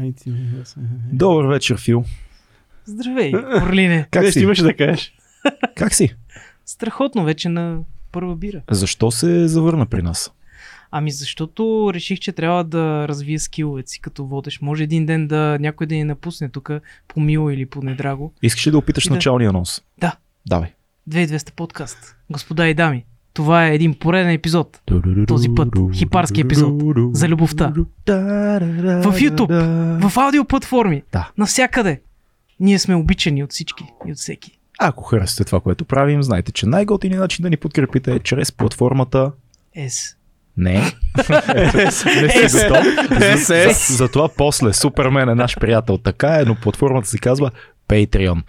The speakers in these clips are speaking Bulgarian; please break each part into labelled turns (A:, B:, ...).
A: Ай, ти, аз-
B: Добър вечер, Фил.
C: Здравей, Орлине.
B: Как си?
A: имаше да кажеш.
B: Как си?
C: Страхотно вече на първа бира.
B: Защо се завърна при нас?
C: Ами защото реших, че трябва да развия скиловете си като водеш. Може един ден да някой да ни напусне тук по мило или по недраго.
B: Искаш ли да опиташ
C: Да.
B: началния анонс?
C: Да.
B: Давай.
C: 2200 подкаст. Господа и дами, това е един пореден епизод Този път хипарски епизод за любовта. В YouTube, в аудиоплатформи,
B: Да.
C: навсякъде. Ние сме обичани от всички и от всеки.
B: Ако харесате това, което правим, знайте, че най-готиният начин да ни подкрепите е чрез платформата
C: Ес.
B: Не. Не си готов. За- за- Затова после Супермен е наш приятел. Така е, но платформата се казва Patreon.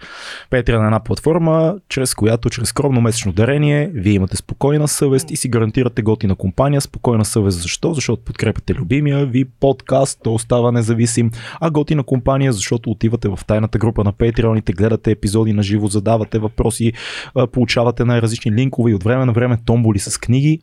B: Patreon е една платформа, чрез която, чрез скромно месечно дарение, вие имате спокойна съвест и си гарантирате готина компания. Спокойна съвест защо? Защото подкрепяте любимия ви подкаст, то остава независим, а готина компания, защото отивате в тайната група на Patreon, гледате епизоди на живо, задавате въпроси, получавате най-различни линкове и от време на време томболи с книги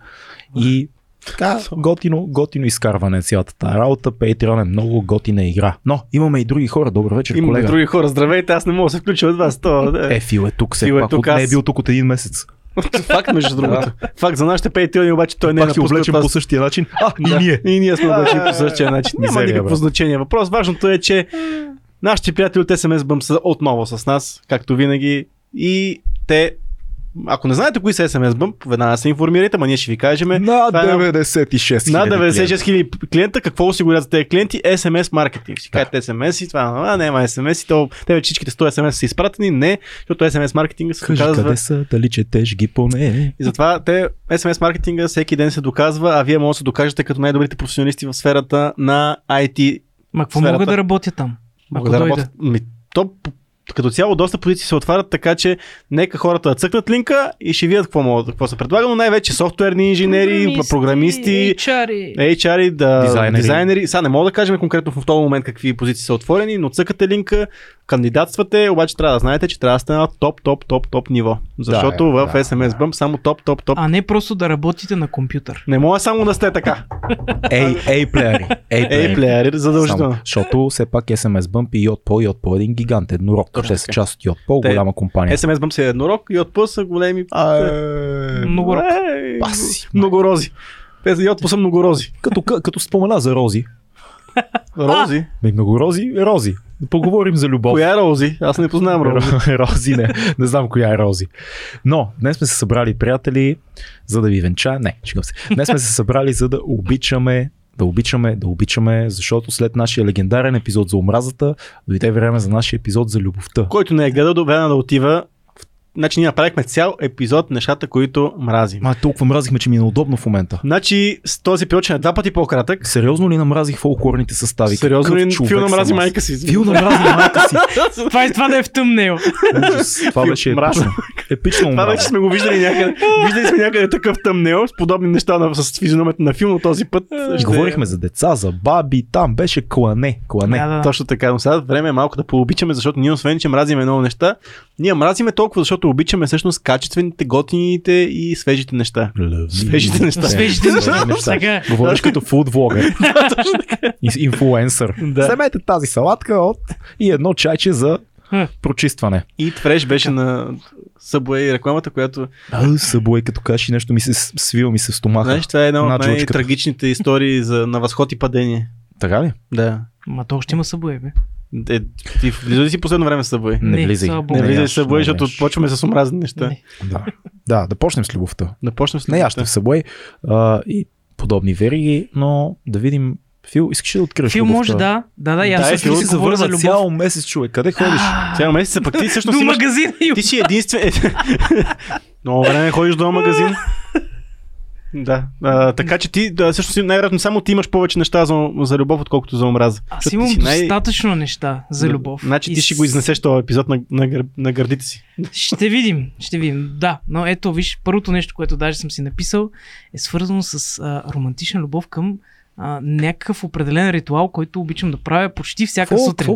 B: и така, готино, готино изкарване е цялата тази работа. Patreon е много готина игра. Но имаме и други хора. Добър вечер,
A: Има
B: колега.
A: други хора. Здравейте, аз не мога да се включа от вас. То, да.
B: Е, Фил е тук,
A: Фил е
B: пак.
A: тук,
B: от, не е
A: аз-
B: бил тук от един месец.
A: Факт, между другото. Факт за нашите пейтиони, обаче той не е
B: облечем
A: това
B: по същия начин. А,
A: Да.
B: и ние.
A: И ние сме облечени по същия начин. Няма
B: Мизерия,
A: никакво
B: брат.
A: значение. Въпрос. Важното е, че нашите приятели от SMS Bump са отново с нас, както винаги. И те, ако не знаете кои са SMS Bump, веднага се информирайте, ма ние ще ви кажем.
B: На
A: Това е
B: 96
A: на
B: хиляди
A: 96 хиляди клиента, какво осигурят за тези клиенти? SMS маркетинг. Си кажете SMS и това, а, няма SMS и то, те вече всичките 100 SMS са изпратени. Не, защото SMS маркетинга се
B: Кажи
A: доказва.
B: къде са, дали четеш ги поне.
A: И затова те, SMS маркетинга всеки ден се доказва, а вие може да се докажете като най-добрите професионалисти в сферата на IT.
C: Ма какво мога да работя там?
A: Могат
C: Ако
A: да. Ми, то, като цяло доста позиции се отварят, така че нека хората да цъкнат линка и ще видят какво, могат, какво се предлага, но най-вече софтуерни инженери, програмисти,
C: HR-и.
A: HR, да,
B: Дизайнери.
A: дизайнери. Сега не мога да кажем конкретно в този момент какви позиции са отворени, но цъкате линка, кандидатствате, обаче трябва да знаете, че трябва да сте на топ, топ, топ, топ ниво. Защото
B: Да,
A: в
B: да,
A: SMS Bump само топ, топ, топ.
C: А не просто да работите на компютър.
A: Не може само да сте така.
B: Ей, ей, плеери. Ей,
A: плеери, задължително.
B: Само, защото все пак SMS Bump и Yotpo, Yotpo е един гигант, еднорог.
A: Точно
B: Те са част от Yotpo,
A: Те-
B: голяма компания.
A: SMS Bump е еднорог P са големи.
B: Е,
C: Много рок.
A: Ей,
B: Паси,
A: Многорози. Те за Йотпо са многорози.
B: Като, като спомена за Рози.
A: Рози?
B: Ме много Рози е Рози. Да поговорим за любов.
A: Коя е Рози? Аз не познавам Рози.
B: Рози, не. Не знам коя е Рози. Но, днес сме се събрали, приятели, за да ви венча. Не, шегам се. Днес сме се събрали, за да обичаме да обичаме, да обичаме, защото след нашия легендарен епизод за омразата, дойде време за нашия епизод за любовта.
A: Който не е гледал, до време да отива. Значи ние направихме цял епизод нещата, които мразим.
B: Ма толкова мразихме, че ми е неудобно в момента.
A: Значи с този ще е два пъти по-кратък.
B: Сериозно ли намразих фолклорните състави?
A: Сериозно ли Фил намрази майка си?
B: Фил намрази майка си.
C: Това е това да е в тъмнел.
B: Ужас. Това беше епично. Епично
A: Това вече сме го виждали някъде. Виждали сме някъде такъв тъмнел с подобни неща на, с физиономията на филм, но този път.
B: И
A: ще-
B: говорихме за деца, за баби, там беше клане. Клане.
C: Да, да.
A: Точно така, но сега време е малко да пообичаме, защото ние освен, че мразиме много неща, ние мразиме толкова, защото обичаме всъщст качествените, готините и свежите неща. Свежите неща.
C: Свежите неща.
B: Говориш като фуд влогър. Инфлуенсър. Вземете тази салатка от и едно чайче за прочистване.
A: И Фреш беше на Subway рекламата, която,
B: А, събой, като каши нещо ми се с- свива ми се в стомаха.
A: знаеш, това е една
B: на
A: от най-трагичните истории за, на възход и падение.
B: Така ли?
A: Да.
C: Ма то още има събое, бе.
A: Е, ти влиза ли си последно време в Subway?
B: Не,
C: Не,
B: влизай.
A: Не влизай Subway,
B: не
A: защото почваме с омразни неща.
C: Не.
B: Да. да, да почнем с любовта.
A: Да почнем с
B: Не
A: неща.
B: яще в събой а, и подобни вериги, но да видим. Фил, искаш ли да откриеш
C: Фил
B: любовта?
C: може да. Да, да, и
A: Да,
C: аз
A: е,
C: също
A: Фил
C: си говоря за любов.
B: цял месец, човек. Къде ходиш?
A: Цял месец, пък ти всъщност
C: До и
A: Ти си единствен... Много време ходиш до магазин. Да, а, така че ти, да, всъщност най-вероятно само ти имаш повече неща за, за любов, отколкото за омраза.
C: Аз имам
A: си най-
C: достатъчно неща за любов.
A: Значи
C: И
A: ти ще
C: с-
A: го изнесеш този епизод на, на, гър, на гърдите си.
C: Ще видим, ще видим. Да, но ето, виж, първото нещо, което даже съм си написал, е свързано с а, романтична любов към а, някакъв определен ритуал, който обичам да правя почти всяка
B: Какво,
C: сутрин.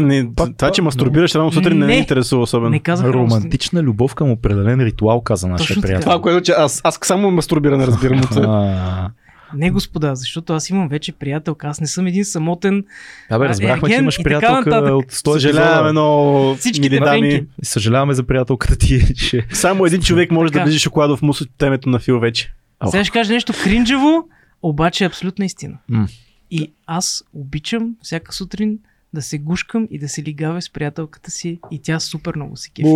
A: не,
B: Пак-
A: това, че мастурбираш рано сутрин не,
C: Не.
A: ме интересува особено.
C: Не казах романтична.
B: Любов към определен ритуал, каза нашия приятел.
A: Това, което че аз, аз само мастурбиране разбирам от това.
C: Не, господа, защото аз имам вече приятелка. Аз не съм един самотен.
B: Абе,
C: А,
B: разбрахме, че имаш приятелка от 100
A: Съжаляваме много,
C: Всички
A: мили дами.
B: Съжаляваме за приятелката ти, че...
A: Само един човек може да
C: Така.
A: ближи шоколадов мус от темето на Фил вече.
C: Сега ще кажа нещо кринджево, обаче е абсолютна истина.
B: М.
C: И аз обичам всяка сутрин да се гушкам и да се лигавя с приятелката си и тя супер много се кефи.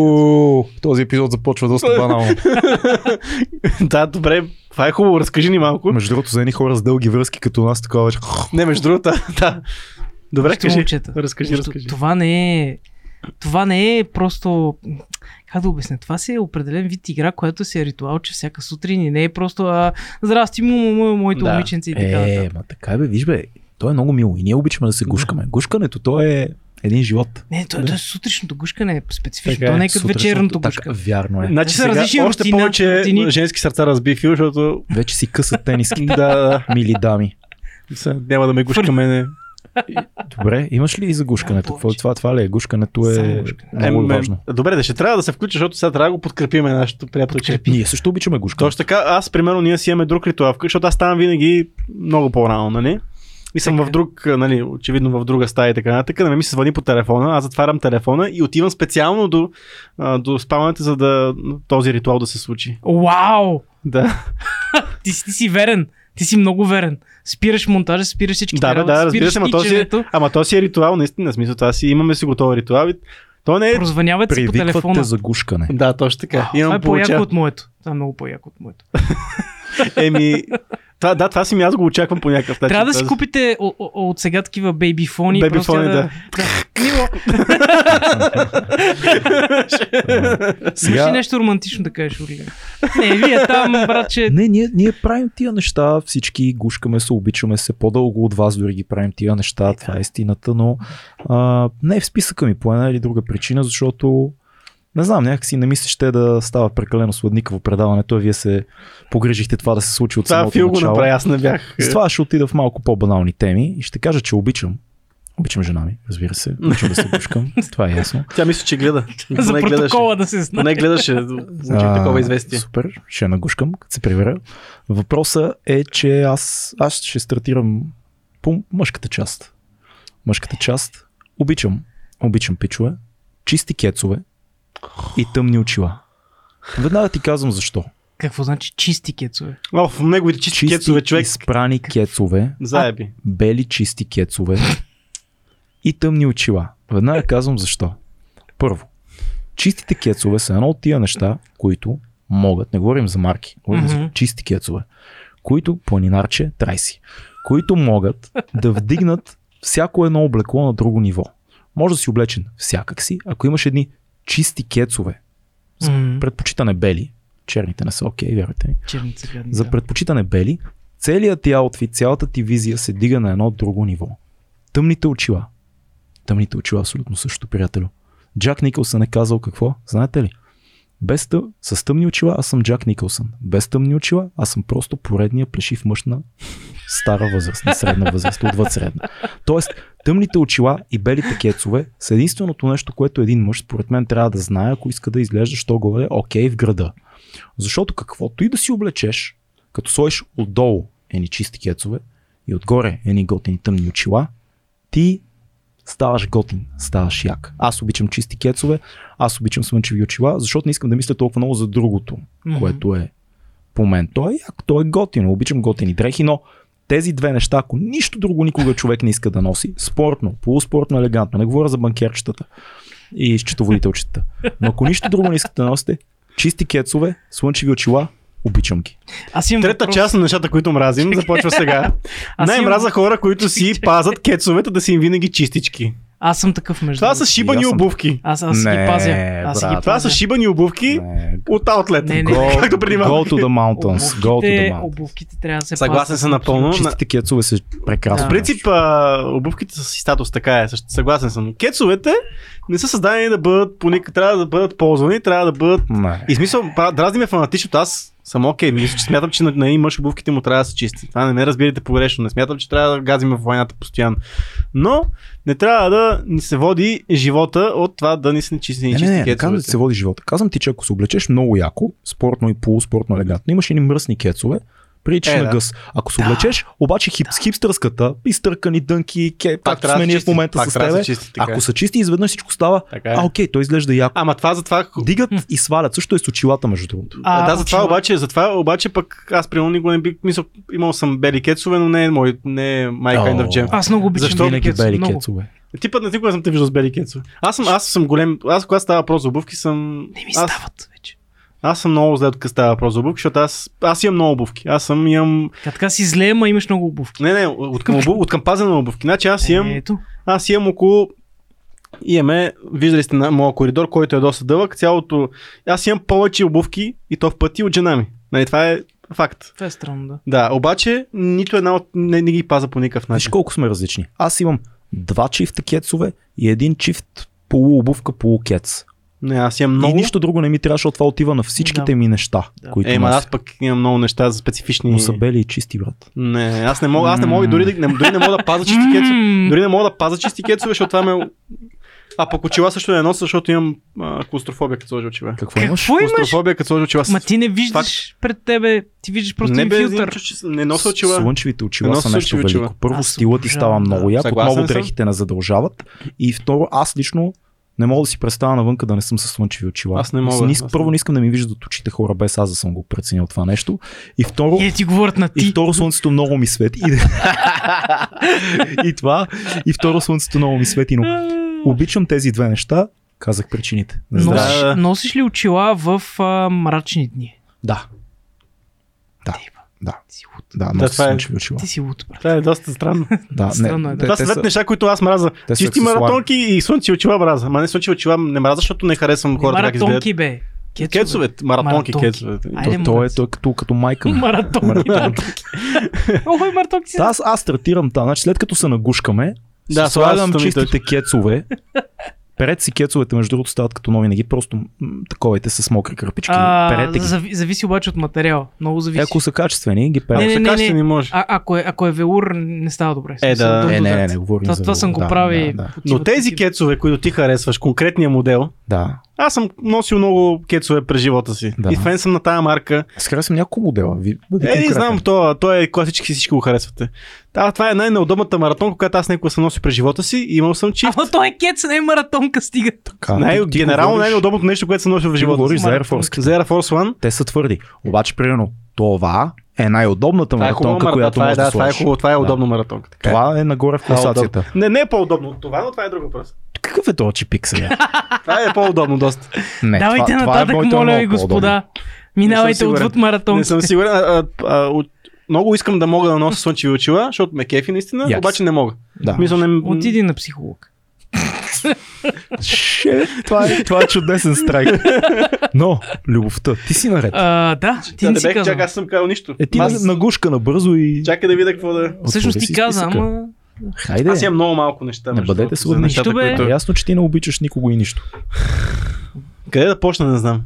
B: Този епизод започва доста банално.
A: да, добре, това е хубаво, разкажи ни малко.
B: Между другото, за едни хора с дълги връзки като нас, такова вече.
A: Не, между другото, да. Добре, кажи.
C: момчета,
A: Разкажи, разкажи.
C: Това не е. Това не е просто. Как да обясня? Това си е определен вид игра, която си е ритуал, че всяка сутрин и не е просто а, здрасти, му, му, му, моите
A: Да.
C: момиченци и така
B: Е,
C: нататък.
B: ма така е, бе, виж бе, то е много мило и ние обичаме да се гушкаме. Гушкането, то е един живот.
C: Не, то, то е сутрешното гушкане е специфично.
A: Така е,
C: то не е като вечерното
B: така,
C: гушкане.
B: Вярно е.
A: Значи сега
C: различни
A: още
C: рутина,
A: повече
C: рутини.
A: женски сърца разби Фил, защото
B: Вече си късат тениски,
A: да, да,
B: мили дами.
A: Няма да ме гушкаме. Не.
B: Добре, имаш ли и за гушкането? Какво,
C: повече.
B: това, това ли е? Гушкането е много
A: Е,
B: важно.
A: Добре, да ще трябва да се включи, защото сега трябва да го подкрепиме нашето приятелче.
C: Подкрепи.
B: Ние също обичаме гушкане.
A: Точно така, аз примерно ние си имаме друг ритуал, защото аз ставам винаги много по-рано, нали? И съм
C: Така.
A: в друг, нали, очевидно в друга стая и така нататък. На мен ми се звъни по телефона, аз затварям телефона и отивам специално до, до спалнята, за да този ритуал да се случи.
C: Вау!
A: Да,
C: Ти, си- ти си верен. Ти си много верен. Спираш монтажа, спираш всички
A: да, бе, да, разбира се, ама този, е- ама този е ритуал, наистина, смисъл, това си имаме си готов ритуал. И то не е...
C: Прозвъняват си по телефона.
B: те за гушкане.
A: Да, точно така.
C: Това
A: Имам
C: е по-яко
A: получа...
C: от моето. Това е много по-яко от моето.
A: Еми, това, да, това си ми аз го очаквам по някакъв начин.
C: Трябва да си купите о- о- от сега такива бейби фони.
A: Бейби фони,
C: да.
A: да.
C: Мило,
B: Сега,
C: нещо романтично да кажеш, Орлига? Не, вие там, братче.
B: не, ние, ние правим тия неща, всички гушкаме се, обичаме се, по-дълго от вас дори ги правим тия неща, това е истината, но а, не е в списъка ми по една или друга причина, защото не знам, някакси не мисля, ще да става прекалено сладникаво предаването, а вие се погрежихте това да се случи от
A: Това
B: самото
A: Фил го
B: начало.
A: направи, аз не бях.
B: С това ще отида в малко по-банални теми и ще кажа, че обичам. Обичам жена ми, разбира се. Обичам да се гушкам. Това е ясно.
A: Тя мисля, че гледа.
C: За
A: Не гледаше.
C: протокола да се знае.
A: Не гледаше, получих такова известие.
B: Супер, ще нагушкам, като се прибера. Въпросът е, че аз, аз ще стартирам по мъжката част. Мъжката част. Обичам, обичам пичове, чисти кецове и тъмни очила. Веднага ти казвам защо.
C: Какво значи чисти кецове?
A: О, в неговите чисти
B: Чисти
A: кецове човек.
B: изпрани кецове,
A: Заеби.
B: бели чисти кецове и тъмни очила. Веднага казвам защо. Първо, чистите кецове са едно от тия неща, които могат, не говорим за марки, говорим за
C: Мгм.
B: чисти кецове, които планинарче трайси, които могат да вдигнат всяко едно облекло на друго ниво. Може да си облечен всякак си, ако имаш едни чисти кецове,
C: М,
B: предпочитане бели, черните не са окей, вярвайте ми,
C: Черница гадни.
B: за предпочитане бели, целият ти аутфит, цялата ти визия се дига на едно друго ниво. Тъмните очила. Тъмните очила абсолютно също, приятелю. Джак Никълсън е казал какво? Знаете ли? Без тъ... С тъмни очила аз съм Джак Никълсън. Без тъмни очила аз съм просто поредния плешив мъж на стара възраст, на средна възраст, отвъд средна. Тоест, тъмните очила и белите кецове са единственото нещо, което един мъж, според мен, трябва да знае, ако иска да изглежда, що горе окей в града. Защото каквото и да си облечеш, като сложиш отдолу едни чисти кецове и отгоре едни готини тъмни очила, ти ставаш готин, ставаш як. Аз обичам чисти кецове, аз обичам слънчеви очила, защото не искам да мисля толкова много за другото,
C: Мгм.
B: което е по мен. Той е як, той е готино, обичам готини дрехи, но тези две неща, ако нищо друго никога човек не иска да носи, спортно, полуспортно, елегантно, не говоря за банкерчетата и счетоводителчетата, но ако нищо друго не искате да носите, чисти кецове, слънчеви очила, обичам ги.
C: Аз имам
A: Трета
C: въпрос.
A: част на нещата, които мразим, започва сега.
C: Аз
A: Най
C: имам-
A: мраза хора, които си пазат кецовете да си им винаги чистички.
C: Аз съм такъв между
A: Това са шибани
B: съм-
A: обувки.
C: Аз, аз
B: Не,
C: ги пазя. Аз си ги
B: брат.
A: Това
C: пазя.
A: са шибани обувки
B: Не,
A: от аутлет.
C: Не, не.
B: Go,
A: Както преди малко.
B: go to the mountains. Go to the
C: Обувките,
B: mountains.
C: обувките трябва да се
A: Съгласен съм напълно.
B: Чистите кецове са прекрасно.
C: Да.
A: В принцип, а, обувките са си статус, така е, съгласен съм. Кецовете не са създадени да бъдат, по трябва да бъдат ползвани, трябва да бъдат...
B: Не.
A: И смисъл, дразни ме фанатично, аз съм окей, мисля, че смятам, че на, на един мъж обувките му трябва да са чисти. Това не ме разбирате погрешно, не смятам, че трябва да газим в войната постоянно. Но не трябва да ни се води живота от това да ни се не чисти,
B: Не, не, не, не казвам да се води живота. Казвам ти, че ако се облечеш много яко, спортно и полуспортно елегантно, имаш едни мръсни кецове, Приличаш
A: Е,
B: на
A: да.
B: гъс. Ако се
C: Да.
B: облечеш, обаче хип, с хипстърската, изтъркани дънки, ке, както сме
A: да
B: ние
A: се
B: в момента
A: Пак
B: с
A: да
B: тебе,
A: се чисти, така е.
B: ако са чисти, изведнъж всичко става,
A: Така е.
B: а окей, той изглежда яко.
A: Ама това затова...
B: Дигат и свалят. Също е с очилата, между другото.
A: А, да, затова обаче, затова обаче пък аз примерно никога не бих мисъл, имал съм бели кецове, но не е мой, не е my kind of jam.
C: Аз много обичам
A: Защо
B: Винаги бели
C: много.
B: кецове.
A: Типът на никога съм те виждал с бели кецове. Аз съм, аз съм голем, аз когато става въпрос за обувки съм...
C: Не ми стават вече.
A: Аз съм много зле, като става въпрос за обувки, защото аз, аз имам много обувки. Аз съм имам...
C: Така, така си зле, ма имаш много обувки.
A: Не, не, от към, обу... от към пазене на обувки. Значи аз имам,
C: Ето.
A: аз имам около Имаме, виждали сте на моя коридор, който е доста дълъг, цялото... Аз имам повече обувки и то в пъти от жена ми. Нали, това е факт.
C: Това е странно, да.
A: Да, обаче нито една от не, не ги паза по никакъв
B: Виж
A: начин.
B: колко сме различни. Аз имам два чифта кецове и един чифт полуобувка, полукец.
A: Не, аз имам
B: Много? И нищо друго не ми трябва, защото това отива на всичките
C: Да.
B: ми неща,
C: Да.
B: които
A: Е, ма аз пък имам много неща за специфични.
B: Но са бели и чисти, брат.
A: Не, аз не мога, аз не мога и дори, да- не, дори не мога да паза чисти кецове. Дори не мога да паза чисти кецове, защото това ме... А пък очила също не нося, защото имам а, клаустрофобия, като сложа очила.
B: Какво имаш?
C: Какво имаш?
A: Клаустрофобия, като сложа очила.
C: Ма ти не виждаш пред тебе, ти виждаш просто
A: не, бе,
C: филтър.
A: че- не нося очила.
B: Слънчевите очила са нещо
A: очила.
B: велико. Първо, стилът ти става много
A: да.
B: як,
A: Съгласен
B: отново дрехите не задължават. И второ, аз лично не мога да си представя навънка да не съм с слънчеви очила.
A: Аз не мога,
B: Не,
A: аз
B: първо не искам да ми виждат очите хора, без аз да съм го преценил това нещо. И второ,
C: И да ти говорят на
B: и
C: ти.
B: второ слънцето много ми свети. И, и това. И второ слънцето много ми свети. Но обичам тези две неща. Казах причините. Не.
C: Носиш,
A: Да.
C: носиш ли очила в а, мрачни дни?
B: Да. Да.
C: Бе,
B: Да.
C: си
B: Да,
A: Да,
B: нося
A: това е-
B: очила.
C: Ти си луд, брат.
A: Това е доста странно.
B: Да,
C: Странно е, да.
A: Това са двете неща, които аз мраза.
B: те
A: Чисти маратонки и слънчеви очила мраза. Ма не слънчеви очила не мраза, защото не харесвам хората как изгледат.
C: Маратонки, бе. Кецове.
A: Кецове, маратонки,
C: Маратонки.
A: кецове.
C: Айде,
B: То, то е, то е като, като майка ми.
C: Маратонки. Ой, маратонки си.
B: Да, аз, аз стартирам тази. Значи след като се нагушкаме,
A: Да,
B: да, слагам
A: слагам
B: чистите кецове. Перете си кецовете, между другото, стават като нови, не ги просто м, таковете с мокри кърпички.
C: А,
B: перете ги.
C: зави, зависи обаче от материал. Много зависи.
B: Е, ако са качествени, ги
A: Ако
B: перете.
C: Не,
A: са
C: не,
A: качествени, може.
C: А, ако, е, ако е велур, не става добре.
A: Е, да.
B: Е, не, не, не, говорим
C: Това,
B: за
C: това съм го
B: да,
C: прави.
B: Да, да.
A: Но тези кецове, които ти харесваш, конкретния модел,
B: да.
A: Аз съм носил много кецове през живота си.
B: Да.
A: И фен съм на тая марка.
B: Аз харесвам няколко модела. Ви,
A: Е, не знам, то, то е класически, всички го харесвате. Да, това е най-неудобната маратонка, която аз някога съм носил през живота си. и Имал съм чифт.
C: Ама той е кец, не е маратонка, стига.
B: Така,
A: Най- генерално
B: говориш-
A: най-неудобното нещо, което съм носил в живота
B: говориш
A: си.
B: за Air. Force.
A: За Air Force One.
B: Те са твърди. Обаче, примерно, това е най-удобната
A: Това е
B: маратонка,
A: маратонка.
B: която
A: Това е,
B: можеш
A: да,
B: да
A: това е хубаво, това е
B: Да.
A: удобна маратонка. Така е.
B: Това е нагоре в
A: е
B: класацията.
A: удобно. Не, не е по-удобно от това, но това е друг въпрос.
B: Какъв е този чипик сега?
A: Това е по-удобно доста.
B: Не,
C: Давайте
B: това,
C: нататък,
B: това е
C: моля ви, господа. Минавайте отвъд
A: Не
C: маратонките.
A: съм сигурен. А, а, от- много искам да мога да нося слънчеви очила, защото ме кефи наистина,
B: Yes.
A: обаче не мога.
B: Да.
A: Мисля, не...
C: Отиди на психолог.
B: Ше, това, е, това е чудесен страйк. Но, любовта, ти си наред.
C: А, да, ти
A: Да,
C: не
A: не
C: си
A: бех,
C: казал.
A: чакай, аз съм казал нищо.
B: Е, ти
A: аз...
B: на, нагушка набързо и...
A: Чакай да видя какво да...
C: Всъщност
B: Отвори
C: ти каза, ама...
B: Хайде.
A: Аз имам много малко неща.
B: Не бъдете
A: нещата,
C: Нищо, бе.
A: които-
B: Е, ясно, че ти не обичаш никого и нищо.
A: Къде да почна, не знам.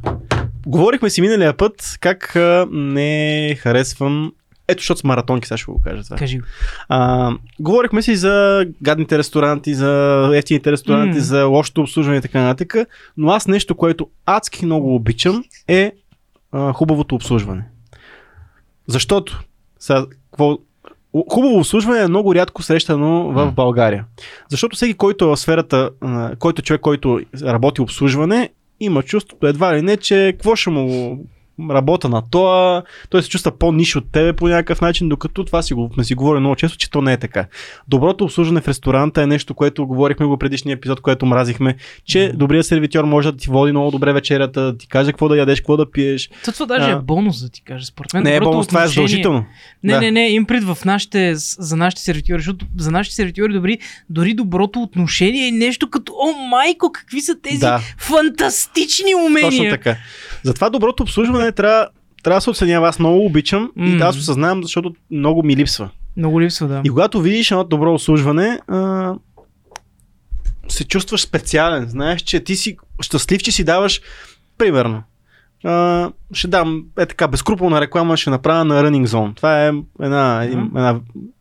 A: Говорихме си миналия път как а, не харесвам ето, защото с маратонки, сега ще го кажа това.
C: Кажи.
A: А, говорихме си за гадните ресторанти, за ефтините ресторанти,
C: М.
A: за лошото обслужване и така нататък, но аз нещо, което адски много обичам е а, хубавото обслужване. Защото сега, какво, хубаво обслужване е много рядко срещано в. България. Защото всеки, който е в сферата, който човек, който работи обслужване, има чувството едва ли не, че какво ще му работа на това, той се чувства по-ниш от тебе по някакъв начин, докато това си го, сме си говорили много често, че то не е така. Доброто обслужване в ресторанта е нещо, което говорихме го предишния епизод, което мразихме, че добрият сервитьор може да ти води много добре вечерята, да ти каже какво да ядеш, какво да пиеш.
C: То, това даже
A: А.
C: е бонус, да ти кажа. Според мен.
A: Не е бонус, това е задължително.
C: Не,
A: Да.
C: не, не, им пред в нашите, за нашите сервитьори, защото за нашите сервитьори добри, дори доброто отношение е нещо като, о майко, какви са тези
A: Да.
C: фантастични умения.
A: Точно така. Затова доброто обслужване трябва, трябва да се оценява. Аз много обичам и
C: М.
A: да, аз осъзнавам, защото много ми липсва.
C: Много липсва, да.
A: И когато видиш едно добро обслужване, а, се чувстваш специален. Знаеш, че ти си щастлив, че си даваш, примерно, а, ще дам е така безкруполна реклама, ще направя на Running Zone. Това е една, един,
C: Мгм.
A: една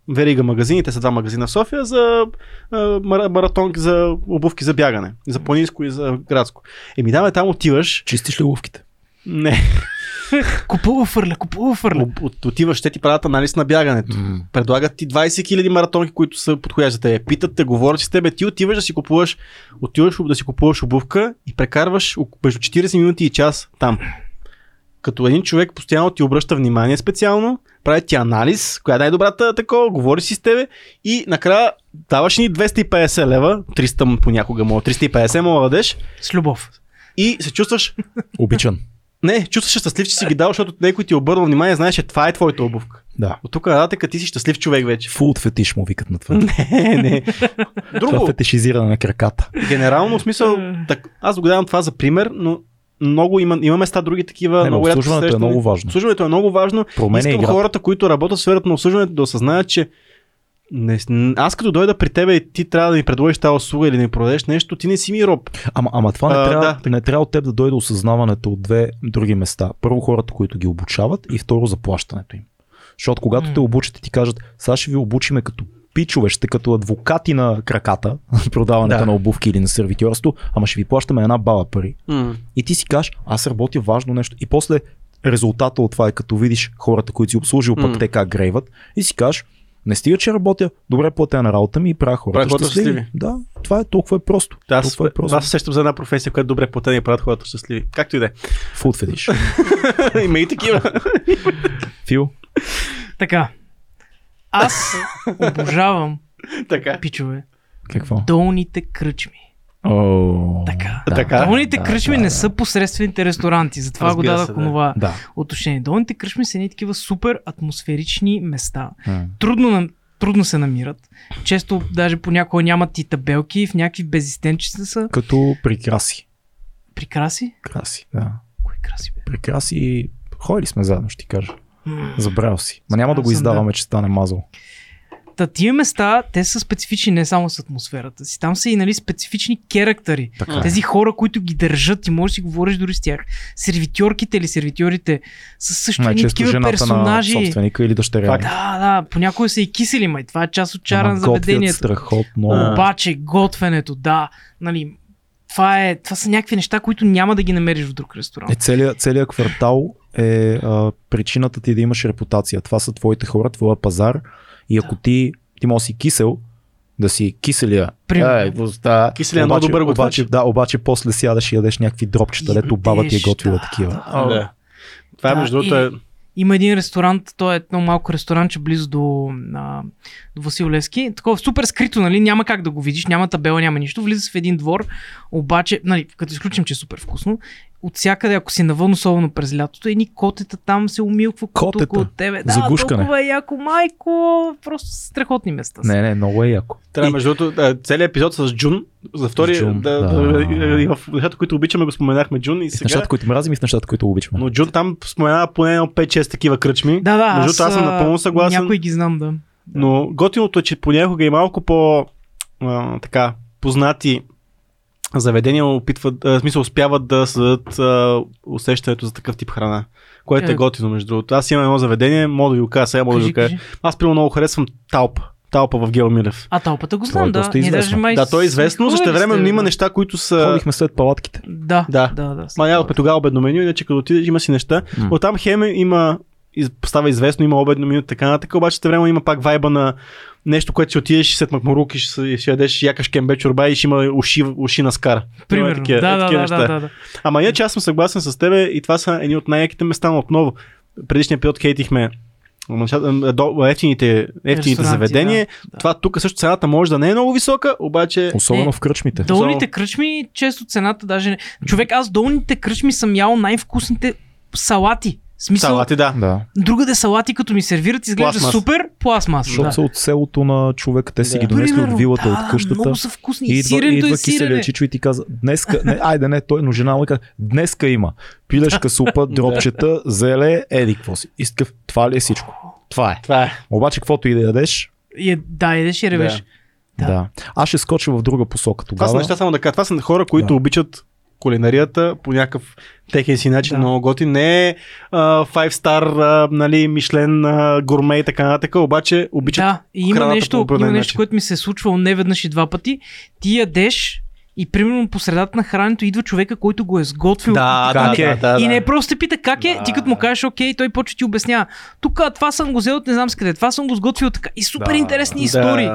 A: верига магазини, те са два магазина в София за а, мара- маратонки, за обувки за бягане. За планинско и за градско. Еми, давай там отиваш.
B: Чистиш ли лувките?
A: Не.
C: Купува фърля, купува фърля.
A: От- от- Отиваш, те ти правят анализ на бягането.
B: М.
A: Предлагат ти 20 000 маратонки, които са подходящи за теб. Питат те, говорят с тебе. Ти отиваш да си купуваш, отиваш да си купуваш обувка и прекарваш между 40 минути и час там. Като един човек постоянно ти обръща внимание специално, прави ти анализ, коя е най-добрата такова, говори си с тебе и накрая даваш ни 250 лева, 300 понякога мога, 350 мога да дадеш
C: С любов.
A: и се чувстваш,
B: Обичан.
A: Не, чувстваш се щастлив, че си ги дал, защото някой ти е обърнал внимание, знаеш, че това е твоята обувка.
B: Да.
A: От тук нататък ти си щастлив човек вече.
B: Фулт фетиш му викат на това.
A: Не, не.
B: Това
A: Друго,
B: фетишизиране на краката.
A: генерално в смисъл, так, аз го давам това за пример, но много има, има места други такива.
B: Не, но
A: много
B: обслужването е много важно.
A: Обслужването е много важно.
B: Променя
A: Искам
B: играта.
A: хората, които работят в сферата на обслужването да осъзнаят, че не, аз като дойда при тебе и ти трябва да ми предложиш тази услуга или да ми продадеш нещо, ти не си ми роб.
B: Ама, ама това не,
A: А,
B: трябва,
A: да.
B: не трябва от теб да дойде осъзнаването от две други места. Първо хората, които ги обучават и второ заплащането им. Защото когато
C: М.
B: те обучат и ти кажат, сега ще ви обучиме като пичове, ще като адвокати на краката, продаването
A: Да.
B: на обувки или на сервитьорство, ама ще ви плащаме една баба пари.
A: М.
B: И ти си кажеш, аз работя важно нещо. И после резултата от това е като видиш хората, които си обслужил, пък
A: М.
B: те как грейват и си кажеш, не стига, че работя добре платена работа ми и правя хората
A: Правя хората
B: щастливи.
A: щастливи.
B: Да, това е толкова е просто.
A: Да, аз,
B: толкова е просто.
A: аз се сещам за една професия, която добре платена и правят хората щастливи. Както и да
B: Фуд фетиш.
A: е. Има и такива.
B: Фил,
C: Така. Аз обожавам,
A: така.
C: пичове,
B: какво?
C: долните кръчми. Така.
B: да,
A: Така.
C: Долните
B: да,
C: кръчми
B: да,
C: не
B: да.
C: са посредствените ресторанти, затова
A: Разбира
C: го дадах да.
A: да.
C: това
B: Да.
C: отношение. Долните кръчми са едни такива супер атмосферични места.
B: М.
C: Трудно, трудно се намират. Често даже понякога нямат и табелки, в някакви безистенчета са.
B: Като прикраси.
C: Прикраси?
B: Краси, да.
C: Кои краси бе?
B: Прикраси. Ходили сме заедно, ще ти кажа. Забравял си. Ма няма да го издаваме, че стане мазал.
C: Та тия места, те са специфични не само с атмосферата си. Там са и нали, специфични керактери.
B: Така. е.
C: Тези хора, които ги държат и можеш да си говориш дори с тях. Сервитьорките или сервитьорите са също едни
B: Най-често
C: такива
B: жената
C: персонажи.
B: на собственика или дъщеря.
C: Да, да, понякога са и кисели, май. Това е част от чара на заведението.
B: страхотно.
C: Обаче, готвенето, да, нали, това, е, това са някакви неща, които няма да ги намериш в друг ресторант.
B: Е, целият, целият квартал е а, причината ти да имаш репутация. Това са твоите хора, твоя пазар. И ако ти, ти може си кисел, да си киселия.
C: Примерно.
B: Ей, да.
A: Киселия е много добър готвач.
B: обаче, да, обаче после сядаш и ядеш някакви дропчета, дето баба ти е готвила
C: да,
B: такива.
C: да.
A: Да. Това е
C: Да,
A: между другото.
C: и-
A: е-
C: Има един ресторант, той е едно малко ресторанче близо до, а, до Васил Левски. Такова супер скрито, нали? Няма как да го видиш, няма табела, няма нищо. Влиза в един двор, обаче, нали, като изключим, че е супер вкусно, от всякъде, ако си навън, особено през лятото, едни котета там се умилква
B: Котета?
C: около тебе. Да,
B: За гушкане?
C: толкова е яко, майко, просто страхотни места. са.
B: Не, не, много е яко.
A: Трябва,
B: И-
A: между другото, целият епизод с Джун, за втори,
B: Джун,
A: да,
B: да.
A: в нещата, които обичаме, го споменахме Джун и
B: И в нещата, които мразим и в нещата, които обичаме.
A: Но Джун там споменава поне едно 5-6 такива кръчми.
C: Да, да,
A: Между другото, аз съм напълно съгласен.
C: Някой ги знам, да.
A: Но готиното е, че понякога и малко по а, така, познати заведения опитват, в смисъл успяват да създадат а, усещането за такъв тип храна. Което е
C: Е.
A: готино, между другото. Аз имам едно заведение, мога да ви го кажа, сега мога да ви го кажа. Аз примерно много харесвам Талп. Талпа в Гео Милев.
C: А тълпата го
B: е
C: знам, да. Ние
B: известно.
C: даже май
A: Да, то е известно, също време има неща, които са...
B: Ходихме след палатките.
C: Да,
A: Да.
C: да, да.
A: Ма тогава обедно меню, иначе като отидеш има си неща.
B: М.
A: Оттам хеме има става известно, има обедно меню, така нататък, обаче време има пак вайба на нещо, което си отидеш след макмурук и ще, се- ще ядеш якаш кембе чорба и ще има уши, уши на скара.
C: Примерно.
A: такива-
C: да,
A: е,
C: да,
A: такива
C: да,
A: неща.
C: да, да, да.
A: Ама иначе аз съм съгласен с тебе и това са едни от най-яките места, но отново. Предишния период хейтихме ефтините, ефтините заведения.
C: да, да.
A: Това тук също цената може да не е много висока, обаче
B: Особено
C: Е,
B: в кръчмите.
C: Долните кръчми, често цената даже не... Човек, аз долните кръчми съм ял най-вкусните салати. Смисъл,
A: салати, да.
B: Да.
C: другаде салати, като ми сервират, изглежда
A: Пластмас.
C: супер пластмас.
B: Защото
C: Да.
B: са от селото на човека. Те си
A: Да.
B: ги донесли
C: Примерно,
B: от вилата,
C: да,
B: от къщата.
C: Много са вкусни.
B: И
C: И
B: идва,
C: сиренето
B: идва
C: е
B: киселия чичо и ти каза, днеска, не, айде не, той, но жена му каза, днеска има пилешка супа, дропчета, зеле, еди, какво си. И си такъв, това ли е всичко? Това е.
A: Това е.
B: Обаче, каквото и да ядеш,
C: И е- Да, едеш и ревеш.
A: Да.
C: Да.
B: да. Аз ще скоча в друга посока
A: Това са
B: тогава.
A: неща само да кажа. Това са хора, които
B: Да.
A: обичат кулинарията по някакъв техен си начин,
C: Да.
A: много готи. Не е 5 star, а, нали, Мишлен, а, гурме и така нататък, обаче обичат
C: Да, и има нещо, има нещо,
A: начин.
C: което ми се е случвало не веднъж и два пъти. Ти ядеш И примерно по средата на храненето идва човека, който го е сготвил.
A: Да, да,
B: е?
A: да, да,
C: и не
A: да.
C: просто те пита как е, ти като му кажеш окей, той почва ти обяснява. Тук това съм го взел от не знам с къде, това съм го сготвил така. И супер
B: Да,
C: интересни
A: Да.
C: истории.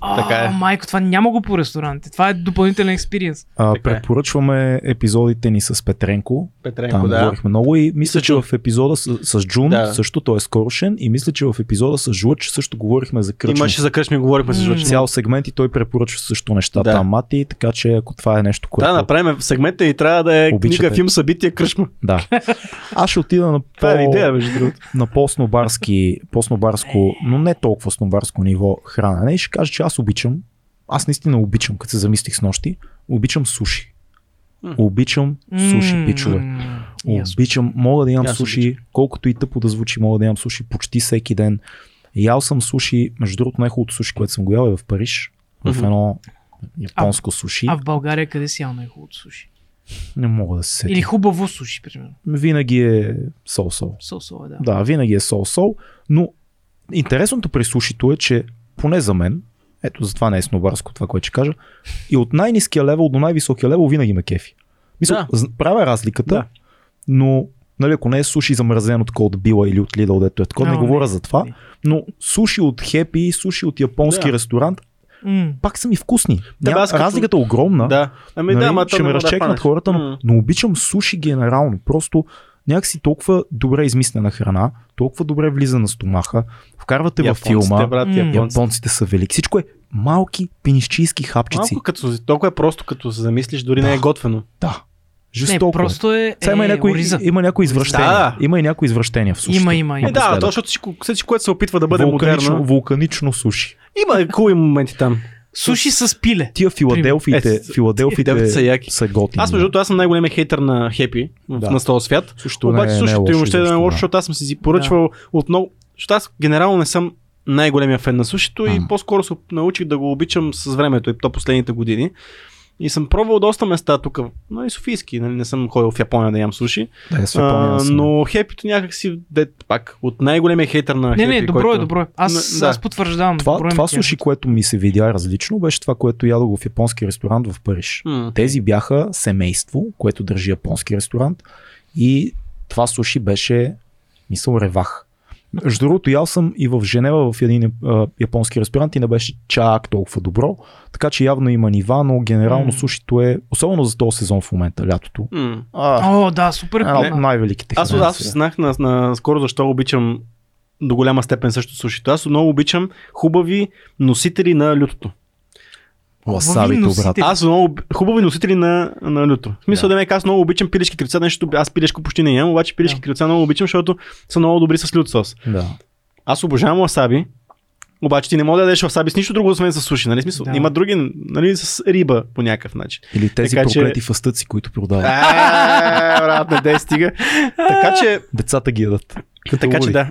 C: А,
A: така е.
C: майко, това няма го по ресторантите. Това е допълнителен експириенс.
B: А,
A: е.
B: препоръчваме епизодите ни с Петренко.
A: Петренко,
B: Там
A: да.
B: говорихме много и мисля, че в епизода с, с Джун
A: Да.
B: също, той е скорошен и мисля, че в епизода с Жлъч също говорихме за кръчми.
A: Имаше за кръчми, говорихме
C: М.
A: Жлъч.
B: цял сегмент и той препоръчва също нещата
A: Да.
B: да. мати, така че ако това е нещо, което...
A: Да, направим сегмента и трябва да е
B: Обичате.
A: книга, филм, събитие, кръчма.
B: Да. Аз ще отида на,
A: е
B: по,
A: идея, между другото.
B: на по-снобарски, по-снобарско, но не толкова снобарско ниво хранене и ще кажа, че аз обичам, аз наистина обичам, като се замислих с нощи, обичам суши. Обичам суши,
C: М,
B: пичове. Обичам, мога да ям
A: Аз
B: суши,
A: обичам.
B: колкото и тъпо да звучи, мога да ям суши почти всеки ден. Ял съм суши, между другото най-хубавото суши, което съм го ял е в Париж, в
A: Мгм.
B: едно японско суши.
C: А в България къде си ял най-хубавото суши?
B: Не мога да се сетя.
C: Или хубаво суши, примерно.
B: Винаги е сол-сол.
C: Сол-сол е, да.
B: Да, винаги е сол-сол, но интересното при сушито е, че поне за мен, ето затова не е снобарско това, което ще кажа, и от най-низкия левел до най-високия левел винаги ме кефи. Мисля,
A: Да.
B: правя разликата,
A: Да.
B: но нали, ако не е суши замразено такова от Била или от Lidl, дето е такова, не
C: Но,
B: говоря
C: не,
B: за това,
C: не.
B: но суши от Хепи, суши от японски
A: Да.
B: ресторант,
C: М.
B: пак са ми вкусни.
A: Да, като-
B: Разликата е огромна.
A: Да. Ами
B: нали,
A: да,
B: ще
A: не
B: ме
A: да
B: разчекнат
A: хванеш.
B: хората, но,
A: М.
B: но обичам суши генерално. Просто някакси толкова добре измислена храна, толкова добре влиза на стомаха, вкарвате във
A: Японците,
B: филма,
A: брат, японците.
B: японците са велики. Всичко е малки пинищийски хапчици.
A: Малко като, толкова е просто, като се замислиш, дори не е
B: Да.
A: готвено.
B: Да.
C: Не,
B: Жестоко. е.
C: просто е,
B: Сега има,
C: е
B: някои,
C: ориза.
B: има някои извращения.
A: Да, да.
B: Има и някои извращения в сушите.
C: Има, има, има.
A: Е, да, защото всичко, всичко, което се опитва да бъде
B: вулканично,
A: модерно.
B: вулканично суши.
A: Има хубави моменти там.
C: Суши с пиле.
B: Тия филаделфиите,
A: Е,
B: филаделфиите
A: филаделфите са яки.
B: са готини.
A: Аз, между другото, аз съм най-големият хейтър на Хепи
B: Да.
A: на този свят.
B: Също
A: Обаче
B: не, е- не е
A: слушайте,
B: лошо
A: въобще да не е лошо,
B: да.
A: защото аз съм си поръчвал от много. Защото аз генерално не съм най-големия фен на сушито и
B: М.
A: по-скоро се научих да го обичам с времето и то последните години. И съм пробвал доста места тук, но и софийски, нали, не съм ходил в Япония да ям суши.
B: Да, е, с Япония
A: А, но хепито някак си, де, пак, от най-големия хейтър на
C: Не,
A: хепи,
C: не, добро
A: който...
C: е, добро е. Аз,
A: да.
C: аз потвърждавам.
B: Това,
C: добро е
B: това
C: ми
B: суши, което ми се видя различно, беше това, което ядох в японски ресторант в Париж.
A: М.
B: Тези бяха семейство, което държи японски ресторант и това суши беше, мисъл, ревах. Между другото, ял съм и в Женева в един а, японски ресторант и не беше чак толкова добро, така че явно има нива, но генерално
C: М.
B: сушито е, особено за този сезон в момента, лятото.
A: М.
B: А,
C: О, да, супер.
B: от най-великите
A: Аз, аз знах на, на скоро защо обичам до голяма степен също сушито. Аз много обичам хубави носители на лютото.
B: Ласабите, брат.
A: Аз много об- хубави носители на, на люто. В смисъл да.
B: Да.
A: ме аз много обичам пилешки крилца, нещо аз пилешко почти не ям, обаче пилешки
C: Да.
A: крилца много обичам, защото са много добри с лют сос.
B: Да.
A: Аз обожавам васаби, обаче ти не мога да ядеш васаби с нищо друго, освен с суши. Нали? Смисъл,
C: Да.
A: Има други, нали, с риба по някакъв начин.
B: Или тези
A: Така че-
B: проклети фастъци, които продават.
A: Е, брат, не дей стига. Така че,
B: Децата ги ядат. Като
A: така че да.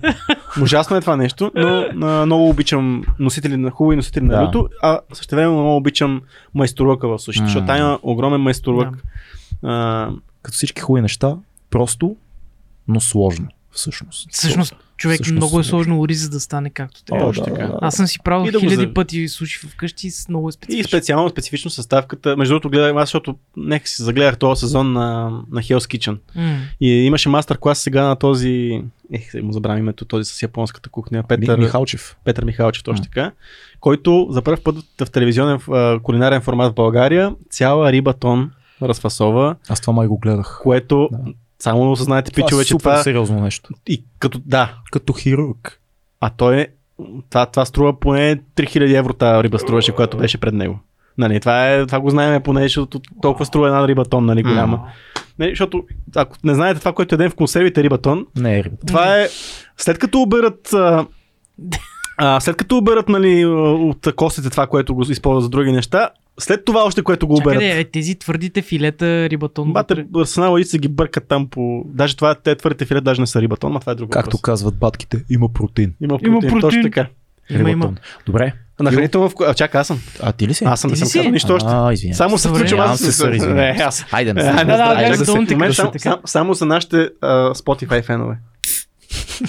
A: Ужасно е това нещо, но а, много обичам носители на хубави носители на люто, а също време много обичам майсторлъка в сушите,
B: М.
A: защото там има огромен майсторлък.
B: Като всички хубави неща, просто, но сложно, всъщност.
C: Всъщност, човек
B: Всъщност
C: много е
B: сложно.
C: ориза да стане както трябва.
A: точно така.
C: Аз съм си правил
A: И да
C: хиляди
A: за-
C: пъти суши вкъщи с много е
A: И
C: специфично.
A: специално, специфично съставката. Между другото, гледах аз, защото нека си загледах този сезон на, на Hell's Kitchen.
C: М.
A: И имаше мастер клас сега на този. Ех, му забравям името, този с японската кухня. Петър,
B: Ми, Михалчев.
A: Петър Михайлович, точно
B: М.
A: така. Който за първ път в телевизионен а, кулинарен формат в България цяла риба тон разфасова,
B: Аз това май го гледах.
A: което
B: Да.
A: Само
B: Това
A: пичове,
B: е
A: че това.
B: сериозно нещо.
A: И като, да,
B: Като хирург.
A: а той е. Това, това струва поне 3000 евро тази риба струваше, която беше пред него. Нали, това, е, това го знаем поне, защото толкова струва една риба тон, нали, голяма. Не, защото, ако не знаете това, което ядем в консервите рибатон,
B: Не е рибата.
A: това е след като оберат а, а, след като оберат нали, от костите това, което го използват за други неща, след това още, което го
C: Чакай,
A: оберат.
C: де, е, тези твърдите филета, рибатон.
A: Бате, арсенал се ги бъркат там по... Даже това, те твърдите филет даже не са рибатон, но това е друго.
B: Както казват батките, има протеин.
A: Има
C: Има
A: протеин, точно
C: протеин.
A: така.
C: Има, има.
B: Рибатон. Добре.
A: На хранително вкус... А, чакай, аз съм.
B: А ти ли си?
A: Аз съм, не съм
C: си?
A: казал нищо още.
B: А, извинявам.
A: Само се включвам аз.
B: се,
A: Не, аз.
B: Айде, не
A: Е,
B: се.
A: не,
C: да, да,
A: айде
C: гледай,
A: да се-
C: долу ти
A: момент,
C: кажа
A: само,
C: така.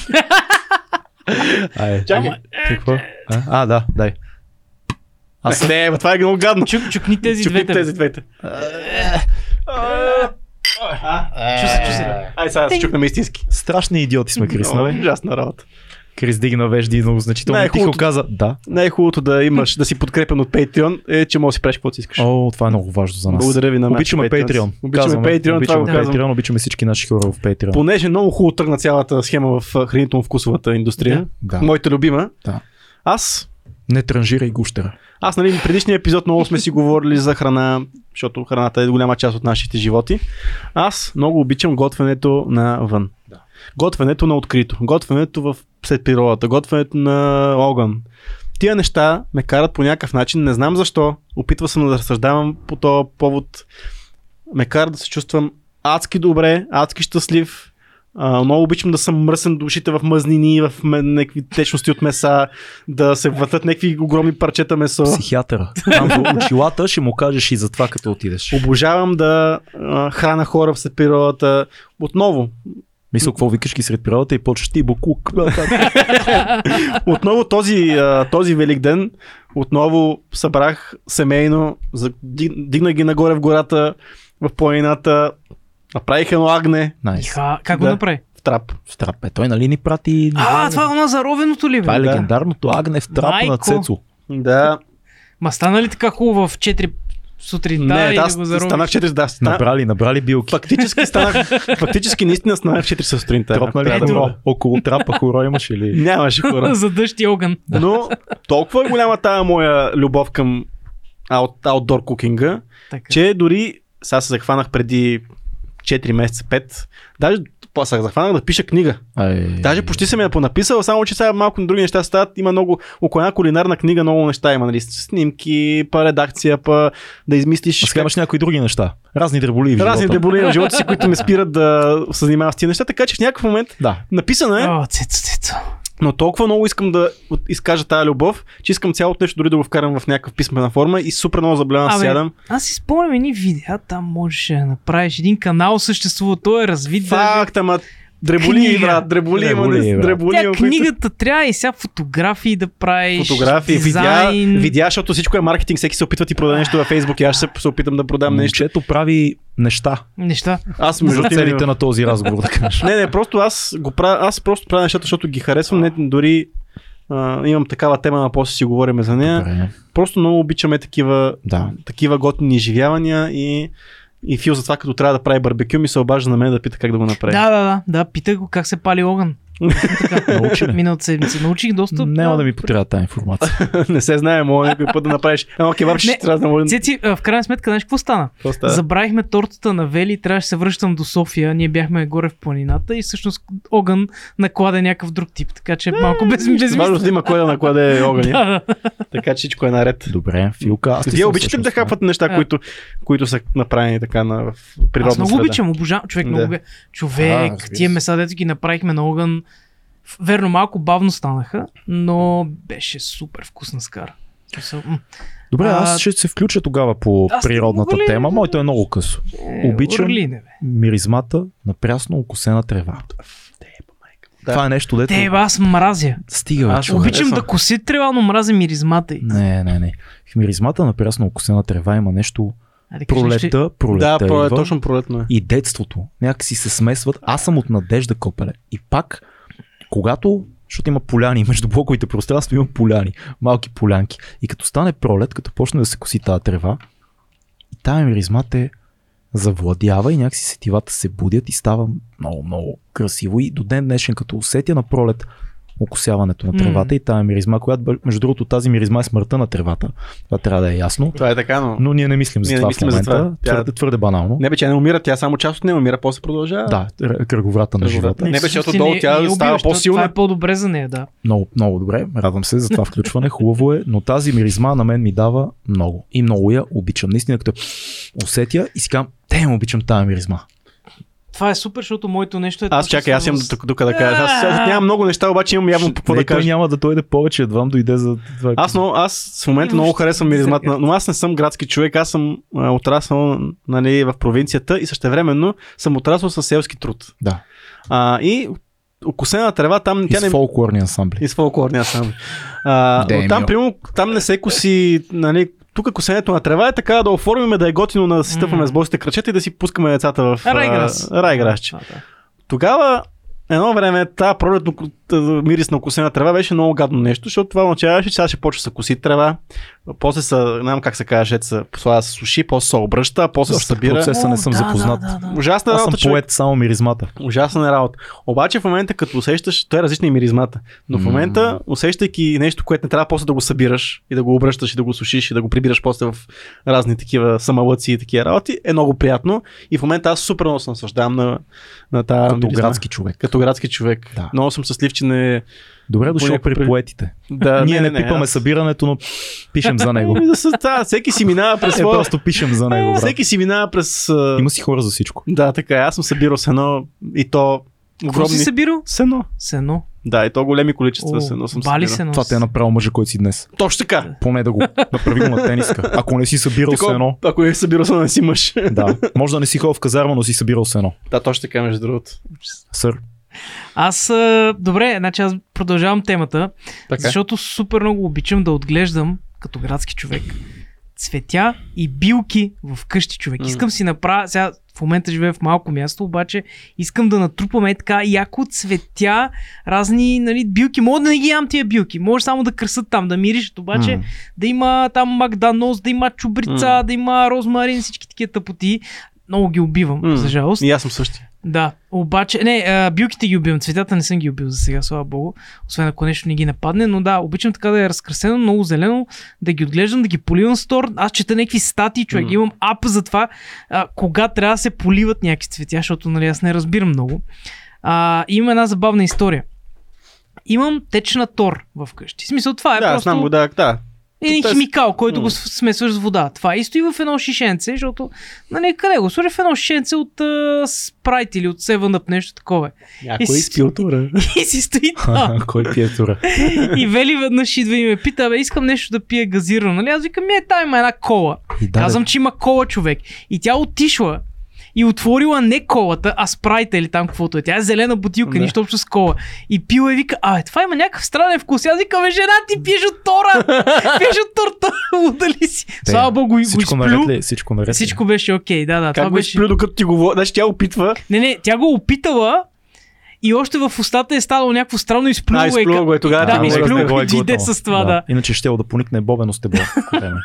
A: само, само за нашите а, Spotify фенове.
B: Айде.
A: Чакай.
B: Какво? А, а, да, дай. Аз
A: Не, това е много гадно.
C: Чук, чукни тези
A: Чукни
C: двете.
A: тези двете.
C: Чу се, чу се.
A: Ай, сега се чукнем истински.
B: страшни идиоти сме, Крис, нали?
A: Ужасна работа.
B: Крис дигна вежди много значително
A: Не,
B: тихо каза да.
A: Най-хубавото да имаш, да си подкрепен от Patreon е, че можеш да си правиш каквото си искаш.
B: О, това е много важно за нас.
A: Благодаря ви на нашите
B: Обичаме
A: Patreons.
B: Patreon.
A: Обичаме
B: Казваме,
A: Patreon, това
B: обичаме
A: го казвам.
B: Patreon, обичаме всички наши хора в Patreon.
A: Понеже много хубаво тръгна цялата схема в хранително-вкусовата индустрия,
B: Да.
A: моята любима,
B: Да.
A: аз
B: Не транжирай гущера.
A: Аз, нали, в предишния епизод много сме си говорили за храна, защото храната е голяма част от нашите животи. Аз много обичам готвенето навън.
B: Да.
A: Готвенето на открито, готвенето в след природата, готвенето на огън. Тия неща ме карат по някакъв начин, не знам защо, опитва съм да разсъждавам по този повод, ме карат да се чувствам адски добре, адски щастлив, а, много обичам да съм мръсен до ушите в мъзнини, в някакви течности от меса, да се въртат някакви огромни парчета месо.
B: Психиатъра. Там очилата ще му кажеш и за това, като отидеш.
A: Обожавам да а, храна хора в природата. Отново,
B: Мисля, какво викаш ги сред природата и почваш ти буклук.
A: отново този, този велик ден, отново събрах семейно, за- диг- дигнах ги нагоре в гората, в планината, направих едно агне.
C: Иха, как го
A: Да.
C: направи?
A: в трап.
B: В трап. Е, той нали ни прати...
C: А, това е оно заровеното ли, бе?
B: Това е
A: Да.
B: легендарното агне в трап
C: Майко.
B: на Цецо.
A: Да,
C: Ма стана ли така хубаво в 4 сутринта
A: не,
C: и
A: да,
C: да го заровиш?
A: станах 4, да, стана,
B: Набрали, набрали билки.
A: фактически станах, фактически наистина станах 4 сутринта.
B: Тропнали
A: да-
B: хоро. Около трапа хоро имаш или...
A: Нямаше хора.
C: За дъжд и огън.
A: Но толкова е голяма тая моя любов към аут, аутдор кукинга,
C: Така.
A: че дори сега се захванах преди 4 месеца, 5. Даже па- се захванах да пиша книга.
B: Ай,
A: Даже почти съм я понаписал, само че сега малко на други неща стават. Има много, около една кулинарна книга много неща има, нали? Снимки, па редакция, па да измислиш.
B: А сега имаш някои други неща. Разни дреболи в
A: Разни
B: живота.
A: деболи в живота си, които ме спират да се занимавам с тези неща, така че в някакъв момент
B: Да.
A: написано е,
C: О, цецо, цецо.
A: Но толкова много искам да изкажа тази любов, че искам цялото нещо дори да го вкарам в някаква писмена форма и супер много заболявам да сядам.
C: Аз си спомням едни видеа, там можеше да направиш един канал, съществува, той е развит.
A: Факт, ама дреболи,
C: Книга.
A: брат, дреболи,
B: Дреболи,
A: дреболи,
B: брат.
A: дреболи,
C: Тя книгата трябва и сега фотографии да правиш.
A: фотографии,
C: дизайн.
A: видеа, защото всичко е маркетинг, всеки се опитва да ти продаде нещо във Facebook и аз ще се, се опитам да продам нещо.
B: Момчето прави неща
C: Неща.
A: Аз между
B: целите на този разговор, да кажеш.
A: Не, не, просто аз го правя, аз просто правя нещата, защото ги харесвам, не, дори а, имам такава тема, а после си говорим за нея.
B: Добре.
A: Просто много обичаме такива,
B: Да.
A: такива готини изживявания и, и Фил за това, като трябва да прави барбекю, ми се обажда на мен да пита как да го направи.
C: Да, да, да, да, питах го как се пали огън. Миналата седмица. Научих доста.
B: Няма да ми потрябва тази информация.
A: не се знае, мога някой път да направиш. Едно кебабче
C: Не,
A: ще трябва да може.
C: Цеци, в крайна сметка, знаеш какво стана? Забравихме тортата на Вели и трябваше да се връщам до София. Ние бяхме горе в планината и всъщност огън накладе някакъв друг тип. Така че малко без, без
A: Важно да има кой да накладе огъня, така че всичко е наред.
B: Добре, Филка, аз
A: Вие обичате ли да хапвате неща, които, които са направени така на, природна
C: Аз много
A: среда?
C: обичам, обожавам. Човек, много. Човек, тия меса, дето ги направихме на огън. Верно, малко бавно станаха, но беше супер вкусна скара.
B: Добре,
C: А,
B: аз ще се включа тогава по
C: аз
B: природната
C: ли-
B: тема. Моето е много късо.
C: Е,
B: Обичам-
C: урли, не, бе.
B: Миризмата на прясно окосена трева.
A: Да.
B: Това е нещо, дето...
C: Те, бе, аз мразя.
B: Стига, бе,
A: Аз.
C: Обичам да коси трева, но мразя миризмата й.
B: Не, не, не. В миризмата на прясно окосена трева има нещо
C: Айде, кажи нещо.
B: пролета, пролета
A: Да, про,
B: идва
A: точно пролетно е.
B: и детството. Някакси се смесват. Аз съм от Надежда Копеле. И пак, когато защото има поляни, между блоковите пространства има поляни, малки полянки. И като стане пролет, като почне да се коси тази трева, и тая миризма те завладява и някакси сетивата се будят и става много, много красиво. И до ден днешен, като усетя на пролет окосяването на тревата и тая миризма, която между другото тази миризма е смъртта на тревата. Това трябва да е ясно.
A: Това е така, но...
B: Но ние не мислим за
A: Ние не
B: това
A: мислим
B: в
A: за
B: момента.
A: това. Тя-
B: Твърде, твърде банално.
A: Не бе, че не умира, тя само част от нея умира, после продължава.
B: Да, кръговрата на живота.
A: Не, бе,
C: всъщност
A: защото долу
C: не-
A: тя
C: не
A: става по-силна.
C: Това е по-добре за нея, да.
B: Много, много добре. Радвам се за това включване. Хубаво е, но тази миризма на мен ми дава много. И много я обичам. Наистина, като усетя и си казвам, те обичам тази миризма.
C: Това е супер, защото моето нещо е.
A: Аз чакай, аз имам тук, да кажа. Аз, аз нямам много неща, обаче имам явно какво
B: не,
A: да
B: той
A: кажа.
B: няма да дойде повече, едва дойде за това.
A: Аз, много, аз в момента много харесвам миризмата, но аз не съм градски човек, аз съм а, отраснал нали, в провинцията и същевременно съм отрасъл със селски труд.
B: Да.
A: А, и окосена трева, там
B: И
A: тя
B: с
A: не...
B: фолклорни ансамбли.
A: И с фолклорния сам. А, но там, примерно, там не се коси, нали, тук косенето на трева е така да оформим да е готино да си стъпваме
C: М.
A: с босите крачета и да си пускаме децата в
C: Райграс.
A: Райграсче. Тогава едно време тази пролетно мирис на косена трева беше много гадно нещо, защото това означаваше, че сега ще почва да се коси трева, после са, не знам как се каже, се послага да се суши, после се обръща, после се събира.
B: процеса не съм
C: да,
B: запознат.
C: Да, да, да.
A: Ужасна
B: Аз съм
A: работа, човек.
B: поет само миризмата.
A: Ужасна е работа. Обаче в момента, като усещаш, той е различна и миризмата. Но в момента, усещайки нещо, което не трябва после да го събираш и да го обръщаш и да го сушиш и да го прибираш после в разни такива самалъци и такива работи, е много приятно. И в момента аз супер много се наслаждавам на, на тази
B: Като
A: миризма.
B: градски човек.
A: Като градски човек.
B: Да.
A: Много съм щастлив, че не...
B: Добре дошъл при поетите.
A: Да,
B: Ние не, пипаме
A: аз-
B: събирането, но пишем за него.
A: Ами да се- да, всеки си минава през
B: Е,
A: своя...
B: просто пишем за него. брат.
A: Всеки си минава през...
B: Има си хора за всичко.
A: Да, така е. Аз съм събирал сено и то
C: Какво
A: огромни...
C: си събирал?
A: Сено.
C: Сено.
A: Да, и то големи количества
C: О,
A: сено съм
C: бали
A: събирал.
C: сено.
B: Това те е направил мъжа, който си днес.
A: Точно така.
B: Поне да го направи го на тениска. Ако не си събирал
A: Такова,
B: сено,
A: Ако е събирал сено, не си мъж.
B: да. Може да не си ходил в казарма, но си събирал сено.
A: да, точно така, между другото.
B: Сър.
C: Аз, добре, значи аз продължавам темата,
A: Така.
C: защото супер много обичам да отглеждам, като градски човек, цветя и билки в къщи човек. Искам си направя, сега в момента живея в малко място, обаче искам да натрупаме така яко цветя, разни нали, билки. Мога да не ги ям тия билки, може само да кръсат там, да миришат, обаче
B: М.
C: да има там магданоз, да има чубрица,
A: М.
C: да има розмарин, всички такива тъпоти. Много ги убивам,
A: М.
C: за жалост.
A: И аз съм същия.
C: Да, обаче, не, а, билките ги убивам, цветята не съм ги убил за сега, слава богу, освен ако нещо не ги нападне, но да, обичам така да е разкрасено, много зелено, да ги отглеждам, да ги поливам с тор. Аз чета някакви статии, човек,
A: М.
C: имам ап за това, а, кога трябва да се поливат някакви цветя, защото нали, аз не разбирам много. А, има една забавна история. Имам течна тор в къщи. В смисъл, това е
A: да,
C: просто
A: знам да, да.
C: Един химикал, който го смесваш с вода. Това и стои в едно шишенце, защото, нали, къде го сложи в едно шишенце от а, спрайт или от 7-up, нещо такова.
A: Някой
C: си-
A: изпил тура.
C: И си стои там.
B: Кой пие тура?
C: и Вели веднъж идва и ме пита, бе, искам нещо да пия газирано. Нали? Аз викам, е, там има една кола.
B: И да,
C: Казвам, че има кола, човек. И тя отишла и отворила не колата, а спрайта или там каквото е. Тя е зелена бутилка,
A: Да.
C: нищо общо с кола. И пила и вика, а, това има някакъв странен вкус. Аз викам, жена ти пиеш от тора. пиеш от торта. Удали си.
B: Те,
C: Слава богу, го
B: Всичко
C: изплю.
B: наред ли? Всичко наред ли?
C: Всичко беше окей, да, да.
A: Как
C: това
A: го
C: беше...
A: изпил, докато ти говори? Значи тя опитва.
C: Не, не, тя го опитала и още в устата е станало някакво странно изплюва.
A: изплюва го е тогава.
C: Да,
A: го
C: изплюва.
A: разбира.
B: го е
C: иди
B: глътнал.
C: де с това, да.
B: Иначе ще да поникне бобено по време.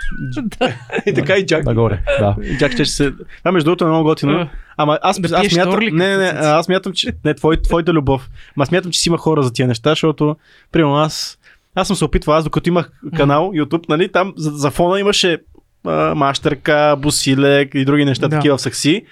A: И така и Джак.
B: Нагоре, да.
A: И Джак ще се... Това между другото е много готино. Ама аз,
C: Да
A: аз
C: ли,
A: не, не, не, аз смятам, че не, твой, твоята любов. Ма смятам, че си има хора за тия неща, защото, примерно аз, аз съм се опитвал, аз докато имах канал YouTube, нали, там за, за фона имаше а, мащерка, бусилек и други неща,
C: Да.
A: такива в сакси.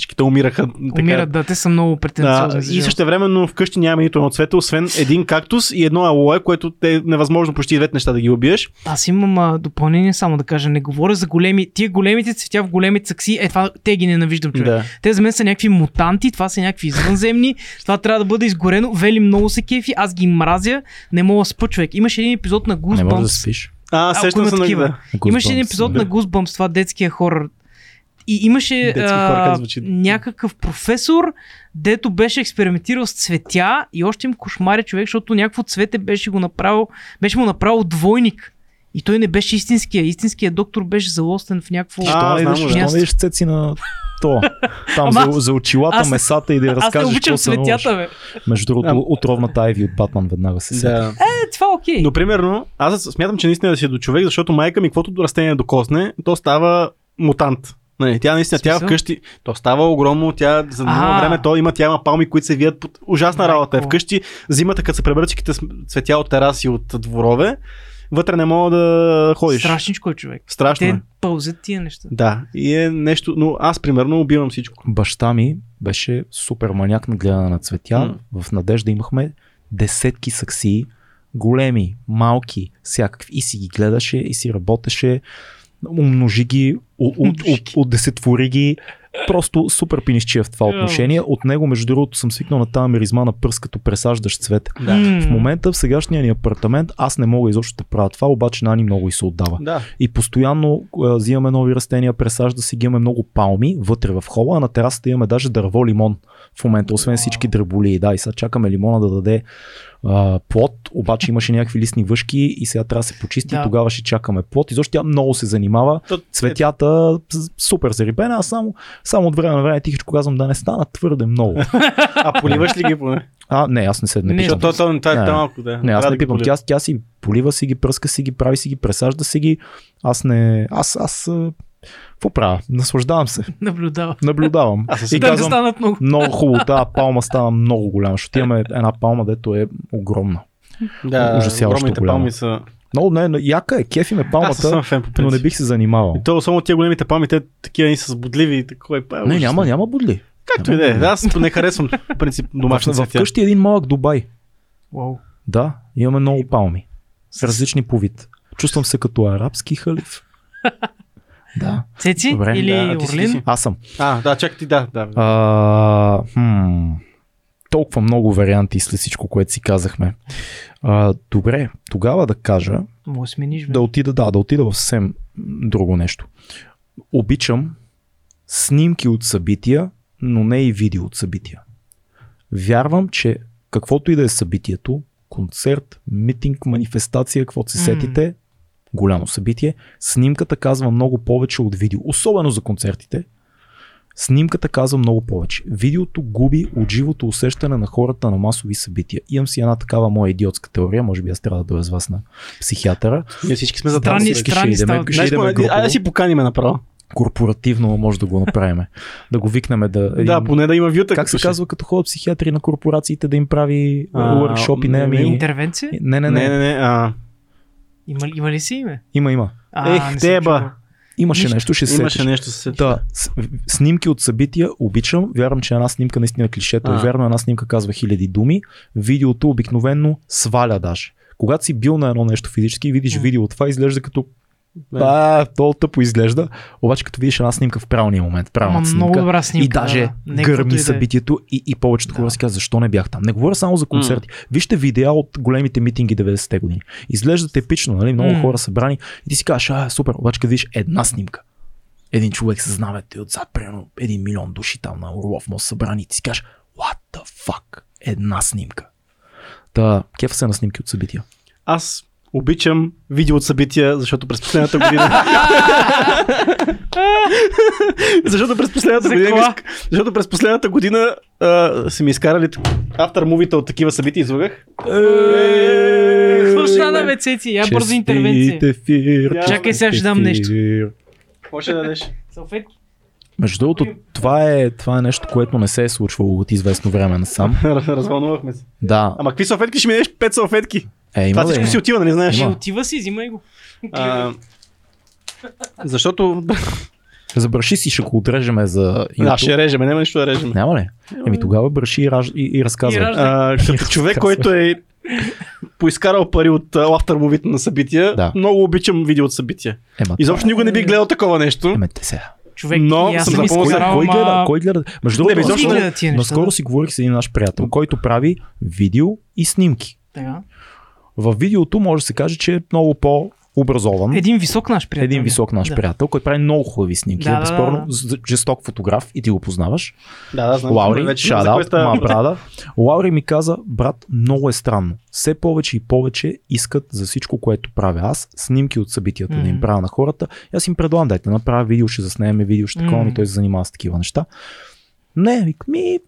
A: Всичките умираха. така.
C: Умират, да, те са много
A: Да,
C: претенциозни. за
A: и също времено вкъщи няма нито едно цвете, освен един кактус и едно алое, което е невъзможно почти двете неща да ги убиеш.
C: Аз имам а, допълнение само да кажа. Не говоря за големи. Тия големите цветя в големи цъкси, е това, те ги ненавиждам, човек.
A: Да.
C: Те за мен са някакви мутанти, това са някакви извънземни, това трябва да бъде изгорено. Вели много се кефи, аз ги мразя, не мога да спа човек. Имаше един епизод на
B: Не може да
C: Goosebumps.
B: спиш.
A: А,
C: Ако
A: сещам се на
C: такива.
A: да.
C: Имаше един
B: Goosebumps,
C: епизод
B: да.
C: на Goosebumps, това детския хорър. И имаше а, някакъв професор, дето беше експериментирал с цветя и още им кошмаря човек, защото някакво цвете беше го направил, беше му направил двойник. И той не беше истинския. Истинският доктор беше залостен в някакво...
A: А,
B: не
A: знам
B: не видиш цеци на то? Там
C: Ама
B: за, за очилата,
C: аз-
B: месата и да я
C: Аз не
B: разкажеш
C: обичам цветята, бе.
B: Между другото, отровната Айви от Батман веднага се сети.
A: Да.
C: Е, това е окей.
A: Но примерно, аз смятам, че наистина да си до човек, защото майка ми, каквото до растение докосне, то става мутант. Нали, тя наистина, тя вкъщи, то става огромно, тя за много време, то има, тя има палми, които се вият под ужасна
C: Майко.
A: работа. Е вкъщи, зимата, като се см- цветя от тераси, от дворове, вътре не мога да ходиш.
C: Страшничко е човек.
A: Страшно е.
C: Те пълзят тия неща.
A: Да, и е нещо, но аз примерно убивам всичко.
B: Баща ми беше супер маняк на гледане на цветя.
A: М.
B: В Надежда имахме десетки саксии, големи, малки, всякакви. И си ги гледаше, и си работеше, умножи ги,
C: Умножи ги.
B: Просто супер пинищия в това отношение. От него, между другото, съм свикнал на тази миризма на пръст, като пресаждаш цвете.
C: М,
B: В момента, в сегашния ни апартамент, аз не мога изобщо да правя това, обаче Нани много и се отдава.
A: Да.
B: И постоянно а, взимаме нови растения, пресажда си, ги имаме много палми вътре в хола, а на терасата имаме даже дърво лимон в момента, освен всички дреболии. Да, и сега чакаме лимона да даде а, плод, обаче имаше някакви листни въшки и сега трябва да се почисти,
C: Да.
B: тогава ще чакаме плод. И защо тя много се занимава,
A: То-
B: цветята супер зарибена, аз само, само от време на време тихичко казвам да не стана твърде много.
A: А поливаш ли ги поне?
B: А, не, аз не се не
C: Не,
B: пипам.
A: То, то, това е
B: Не.
A: малко, да.
B: Не, аз не пипам. Тя, тя си полива си ги, пръска си ги, прави си ги, пресажда си ги. Аз не. Аз, аз. а, Какво правя? Наслаждавам се.
C: Наблюдава.
B: Наблюдавам.
A: Аз със
B: и
C: Да
B: казвам,
C: станат много.
B: много хубаво, тази палма стана много голяма, защото имаме една палма, дето е огромна.
A: Да,
B: ужасяващо
A: огромните
B: голяма.
A: палми са...
B: Много не, но яка е, кефи ме
A: Аз съм
B: палмата,
A: фен по
B: но не бих се занимавал.
A: И то, особено тия големите палми, те такива и са бодливи и такова е.
B: Не, няма, няма будли.
A: Както и да е. Аз не харесвам принцип домашни цветя.
B: вкъщи е един малък Дубай.
C: Вау.
B: Да, имаме много палми. С различни по вид. Чувствам се като арабски халиф. Да,
C: Цеци
B: Добре,
C: или
A: да, ти
C: Орлин?
A: си.
B: аз съм.
A: А, да, чакай ти, да, да.
B: А, хм, толкова много варианти след всичко, което си казахме. А, добре, тогава да кажа,
C: Може да смениш, бе.
B: да отида, да, да отида в съвсем друго нещо. Обичам снимки от събития, но не и видео от събития. Вярвам, че каквото и да е събитието, концерт, митинг, манифестация, каквото се
C: М.
B: сетите, голямо събитие, снимката казва много повече от видео. Особено за концертите. Снимката казва много повече. Видеото губи от живото усещане на хората на масови събития. Имам си една такава моя идиотска теория, може би аз трябва да дойда с вас на психиатъра.
A: Ние всички сме за тази.
C: Странни
A: айде да си поканиме направо.
B: корпоративно може да го направим. да го викнем да... Един...
A: Да, поне да има вюта.
B: как се
A: ще-
B: казва, като ходят психиатри на корпорациите да им прави
A: А,
B: workshop и не,
A: не,
B: ами...
A: не,
C: Интервенция?
B: Не, не,
A: Не,
B: не,
A: не, не. А,
C: Има, ли- има ли си име?
B: Има, има.
C: А,
A: Ех,
C: чувал.
B: Имаше
C: Нищо.
B: нещо, ще се
A: имаше
B: сетиш.
A: нещо с
B: Да, снимки от събития обичам. Вярвам, че една снимка наистина е клишето.
A: А.
B: Е вярно, една снимка казва хиляди думи. Видеото обикновенно сваля даже. Когато си бил на едно нещо физически и видиш
C: М.
B: видео от това, изглежда като
A: Да.
B: То тъпо изглежда. Обаче като видиш една снимка в правилния момент, правилната
C: много
B: снимка,
C: добра снимка.
B: и даже
C: да.
B: Гърми
C: и да
B: събитието и, и повечето
C: Да.
B: хора си казват, защо не бях там. Не говоря само за концерти. Вижте видеа от големите митинги 90-те години. Изглеждат епично, нали? Много
C: М.
B: хора събрани и ти си кажеш, а, супер, обаче като видиш една снимка, един човек с знамето и отзад, примерно, един милион души там на Орлов мост събрани и ти си кажеш, what the fuck, една снимка. Та, кефа се на снимки от събития.
A: Аз обичам видео от събития, защото през последната година... защото през последната
C: За
A: година... Защото през последната година а, са ми изкарали автор мувите от такива събития излагах.
C: Какво стана, бе, Цеци? Я бързо интервенция. Чакай, сега ще дам нещо.
A: Може да дадеш.
C: Салфетки?
B: Между другото, това е, това е нещо, което не се е случвало от известно време насам.
A: Развълнувахме се.
B: Да,
A: Ама какви салфетки ще ми дадеш? Пет салфетки.
B: Е, има
A: Това всичко си отива, нали знаеш?
B: Има.
C: отива си, взимай го.
A: А, защото...
B: Забърши си, ще го отрежеме за YouTube.
A: ще режеме, няма нищо да режем.
B: Няма ли? Еми тогава бърши и, раж... и, и разказвай.
C: И.
A: А, като човек, който е поискарал пари от автор мувите на събития,
B: Да.
A: много обичам видео от събития.
B: Ема,
A: Изобщо никога не би гледал такова нещо.
B: Еме те сега.
C: Човек,
A: Но
C: и аз
A: съм запомнил-
B: Кой, гледа? Кой гледа? Между
A: Не,
B: другото, наскоро-
A: не
B: си говорих с един наш приятел, който прави видео и снимки.
C: Така.
B: В видеото може да се каже, че е много по-образован.
C: Един висок наш приятел.
B: един висок наш
C: Да.
B: приятел, който прави много хубави снимки.
C: Да, да,
B: безспорно
C: да,
B: жесток фотограф и ти го познаваш.
A: Да, да, знам.
B: Лаури,
A: Вече
B: ма брада. Лаури ми каза, брат, много е странно. Все повече и повече искат за всичко, което правя аз, снимки от събитията да им правя на хората. И Аз им предлагам, дайте да направя видео, ще заснеме видео, ще такова,
C: Мгм.
B: и той се занимава с такива неща. Не, ми,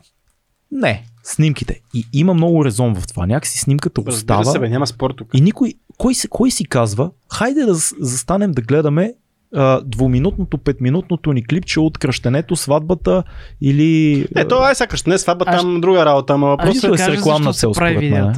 B: не, снимките. И има много резон в това. Някакси снимката
A: Разбира
B: остава.
A: се, бе, няма спор тук.
B: И никой, кой, си, кой си казва, хайде да застанем да гледаме а, двуминутното, петминутното ни клипче от кръщенето, сватбата или...
A: Ето, ай сега кръщане, сватба там друга работа, ама
C: ще
B: е с рекламна цел, според мен.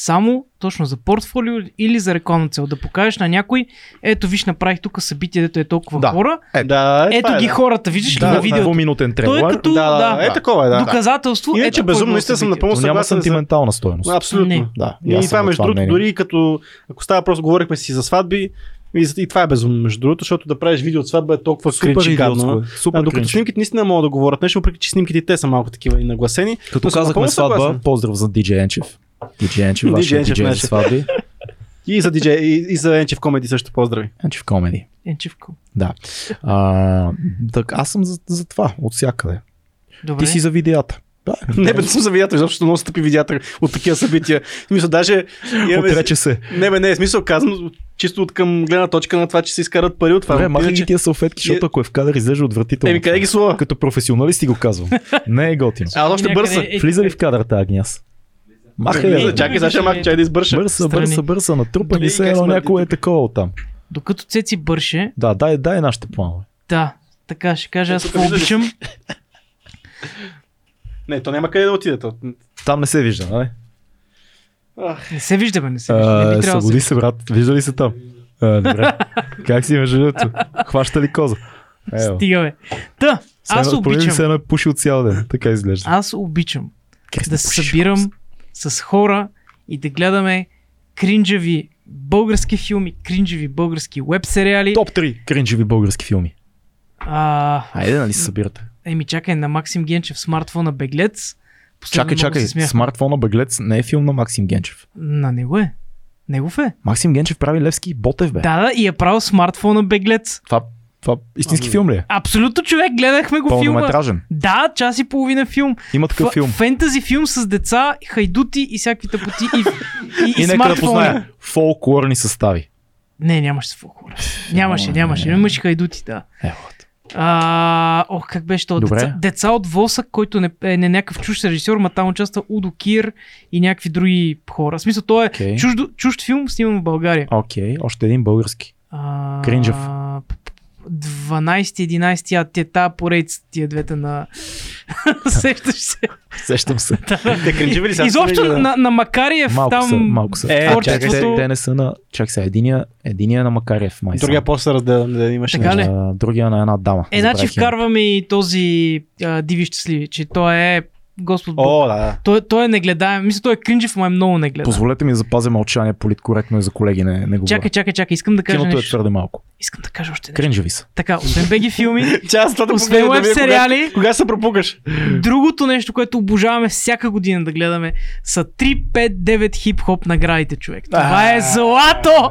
C: Само точно за портфолио или за рекламна цел. Да покажеш на някой, ето виж, направих тук събитие, дето е толкова
B: Да.
C: хора.
A: Да, е,
C: ето
A: това е,
C: ги
A: да.
C: хората, виждаш ли
B: да,
C: на видеото.
B: двуминутен
C: Той
B: трейлер.
C: е като
A: Да, да,
C: да,
A: е такова е, да.
C: доказателство.
A: Иначе
C: ето е
A: безумно,
C: било
A: наистина съм напълно
B: няма
A: съгласен. за-
B: сантиментална стоеност.
A: Абсолютно.
C: Не.
B: Да,
A: И,
B: аз
A: това
B: съм на
A: между другото, дори като ако става просто говорихме си за сватби, И, и това е безумно, между другото, защото да правиш видео от сватба е толкова
B: Супер
A: кринч и гадно.
B: е. Супер
A: А, докато
B: кринч.
A: снимките наистина могат да говорят нещо, въпреки че снимките и те са малко такива и нагласени.
B: Като казахме сватба,
A: съгласен.
B: поздрав за DJ Енчев. DJ Енчев, вашия
A: Енчев,
B: DJ за сватби.
A: И за DJ, и, и за Енчев Комеди също поздрави.
B: Енчев комеди.
C: Енчевко.
B: Да. А, так, аз съм за, за това, от всякъде.
C: Добре.
B: Ти си за видеята. Да,
A: Не, бе, не съм за видеята, защото много са тъпи видеята от такива събития. В смисъл, даже... имаме-
B: Отрече се.
A: Не, бе, не, в смисъл казвам, чисто от към гледна точка на това, че се изкарат пари от това.
B: Добре, махай ги тия салфетки, защото ако е в кадър, изглежда отвратително.
A: Еми, къде ги слова?
B: Като професионалист ти го казвам. Не е готино.
A: А, още бърса.
C: е-
B: Влиза ли в кадър тази гняз? Махай бе.
A: Чакай, сега ще махай, чай да избърша.
B: Бърса, бърса, бърса, натрупани
A: Гледай
B: се, едно някой е такова оттам.
C: Докато Цеци бърше,
B: Да, дай, дай нашите планове.
C: да, така ще кажа, аз какво обичам.
A: Не, то няма къде да отиде. То.
B: Там не се вижда, нали?
C: Не се вижда, бе, не се вижда. Не би да
B: Събуди
C: се...
B: брат. Вижда ли се там? А, добре. как си между другото? Хваща ли коза? Ево.
C: Стига, бе. Та, аз обичам.
B: се едно е пушил цял ден. Така изглежда.
C: Аз обичам
B: Как
C: да се събирам с хора и да гледаме кринджави български филми, кринджави български веб сериали.
B: Топ 3 кринжеви български филми.
C: А,
B: Айде, нали се събирате?
C: еми, чакай, на Максим Генчев смартфона Беглец. Последно
B: Чакай, чакай. Смартфона Бъглец не е филм на Максим Генчев.
C: На него е. Негов е.
B: Максим Генчев прави Левски и Ботев, бе.
C: Да, да, и е правил смартфона Беглец.
B: Това, това истински
A: Ами-
B: филм ли е?
C: Абсолютно човек, гледахме го филма. Да, час и половина филм.
B: Има такъв
C: Ф-
B: филм.
C: Фентази филм с деца, хайдути и всякакви тъпоти и, и, и,
B: И нека да позная. Фолклорни състави.
C: Не, нямаше фолклора. Нямаше, нямаше. Имаше хайдути, да.
B: Ево.
C: А, ох, как беше то?
B: Добре.
C: Деца, деца от Восък, който не, е не някакъв чужд режисьор, ма там участва Удо Кир и някакви други хора. В смисъл, той е
B: Окей.
C: чужд, чужд филм, сниман в България.
B: Окей, още един български.
C: А,
B: Кринджев.
C: 12-11, а те та поредица, тия двете на... Сещаш се.
B: Сещам се.
A: Те кринжеви ли са?
C: Изобщо на, на Макариев
B: Малко
C: там...
B: са, малко са.
A: Е,
B: а,
A: чакай,
B: те, те не са на... Чакай сега, единия, единия е на Макарев, май.
A: Другия после разделен, да имаше
C: Така ли?
B: А, другия на една дама.
C: Е, значи вкарваме и този а, Диви щастливи, че той е Господ Бог.
A: О, да, да.
C: Той, той е негледаем. Мисля, той е кринжев, но е много негледаем.
B: Позволете ми да запазя мълчание политкоректно и за колеги не, не говоря.
C: Чакай, чакай, чакай. Искам да кажа
B: Киното е
C: нещо.
B: твърде малко.
C: Искам да кажа още нещо.
B: Кринжеви са.
C: Така, освен беги филми, освен веб
A: да
C: сериали,
A: Кога, кога се пропукаш?
C: другото нещо, което обожаваме всяка година да гледаме, са 3, 5, 9 хип-хоп наградите, човек. Това е злато!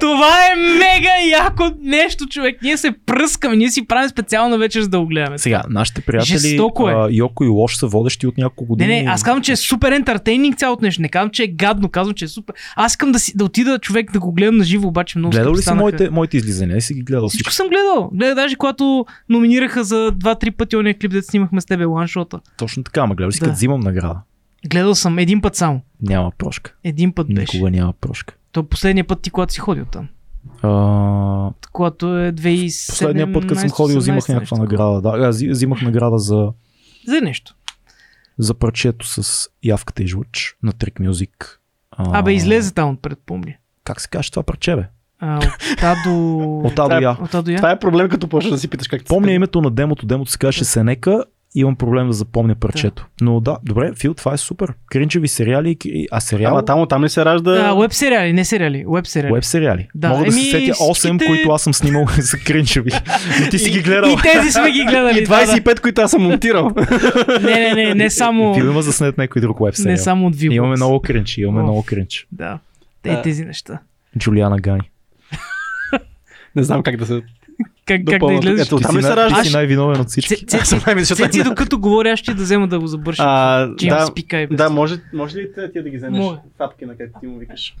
C: Това е мега яко нещо, човек. Ние се пръскаме, ние си правим специална вечер, за да го гледаме.
B: Сега, нашите приятели
C: е.
B: Йоко и Лош са водещи от няколко
C: Не,
B: години.
C: не, аз казвам, че е супер ентертейнинг цялото нещо. Не казвам, че е гадно, казвам, че е супер. Аз искам да, си, да отида човек да го гледам на живо, обаче много
B: Гледал ли си моите, моите излизания? Не си ги гледал
C: Всичко
B: всичко.
C: съм гледал. Гледах даже когато номинираха за 2-3 пъти ония клип, да снимахме с тебе ланшота.
B: Точно така, ама гледал си
C: Да.
B: като взимам награда?
C: Гледал съм един път само.
B: Няма прошка.
C: Един път беше.
B: Никога няма прошка.
C: То последния път ти, когато си ходил там.
B: А,
C: Когато е 2017
B: последния път, като съм ходил, взимах някаква награда. Да, аз взи- взимах награда за,
C: За нещо.
B: За парчето с явката и жлъч на Trick Music. А,
C: Абе, излезе там отпред, помня.
B: Как се каже това парче, бе?
C: А, от А до...
B: От А до
A: Това е-
B: Я.
C: От А до Я.
A: Това е проблем, като почнеш да си питаш как
B: Помня името на демото. Демото се казваше Сенека. Имам проблем да запомня парчето. Но да, добре, Фил, това е супер. Кринчеви сериали, и- а сериал,
A: Ама там, там ли се ражда?
C: А, веб сериали, не сериали, веб сериали.
B: Веб сериали.
C: Да,
B: Мога да се
C: еми,
B: сетя 8,
C: всичките-
B: които аз съм снимал за кринчеви. Но ти си ги гледал.
C: И тези сме ги гледали.
A: И 25, които аз съм монтирал.
C: Да, да. Не, не, не, не само,
B: Фил има заснет някой друг веб сериал.
C: не само от Viewbox.
B: Имаме много кринч, имаме
C: О.
B: много кринч.
C: Да.
A: Да.
C: Е, тези неща.
B: Джулиана Гани.
A: Не знам как да се
C: Как, как да излезеш?
A: Ето,
B: Ти
A: там ли се
B: най-
A: ражда?
B: ти си най-виновен от всички.
C: Цеци, докато говоря, аз ще да взема да го забърша.
A: А,
C: Че имам
A: да,
C: спикай.
A: да, може, може ли ти да ги вземеш? Папки на как ти му викаш.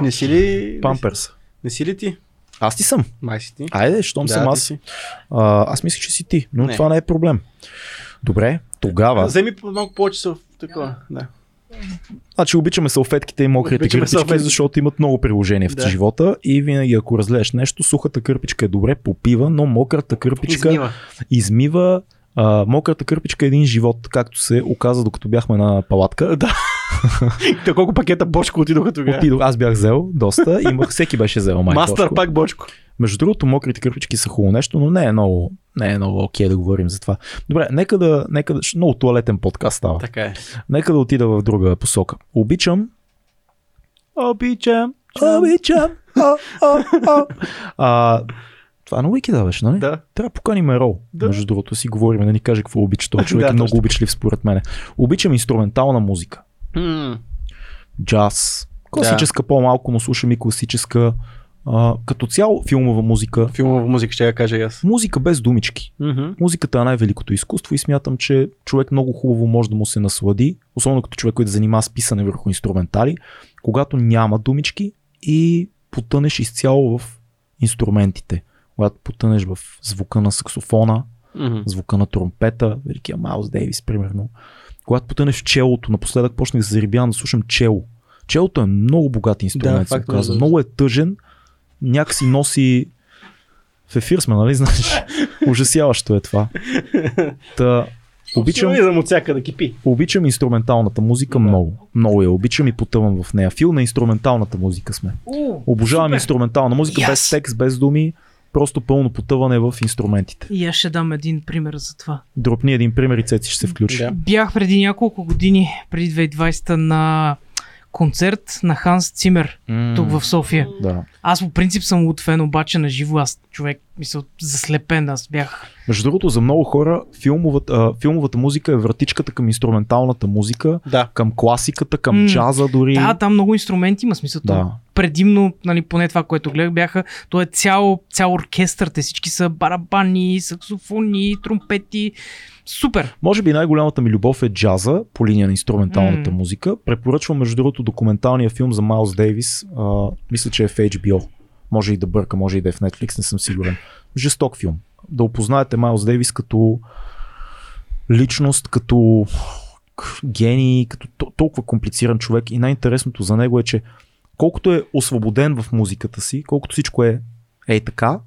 A: Не си ли...
B: Памперс.
A: Не си ли ти?
B: Аз ти съм.
A: Май си ти.
B: Айде, щом
A: Да,
B: съм аз.
A: си.
B: А, аз мисля, че си ти, но
A: Не.
B: това не е проблем. Добре, тогава.
A: Вземи малко повече в такова. Да.
B: Значи обичаме салфетките и мокрите
A: Обичаме
B: кърпички,
A: салфетки.
B: защото имат много приложения в
A: Да.
B: живота и винаги ако разлееш нещо, сухата кърпичка е добре, попива, но мократа кърпичка
A: Измива.
B: измива а, мократа кърпичка е един живот, както се оказа докато бяхме на палатка.
A: Да. Те колко пакета бочко отидоха тогава?
B: Отидох, аз бях взел доста, имах, всеки беше взел май
A: Мастър
B: Тошко.
A: пак бочко.
B: Между другото, мокрите кърпички са хубаво нещо, но не е много, не е много окей да говорим за това. Добре, нека да, нека да, много туалетен подкаст става.
A: Така е.
B: Нека да отида в друга посока. Обичам
A: Обичам
B: Обичам. А, това на Уикида беше, нали?
A: Да.
B: Трябва да поканим Ерол.
A: Да.
B: Между другото си говорим, да ни каже какво обича. Той човек
A: Да,
B: е много
A: точно.
B: обичлив според мен. Обичам инструментална музика.
A: М,
B: Джаз. Класическа по-малко, но слушам и класическа. А, като цяло филмова музика.
A: Филмова музика ще я кажа и аз.
B: Музика без думички.
A: Мгм.
B: Музиката е най-великото изкуство и смятам, че човек много хубаво може да му се наслади, особено като човек, който занимава с писане върху инструментали, когато няма думички и потънеш изцяло в инструментите. Когато потънеш в звука на саксофона,
A: Мгм.
B: звука на тромпета, великия Майлз Дейвис, примерно. Когато потънеш в челото, напоследък почнах да се зарибявам да слушам чело. Челото е много богат инструмент,
A: Да,
B: се оказва.
A: да.
B: Много е тъжен, някакси носи в ефир сме, нали знаеш? Ужасяващо е това. Та, обичам,
A: от всяка да кипи.
B: обичам инструменталната музика
A: Да.
B: много. Много я обичам и потъвам в нея. Фил на инструменталната музика сме.
C: О,
B: Обожавам
C: супер.
B: инструментална музика
C: Yes.
B: без текст, без думи. Просто пълно потъване в инструментите.
C: И аз ще дам един пример за това.
B: Дропни един пример и Цеци ще се включи.
A: Да.
C: Бях преди няколко години, преди 2020 на концерт на Ханс Цимер тук в София.
B: Да.
C: Аз по принцип съм от фен, обаче на живо аз човек, мисля, заслепен, аз бях.
B: Между другото, за много хора филмовата, а, филмовата музика е вратичката към инструменталната музика,
A: Да.
B: към класиката, към
C: М,
B: джаза дори.
C: Да, там много инструменти има смисъл.
B: Да.
C: Предимно, нали, поне това, което гледах, бяха, то е цял, цял оркестър, те всички са барабани, саксофони, тромпети. Супер!
B: Може би най-голямата ми любов е джаза по линия на инструменталната
C: М.
B: музика. Препоръчвам между другото документалния филм за Майлз Дейвис. А, мисля, че е в HBO. Може и да бърка, може и да е в Netflix, не съм сигурен. Жесток филм. Да опознаете Майлз Дейвис като личност, като гений, като то- толкова комплициран човек. И най-интересното за него е, че колкото е освободен в музиката си, колкото всичко е ей така,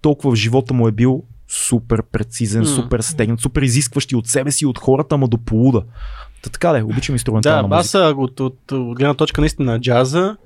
B: толкова в живота му е бил супер прецизен,
A: М.
B: супер стегнат, супер изискващ и от себе си, и от хората, ама до полуда. Та така да, обичам инструментална
A: Да, аз
B: музика.
A: а, от, от, от гледна точка наистина на джаза,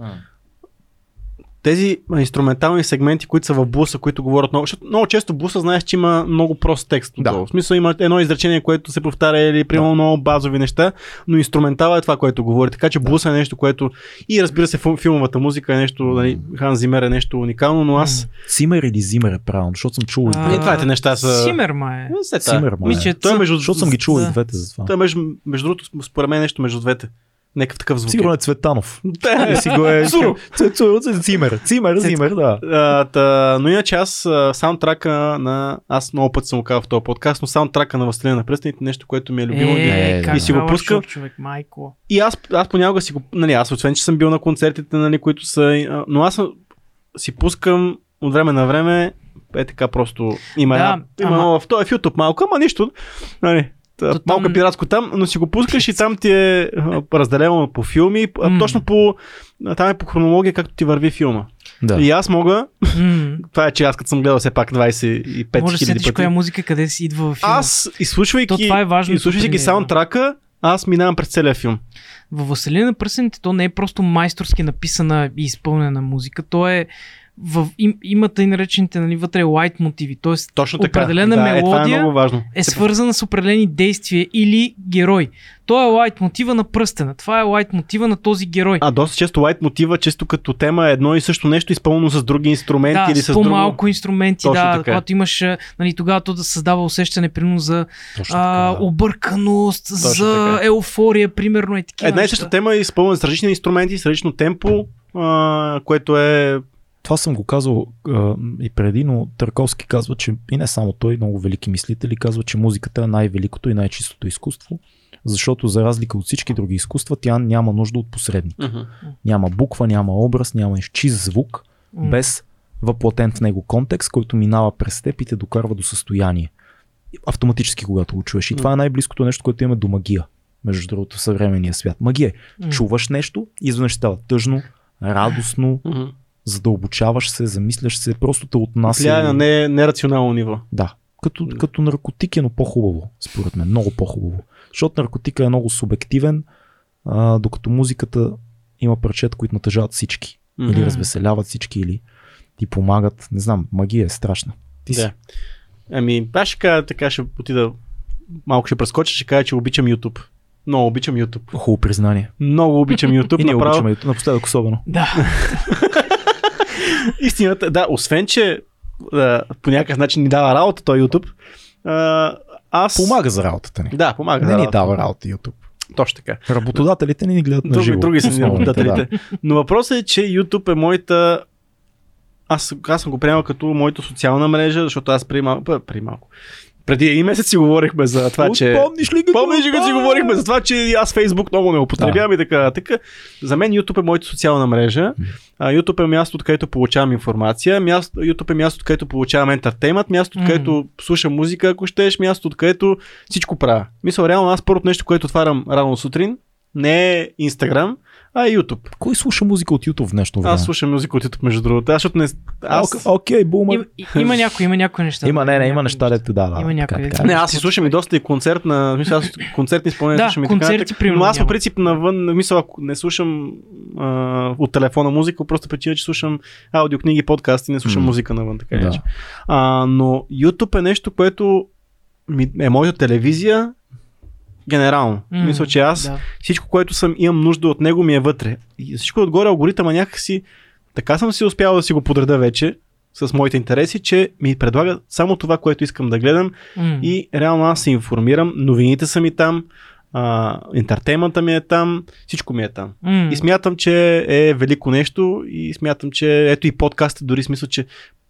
A: тези инструментални сегменти, които са в буса, които говорят много, защото много често буса знаеш, че има много прост текст.
B: Да.
A: В смисъл има едно изречение, което се повтаря или примерно много базови неща, но инструментала е това, което говори. Така че буса е нещо, което и разбира се фил- филмовата музика е нещо, нали, Хан Зимер е нещо уникално, но аз...
B: Цимер или Зимер е правилно, защото съм чул и
C: А,
B: двете.
A: Двете неща са...
C: Симер, ма е.
A: Е.
B: Цимер, ма е.
A: Той е между...
B: Защото съм ги чул и
C: Да.
B: двете за това.
A: Той е между, между другото, според мен е нещо между двете. Някакъв такъв звук.
B: Сигурно е Цветанов.
A: Да,
B: си го е...
A: Зуро.
B: Ц- ц- ц- Цимер, Цимер, Зимер, да.
A: А, та, но иначе аз саундтрака на... Аз много пъти съм го казал в този подкаст, но саундтрака на Властелина на пръстените нещо, което ми е любимо.
C: Е,
B: е, и
A: си го
C: Howard
A: пуска.
C: Shore, човек, майко.
A: И аз, аз понякога си го... Нали, аз освен, че съм бил на концертите, нали, които са... Но аз си пускам от време на време е така просто има,
C: Да,
A: една, има
C: ама-
A: в този в YouTube малко, ама нищо. Нали,
C: То там-
A: малко е пиратско там, но си го пускаш и там ти е а, разделено по филми,
C: М.
A: точно по, там е по хронология, както ти върви филма.
B: Да.
A: И аз мога,
C: М,
A: това е, че аз като съм гледал все пак 25
C: Може да
A: хиляди
C: седиш
A: пъти.
C: коя музика къде си идва в филма.
A: Аз, изслушвайки,
C: То това е важно.
A: изслушвайки саундтрака, аз минавам през целия филм.
C: Във Василина на пръсените то не е просто майсторски написана и изпълнена музика, то е в, им, има тъй наречените нали, вътре лайт мотиви, т.е.
A: Точно така.
C: Определена
A: да, Е, е
C: мелодия
A: много важно.
C: е свързана с определени действия или герой. То е лайт мотива на пръстена. Това е лайт мотива на този герой.
A: А доста често лайт мотива, често като тема е едно и също нещо, изпълнено с други инструменти
C: да,
A: или с,
C: с
A: друго.
C: по-малко инструменти,
A: Точно
C: да,
A: така.
C: когато имаш, нали, тогава то да създава усещане, примерно за
B: Точно
C: а,
B: така, да.
C: обърканост, за
A: така.
C: еуфория, примерно и такива
A: Една и съща тема е изпълнена с различни инструменти, с различно темпо, а, което е...
B: Това съм го казал а, и преди, но Търковски казва, че и не само той, много велики мислители казва, че музиката е най-великото и най-чистото изкуство, защото за разлика от всички други изкуства, тя няма нужда от посредник. Няма буква, няма образ, няма чист звук,
C: М.
B: без въплатен в него контекст, който минава през теб и те докарва до състояние. Автоматически, когато го чуеш. И това е най-близкото нещо, което имаме до магия. Между другото, в съвременния свят. Магия е.
C: М.
B: Чуваш нещо, изведнъж става тъжно, радостно,
A: Мгм.
B: Задълбочаваш се, замисляш се, просто те отнася.
A: Влияе на не, нерационално ниво.
B: Да. Като,
A: Да.
B: като наркотик е, но по-хубаво, според мен. Много по-хубаво. Защото наркотика е много субективен, а, докато музиката има парчета, които натъжават всички. Или
C: Мгм.
B: развеселяват всички, или ти помагат. Не знам, магия е страшна. Ти си.
A: Да. Ами, аз ще кажа, така ще отида малко ще прескоча, ще кажа, че обичам YouTube. Много обичам YouTube.
B: Хубаво признание.
A: Много обичам YouTube.
B: И ние
A: направо.
B: обичаме YouTube, напоследък особено.
C: Да.
A: Истината, да, освен, че а, по някакъв начин ни дава работа той YouTube, а, аз...
B: Помага за работата ни.
A: Да, помага.
B: Не
A: за
B: ни
A: работа.
B: дава работа YouTube.
A: Точно така.
B: Работодателите ни ни гледат на живо.
A: други са
B: Основните,
A: работодателите. Но въпросът е, че YouTube е моята аз, аз съм го приемал като моята социална мрежа, защото аз преди малко, преди малко. Преди един месец си говорихме за това,
B: Да.
A: че...
B: Помниш ли какво?
A: Помниш ли, като си говорихме за това, че аз Фейсбук много не употребявам и така. така. За мен YouTube е моята социална мрежа. YouTube е място, откъдето получавам информация. Място, YouTube е място, откъдето получавам ентертеймент. Място,
C: Мгм.
A: откъдето слушам музика, ако щеш. Място, откъдето всичко правя. Мисля, реално аз първото нещо, което отварям рано сутрин, не е Instagram, а YouTube.
B: Кой слуша музика от YouTube в днешно време?
A: Аз слушам музика от YouTube, между другото. Аз, защото не... Аз...
B: Ок- Окей, бума.
C: Има, и- има, някои, има някои неща.
B: Има, не, не, има неща, дето да, да.
C: Има някои
B: така, така.
A: Не, аз си слушам и доста и концерт на... Мисля, аз концертни изпълнения
C: Да,
A: слушам и така.
C: концерти, примерно,
A: Но аз по принцип навън, мисля, ако не слушам а, от телефона музика, просто причина, че слушам аудиокниги, подкасти, не слушам
B: М.
A: музика навън, така
B: Да.
A: да. а, Но YouTube е нещо, което ми, е моята телевизия генерално.
C: М,
A: Мисля, че аз
C: Да.
A: всичко, което съм имам нужда от него ми е вътре. И всичко отгоре алгоритъма някакси, така съм си успял да си го подреда вече с моите интереси, че ми предлага само това, което искам да гледам
C: М.
A: и реално аз се информирам, новините са ми там, а, интертеймента ми е там, всичко ми е там.
C: М.
A: И смятам, че е велико нещо и смятам, че ето и подкаста, дори смисъл, че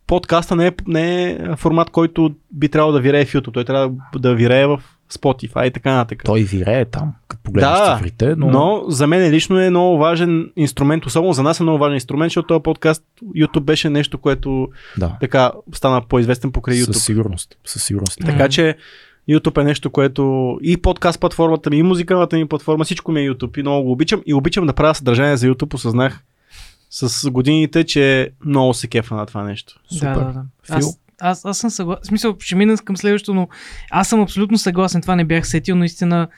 A: подкаста не е, не е формат, който би трябвало да вирее в YouTube. Той трябва да вирее в Spotify и така нататък.
B: Той вирее там, като погледнеш
A: Да,
B: цифрите, но...
A: Но... за мен лично е много важен инструмент, особено за нас е много важен инструмент, защото този подкаст YouTube беше нещо, което
B: Да.
A: така стана по-известен покрай YouTube.
B: Със сигурност. Със сигурност.
A: Така че YouTube е нещо, което и подкаст платформата ми, и музикалната ми платформа, всичко ми е YouTube и много го обичам. И обичам да правя съдържание за YouTube, осъзнах с годините, че много се кефа на това нещо.
B: Супер.
C: Да, да, да.
B: Фил?
C: Аз, аз, аз съм съгласен. В смисъл, ще мина към следващото, но аз съм абсолютно съгласен. Това не бях сетил. Наистина,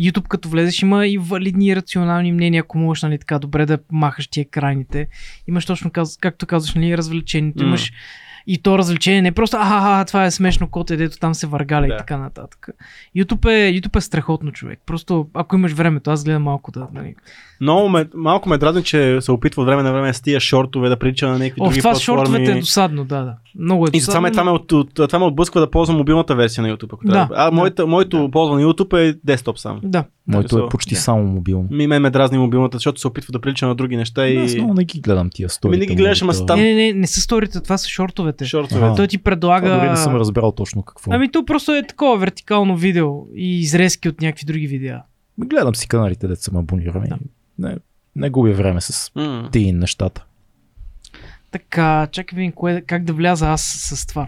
C: YouTube като влезеш има и валидни и рационални мнения, ако можеш, нали, така добре да махаш тия крайните. Имаш точно, както казваш, нали, развлечението. Имаш и то развлечение не е просто, аха, това е смешно, коте, дето там се въргаля
A: Да.
C: и така нататък. YouTube е, YouTube е страхотно човек. Просто, ако имаш времето, аз гледам малко да, нали.
A: Много ме, малко ме дразни, че се опитва от време на време с тия шортове да прилича на някакви
C: О,
A: други
C: това
A: платформи.
C: шортовете е досадно, да, да. Много е
A: И затова ме,
C: досадно.
A: това, ме, от, от, това ме отблъсква да ползвам мобилната версия на YouTube. Ако
C: Да,
A: трябва. а,
C: да.
A: моето, моето ползване на YouTube е десктоп само.
C: Да.
B: Моето
A: Да,
B: е почти
C: да.
B: само мобилно.
A: Ми мен ме дразни мобилната, защото се опитва да прилича на други неща и...
B: Аз много не ги гледам тия стори.
A: Ми не ги гледаш, ама там-
C: Не, не, не, не са сторите, това са шортовете.
A: Шортове.
B: Ага.
C: Той ти предлага...
B: Това дори не съм разбрал точно какво.
C: Ами то просто е такова вертикално видео и изрезки от някакви други видеа.
B: Гледам си каналите, дето съм абониран.
C: Да.
B: Не, не губя време с тия нещата.
C: Така, чакай видим кое, как да вляза аз с това.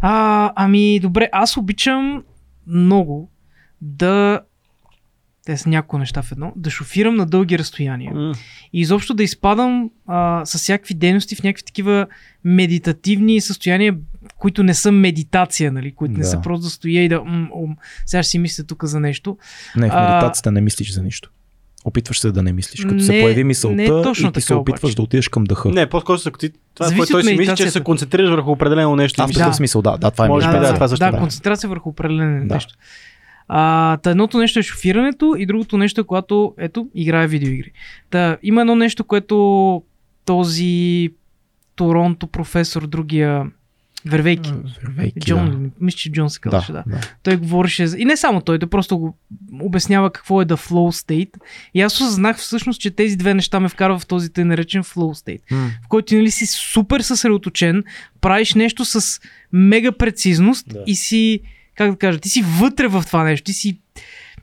C: А, ами, добре, аз обичам много да те са няколко неща в едно, да шофирам на дълги разстояния.
A: М.
C: И изобщо да изпадам а, с всякакви дейности в някакви такива медитативни състояния, които не са медитация, нали? които не
B: Да.
C: са просто да стоя и да м, м, сега ще си мисля тук за нещо.
B: Не, в
C: А-
B: медитацията не мислиш за нищо. Опитваш се да не мислиш. Като се
C: Не-
B: появи
C: не
B: мисълта
C: е точно
B: и ти се опитваш
C: обаче.
B: да отидеш към дъха.
A: Не, по-скоро се, ти, това,
C: Зависи
A: което той си мисли, че се концентрираш върху определено нещо.
B: А,
A: и
B: в такъв
C: Да.
B: смисъл, да, да, това е
A: Може би
B: медитация.
A: да, това също
C: да,
A: да.
C: концентрация върху определено
B: Да.
C: нещо. А, та едното нещо е шофирането и другото нещо е когато, ето, играе видеоигри. Та, има едно нещо, което този Торонто професор, другия Вервейки.
B: Вървейки,
C: Джон,
B: да.
C: мисля, че Джон се казваше, да.
B: да.
C: Той говореше, и не само той, той просто го обяснява какво е да flow state. И аз осъзнах всъщност, че тези две неща ме вкарват в този тъй наречен flow state
B: М.
C: в който нали, си супер съсредоточен, правиш нещо с мега прецизност
B: Да.
C: и си, как да кажа, ти си вътре в това нещо, ти си,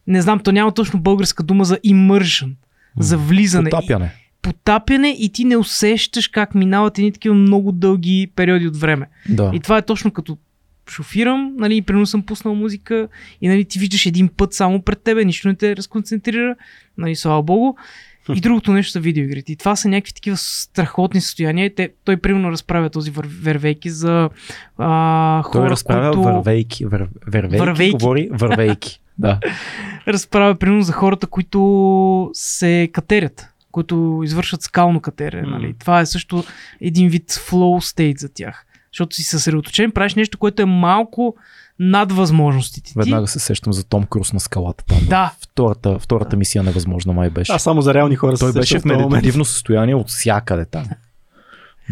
C: не знам, то няма точно българска дума за immersion, за влизане.
B: Потапяне.
C: Потапяне и ти не усещаш как минават едни такива много дълги периоди от време.
B: Да.
C: И това е точно като шофирам, нали, и примерно съм пуснал музика и нали, ти виждаш един път само пред тебе, нищо не те разконцентрира, нали, слава богу. И другото нещо са видеоигрите. И това са някакви такива страхотни състояния. Те, той примерно разправя този вър, вервейки за а,
B: Той
C: хора,
B: разправя
C: които...
B: вървейки. Вър, вървейки,
C: Вървейки.
B: говори вървейки. да.
C: разправя примерно за хората, които се катерят, които извършват скално катерене.
A: М.
C: Нали. Това е също един вид flow state за тях. Защото си съсредоточен, правиш нещо, което е малко над възможностите ти.
B: Веднага се сещам за Том Круз на скалата там.
C: Да.
B: Втората, втората мисия невъзможна май беше.
A: Аз само за реални хора
B: Той
A: се
B: беше в
A: момент.
B: медитативно състояние от всякъде там.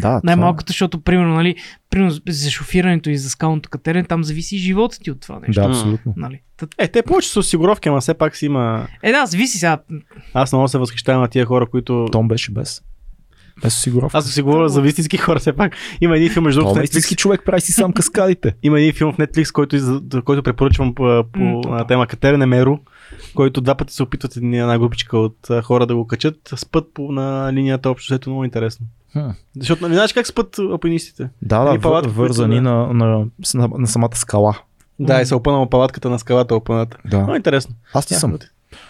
B: Да,
C: Най-малкото, защото, примерно, нали, примерно за шофирането и за скалното катерене, там зависи и живота ти от това
B: Това,
C: нещо.
B: да, абсолютно.
C: Нали?
A: Е, те повече са осигуровки, ама все пак си има...
C: Е, да, зависи сега.
A: Аз много се възхищавам на тия хора, които...
B: Том беше без. Без осигуровка.
A: Аз си говоря за истински хора, все пак. Има един филм, между другото,
B: е истински човек, прави си сам каскадите.
A: Има един филм в Netflix, който, който препоръчвам по, по
C: М.
A: на тема Катерене Меро, който два пъти се опитват една една групичка от хора да го качат. Спът по, на линията общо, ето много интересно.
B: Хм.
A: Защото не знаеш как спът алпинистите.
B: Да, да, вър- вързани
A: които,
B: на, на, на, на самата скала.
A: Да, и се опънала палатката на скалата опъната.
B: Да.
A: Много интересно.
B: Аз ти съм.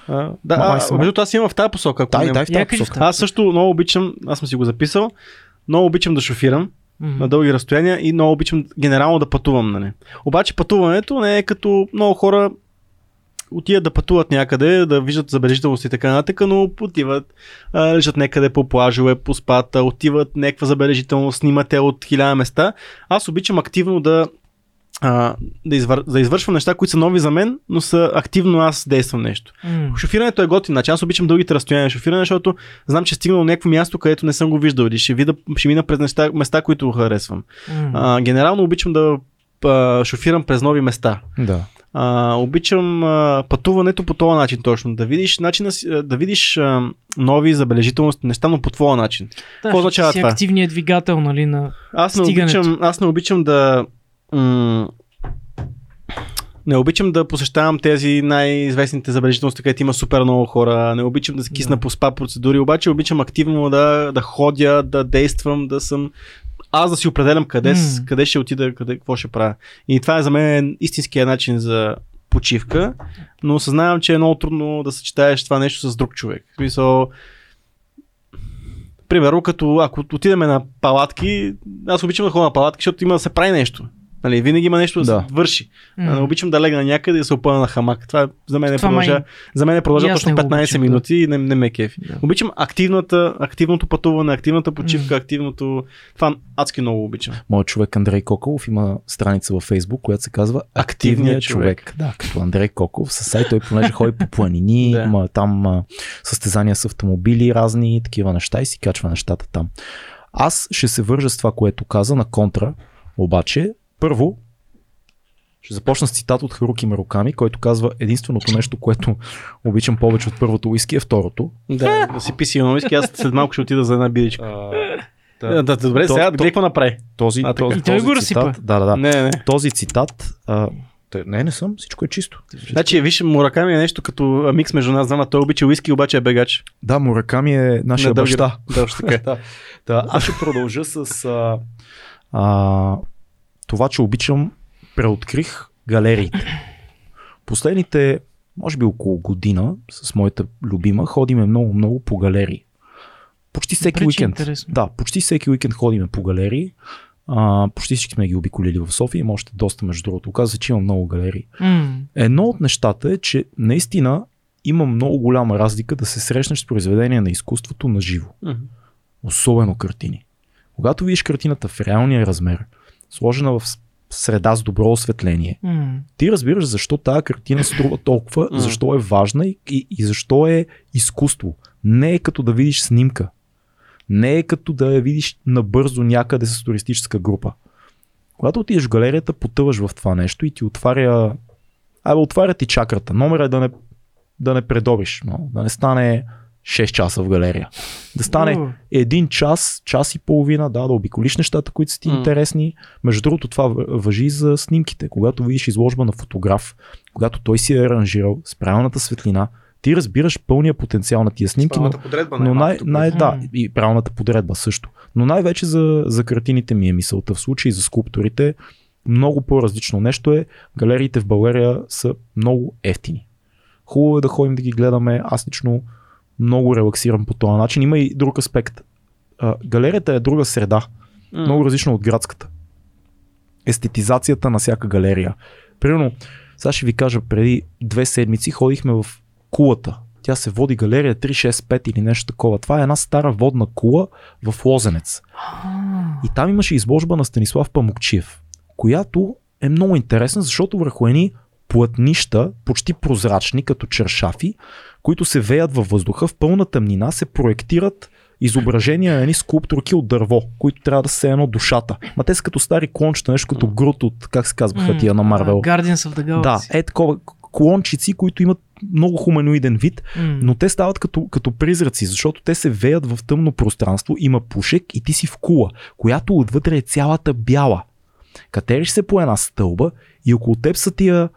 A: А, да,
B: Ма, май
A: а, между другото, аз имам в тази посока. ако
B: Дай,
A: не-
B: дай в тази посока.
A: Аз също много обичам, аз съм си го записал, много обичам да шофирам
C: Мгм.
A: на дълги разстояния и много обичам генерално да пътувам. Нали. Обаче пътуването не е като много хора отиват да пътуват някъде, да виждат забележителност и така нататък, но отиват, а, лежат някъде по плажове, по спата, отиват някаква забележителност, снимате от хиляда места. Аз обичам активно да, а, да, извър... да извършвам неща, които са нови за мен, но са активно аз действам нещо.
C: М.
A: Шофирането е готин начин. Аз обичам дългите разстояния на шофиране, защото знам, че стигна до някакво място, където не съм го виждал или ще, вида, ще мина през неща, места, които харесвам.
C: М.
A: А, генерално обичам да а, шофирам през нови места.
B: Да.
A: А, обичам а, пътуването по този начин точно. Да видиш, начина, да видиш а, нови забележителности, неща, но по твоя начин.
C: Да,
A: какво означава това?
C: активният двигател, нали, на...
A: Аз не,
C: Стигането.
A: обичам, аз не обичам да. М- не обичам да посещавам тези най-известните забележителности, където има супер много хора. Не обичам да се кисна
C: Да.
A: по спа процедури, обаче обичам активно да, да ходя, да действам, да съм. Аз да си определям къде,
C: М.
A: къде ще отида, къде, какво ще правя. И това е за мен истинския начин за почивка, но осъзнавам, че е много трудно да съчетаеш това нещо с друг човек. В смисъл, примерно, като ако отидеме на палатки, аз обичам да ходя на палатки, защото има да се прави нещо. Нали, винаги има нещо да,
B: Да.
A: се върши. А, Не обичам да легна някъде и да се опъна на хамак. Това за мен е
C: Това
A: продължа,
C: май-
A: за мен е продължа точно
C: не го
A: 15
C: обичам, да.
A: минути и не, не ме е кефи.
C: Да.
A: Обичам активната, активното пътуване, активната почивка, активното... Това адски много обичам.
B: Моят човек Андрей Коколов има страница във Фейсбук, която се казва
A: Активният
B: Активният
A: човек.
B: човек. Да, като Андрей Коков. Със сайт той понеже ходи по планини,
A: Да.
B: има там а, състезания с автомобили разни, такива неща и си качва нещата там. Аз ще се вържа с това, което каза на контра, обаче първо ще започна с цитат от Харуки Маруками, който казва единственото нещо, което обичам повече от първото уиски е второто.
A: Да, да си пи силно виски, аз след малко ще отида за една биричка. Да, да, добре,
B: То-
A: сега
B: то-
A: какво направи.
B: Този,
A: А,
B: този,
C: И той го разсипа.
B: цитат, да, да, да.
A: Не, не.
B: Този цитат, а, не, не съм, всичко е чисто.
A: Значи, виж, Мураками е нещо като микс между нас двама. Той обича уиски, обаче е бегач.
B: Да, Мураками е нашия
A: На дълги-
B: баща.
A: Да, така. е.
B: да, да, аз ще продължа с а, а, това, че обичам, преоткрих галериите. Последните, може би около година, с моята любима, ходиме много-много по галерии. Почти всеки
C: е
B: уикенд.
C: интересно.
B: Да, почти всеки уикенд ходиме по галерии. А, почти всички сме ги обиколили в София, има още доста между другото. Оказва се, че има много галерии.
C: М.
B: Едно от нещата е, че наистина има много голяма разлика да се срещнеш с произведения на изкуството на живо.
A: Мгм.
B: Особено картини. Когато видиш картината в реалния размер, сложена в среда с добро осветление,
C: М.
B: ти разбираш защо тази картина струва толкова,
A: М.
B: защо е важна и, и, и защо е изкуство. Не е като да видиш снимка. Не е като да я видиш набързо някъде с туристическа група. Когато отидеш в галерията, потъваш в това нещо и ти отваря. Абе, отваря ти чакрата. Номера е да не, да не предобиш. Да не стане 6 часа в галерия. Да стане един час, час и половина, да, да обиколиш нещата, които са ти интересни. Между другото, това въ- въжи и за снимките. Когато видиш изложба на фотограф, когато той си е аранжирал с правилната светлина, ти разбираш пълния потенциал на тия снимки, но,
A: подредба
B: но най, най, да, и правилната подредба също. Но най-вече за, за картините ми е мисълта. В случай за скулптурите, много по-различно нещо е. Галериите в България са много ефтини. Хубаво е да ходим да ги гледаме. Аз лично много релаксирам по този начин. Има и друг аспект. Галерията е друга среда, много различна от градската. Естетизацията на всяка галерия. Примерно, сега ще ви кажа, преди две седмици ходихме в кулата Тя се води галерия 365 или нещо такова. Това е една стара водна кула в Лозенец. И там имаше изложба на Станислав Памукчиев, която е много интересна, защото върху едни плътнища, почти прозрачни, като чершафи, които се веят във въздуха, в пълна тъмнина се проектират изображения на едни скулптурки от дърво, които трябва да се едно душата. Ма те са като стари клончета, нещо като груд от, как се казваха тия на Марвел.
C: Guardians of the Galaxy.
B: Да, е такова клончици, които имат много хуманоиден вид,
C: М.
B: но те стават като, като призраци, защото те се веят в тъмно пространство, има пушек и ти си в кула, която отвътре е цялата бяла. Катериш се по една стълба и около теб са тия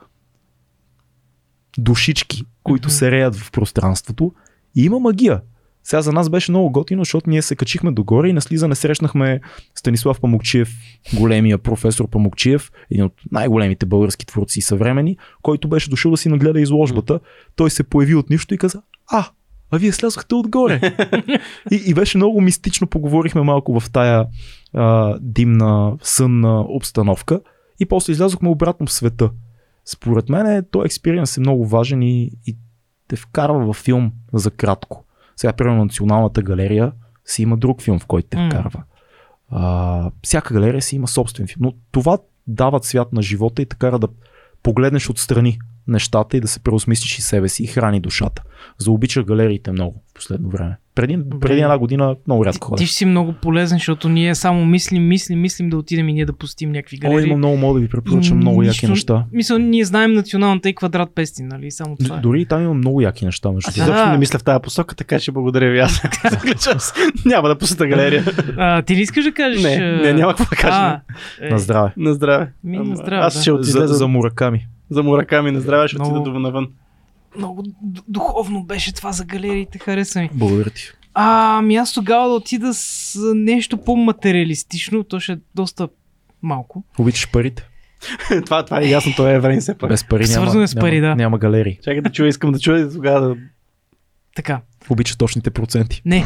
B: душички, които се реят в пространството и има магия. Сега за нас беше много готино, защото ние се качихме догоре и на слизане срещнахме Станислав Памукчиев, големия професор Памукчиев, един от най-големите български творци и съвремени, който беше дошъл да си нагледа изложбата. Той се появи от нищо и каза, а, а вие слязохте отгоре. и, и беше много мистично, поговорихме малко в тая а, димна, сънна обстановка и после излязохме обратно в света. Според мен този експириенс е много важен и, и те вкарва във филм за кратко. Сега, примерно, Националната галерия си има друг филм, в който те
C: М.
B: вкарва. А, всяка галерия си има собствен филм. Но това дава цвят на живота и така да погледнеш отстрани нещата и да се преосмислиш и себе си и храни душата. Заобичах галериите много в последно време. Преди, преди една година много
C: Ти,
B: рядко
C: ти
B: ходех.
C: ще си много полезен, защото ние само мислим, мислим, мислим да отидем и ние да посетим някакви
B: О,
C: галерии.
B: има много, мога да ви препоръчам много яки
C: Нищо-
B: неща.
C: Мисля, ние знаем националната и квадрат пести, нали? Само това. Е.
B: Дори и там има много яки неща. Между другото.
A: изобщо
C: Да.
A: не мисля в тази посока, така че благодаря ви. Аз. Няма да посета галерия.
C: А, ти не искаш да кажеш?
A: Не,
C: а,
A: не, няма какво да кажа.
C: А, е,
B: На здраве.
A: На здраве.
C: Ми, на здраве,
A: Аз
C: да.
A: ще отида
B: За,
A: за,
B: мураками.
A: за мураками на здраве, ще отида до навън.
C: Много духовно беше това за галериите, хареса ми.
B: Благодаря ти.
C: А, ами аз тогава да отида с нещо по-материалистично, то ще е доста малко.
B: Обичаш парите.
A: това, това е ясно, това е време все пак.
B: Без пари няма,
C: Свързано е с пари,
B: няма,
C: да.
B: няма галерии.
A: Чакай да чуя, искам да чуя и тогава да...
C: Така,
B: Обичаш точните проценти.
C: не.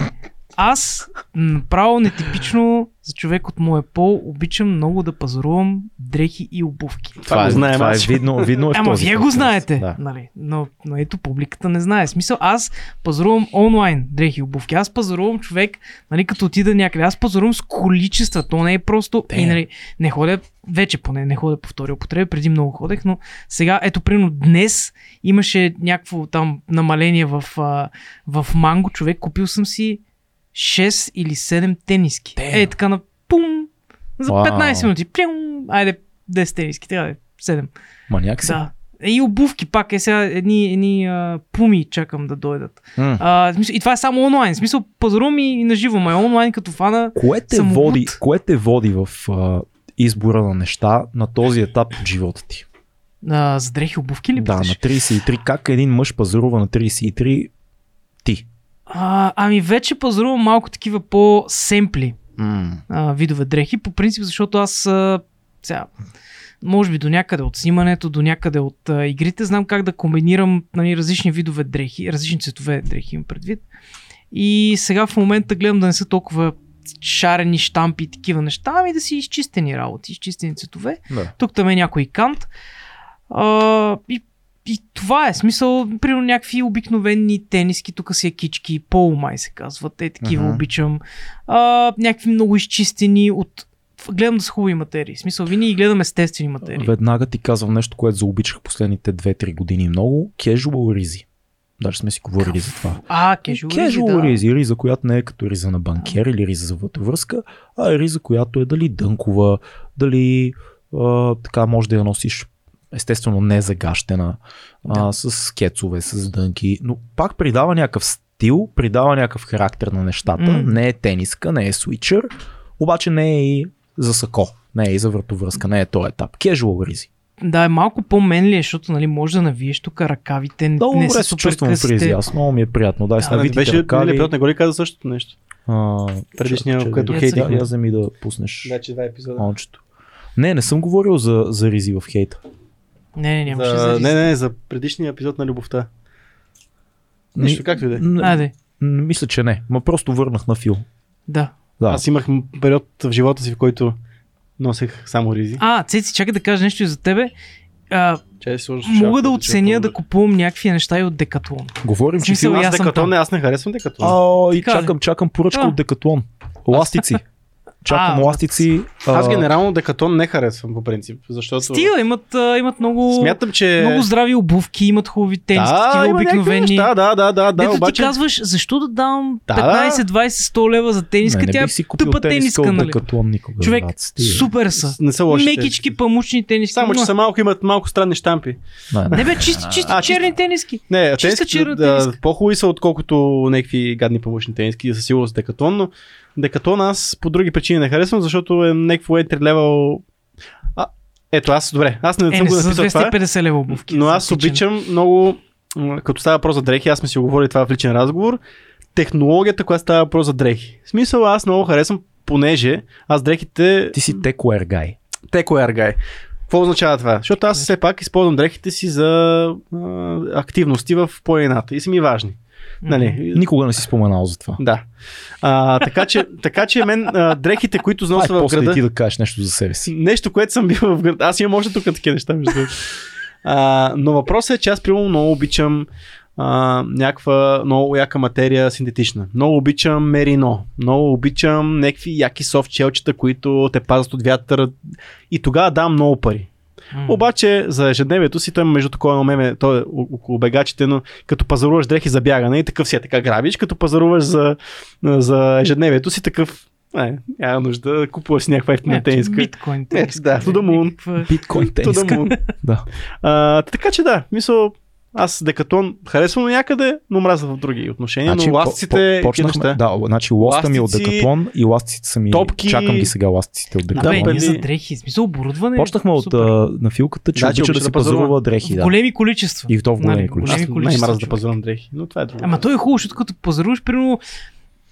C: Аз, направо нетипично за човек от моя пол, обичам много да пазарувам дрехи и обувки.
A: Това го
B: е,
A: знаем,
B: това е видно, видно е
C: Ама вие го знаете,
B: Да.
C: нали? но, но ето публиката не знае. Смисъл, аз пазарувам онлайн дрехи и обувки. Аз пазарувам човек, нали, като отида някъде. Аз пазарувам с количества. То не е просто. И,
B: Damn.
C: нали, не ходя, вече поне не ходя по втори употреба, преди много ходех, но сега, ето, примерно днес имаше някакво там намаление в, в манго. Човек, купил съм си 6 или 7 тениски.
B: Damn.
C: Е, така на пум, за
B: Вау.
C: 15 минути. Пям, айде, 10 тениски, трябва да е 7.
B: Маняк си.
C: Да. Е, И обувки пак е сега едни, едни а, пуми чакам да дойдат.
B: М.
C: А, смисъл, и това е само онлайн. В смисъл пазарувам и на живо, ма е онлайн като фана.
B: Кое те, води, кое те води в а, избора на неща на този етап от живота ти?
C: А, за дрехи обувки ли
B: Да, на
C: питаш?
B: 33. Как един мъж пазарува на 33?
C: А, ами вече пазарувам малко такива по-семпли
B: М.
C: а, видове дрехи, по принцип, защото аз а, сега, може би до някъде от снимането, до някъде от а, игрите, знам как да комбинирам нали, различни видове дрехи, различни цветове дрехи имам предвид. И сега в момента гледам да не са толкова шарени штампи и такива неща, ами да си изчистени работи, изчистени цветове.
B: Да.
C: Тук там е някой кант. А, и, и това е смисъл, примерно някакви обикновени тениски, тук си е кички, полумай се казват, те такива
B: Мгм.
C: обичам. А, някакви много изчистени от гледам да са хубави материи. В смисъл, винаги гледам естествени материи.
B: Веднага ти казвам нещо, което заобичах последните 2-3 години много. Casual ризи. Даже сме си говорили за това.
C: А, кежуал
B: Casual
C: да.
B: ризи, риза, която не е като риза на банкер или риза за вътовръзка, а е риза, която е дали дънкова, дали а, така може да я носиш естествено не загащена, а,
C: Да.
B: с кецове, с дънки, но пак придава някакъв стил, придава някакъв характер на нещата.
C: М.
B: Не е тениска, не е свичър, обаче не е и за сако, не е и за вратовръзка, не е този етап. Casual ризи.
C: Да, е малко по-менли, защото нали, може да навиеш тук ръкавите.
B: Много
C: не
B: добре се
C: супер
B: чувствам в ризи, аз много ми е приятно. Дай с
A: А, не
B: навитите
A: беше,
B: ръкави.
A: Пилот не го ли каза същото нещо?
B: А,
A: Предишния,
C: хейтихме.
B: Я, я вземи да пуснеш
A: Значи два епизода.
B: ончето. Не, не съм говорил за, за ризи в хейта.
C: Не, не, нямаше за,
A: За... Не, не, за предишния епизод на любовта. Нищо, както и да е.
C: Айде,
B: Мисля, че не. Ма просто върнах на фил.
C: да.
B: Да.
A: Аз имах м- период в живота си, в който носех само ризи.
C: А, Цеци, чакай да кажа нещо и за тебе. А,
A: Чай да си сложа
C: мога да оценя да купувам някакви неща и от Декатлон.
B: Говорим, че
C: Смисъл,
B: филм...
C: аз
A: Аз
C: съм
A: Декатлон,
C: там.
A: не, аз не харесвам Декатлон.
B: А, и
C: Така ли?
B: чакам, чакам поръчка
C: А.
B: от Декатлон. Ластици. Чакам
C: А,
B: ластици.
A: Аз
B: а,
A: генерално Декатлон не харесвам по принцип, защото...
C: Стига, имат, а, имат много,
A: Смятам, че...
C: много здрави обувки, имат хубави тениски,
A: да,
C: такива обикновени.
A: Неща, да, да, да, да,
C: Дето
A: обаче...
C: ти казваш, защо да дам
A: Да,
C: 15, 20, 100 лева за тениска,
B: не, не
C: тя е тъпа
B: тениска
C: тениска, нали?
B: Никога.
C: Човек,
B: брат,
C: супер са.
A: Не са лоши
C: Мекички, памучни тениски.
A: Само, че са малко, имат малко странни штампи.
B: Не,
C: бе, чисти, чисти
A: А,
C: черни тениски.
A: Не,
C: Чиста черна тениска.
A: по-хубави са, отколкото някакви гадни помощни тениски, със сигурност Декатлон, но Декатлон аз по други причини не харесвам, защото е някакво entry level... А, ето аз, добре, аз не
C: Е,
A: съм
C: не
A: го написал това,
C: 250 лева обувки.
A: но аз обичам много, като става въпрос за дрехи, аз сме си говорили това в личен разговор, технологията, която става въпрос за дрехи. В смисъл аз много харесвам, понеже аз дрехите
B: Ти си текуер гай.
A: Теко гай. Какво означава това? Защото аз все пак използвам дрехите си за а, активности в планината и са ми важни. Нали?
B: Никога не си споменал за това.
A: Да. А, така, че, така че мен а, дрехите, които
B: Ай,
A: нося в града,
B: ти да кажеш нещо за себе си.
A: нещо, което съм бил в града, аз имам още тук такива неща, между. А, но въпросът е, че аз примерно много обичам а, някаква много яка материя синтетична. Много обичам мерино. Много обичам някакви яки софт челчета, които те пазят от вятър. И тогава дам много пари.
C: М.
A: Обаче за ежедневието си, той има между такова едно меме, той е около бегачите, но като пазаруваш дрехи за бягане и такъв си е така грабиш, като пазаруваш за, за ежедневието си такъв не, няма нужда да купуваш си някаква ефтина
C: Не,
A: тениска.
C: Биткоин
A: Ето,
C: тениска.
A: да, to the moon.
C: Някаква-
B: Биткоин тениска. Да.
A: А, така че да, мисъл, аз Декатлон харесвам някъде, но мразя в други отношения, но ластиците
B: по-
A: и
B: почнахме, да, значи лоста ми е от Декатлон и ластиците са ми...
A: топки.
B: Чакам ги сега ластиците от
C: Да, бе,
B: Декатлон.
A: Дъмпели.
C: ние за дрехи, в смисъл оборудване.
B: Почнахме от а, на филката, че
A: Да,
B: обича да
A: да пазарува.
B: пазарува дрехи.
C: в
B: Да.
C: големи количества.
B: И в то в големи
C: Нали,
B: количества.
A: Аз
C: големи
A: най-мразя
C: количества.
A: да пазарувам дрехи, но това е друго.
C: Ама то е хубаво, защото като пазаруваш, примерно,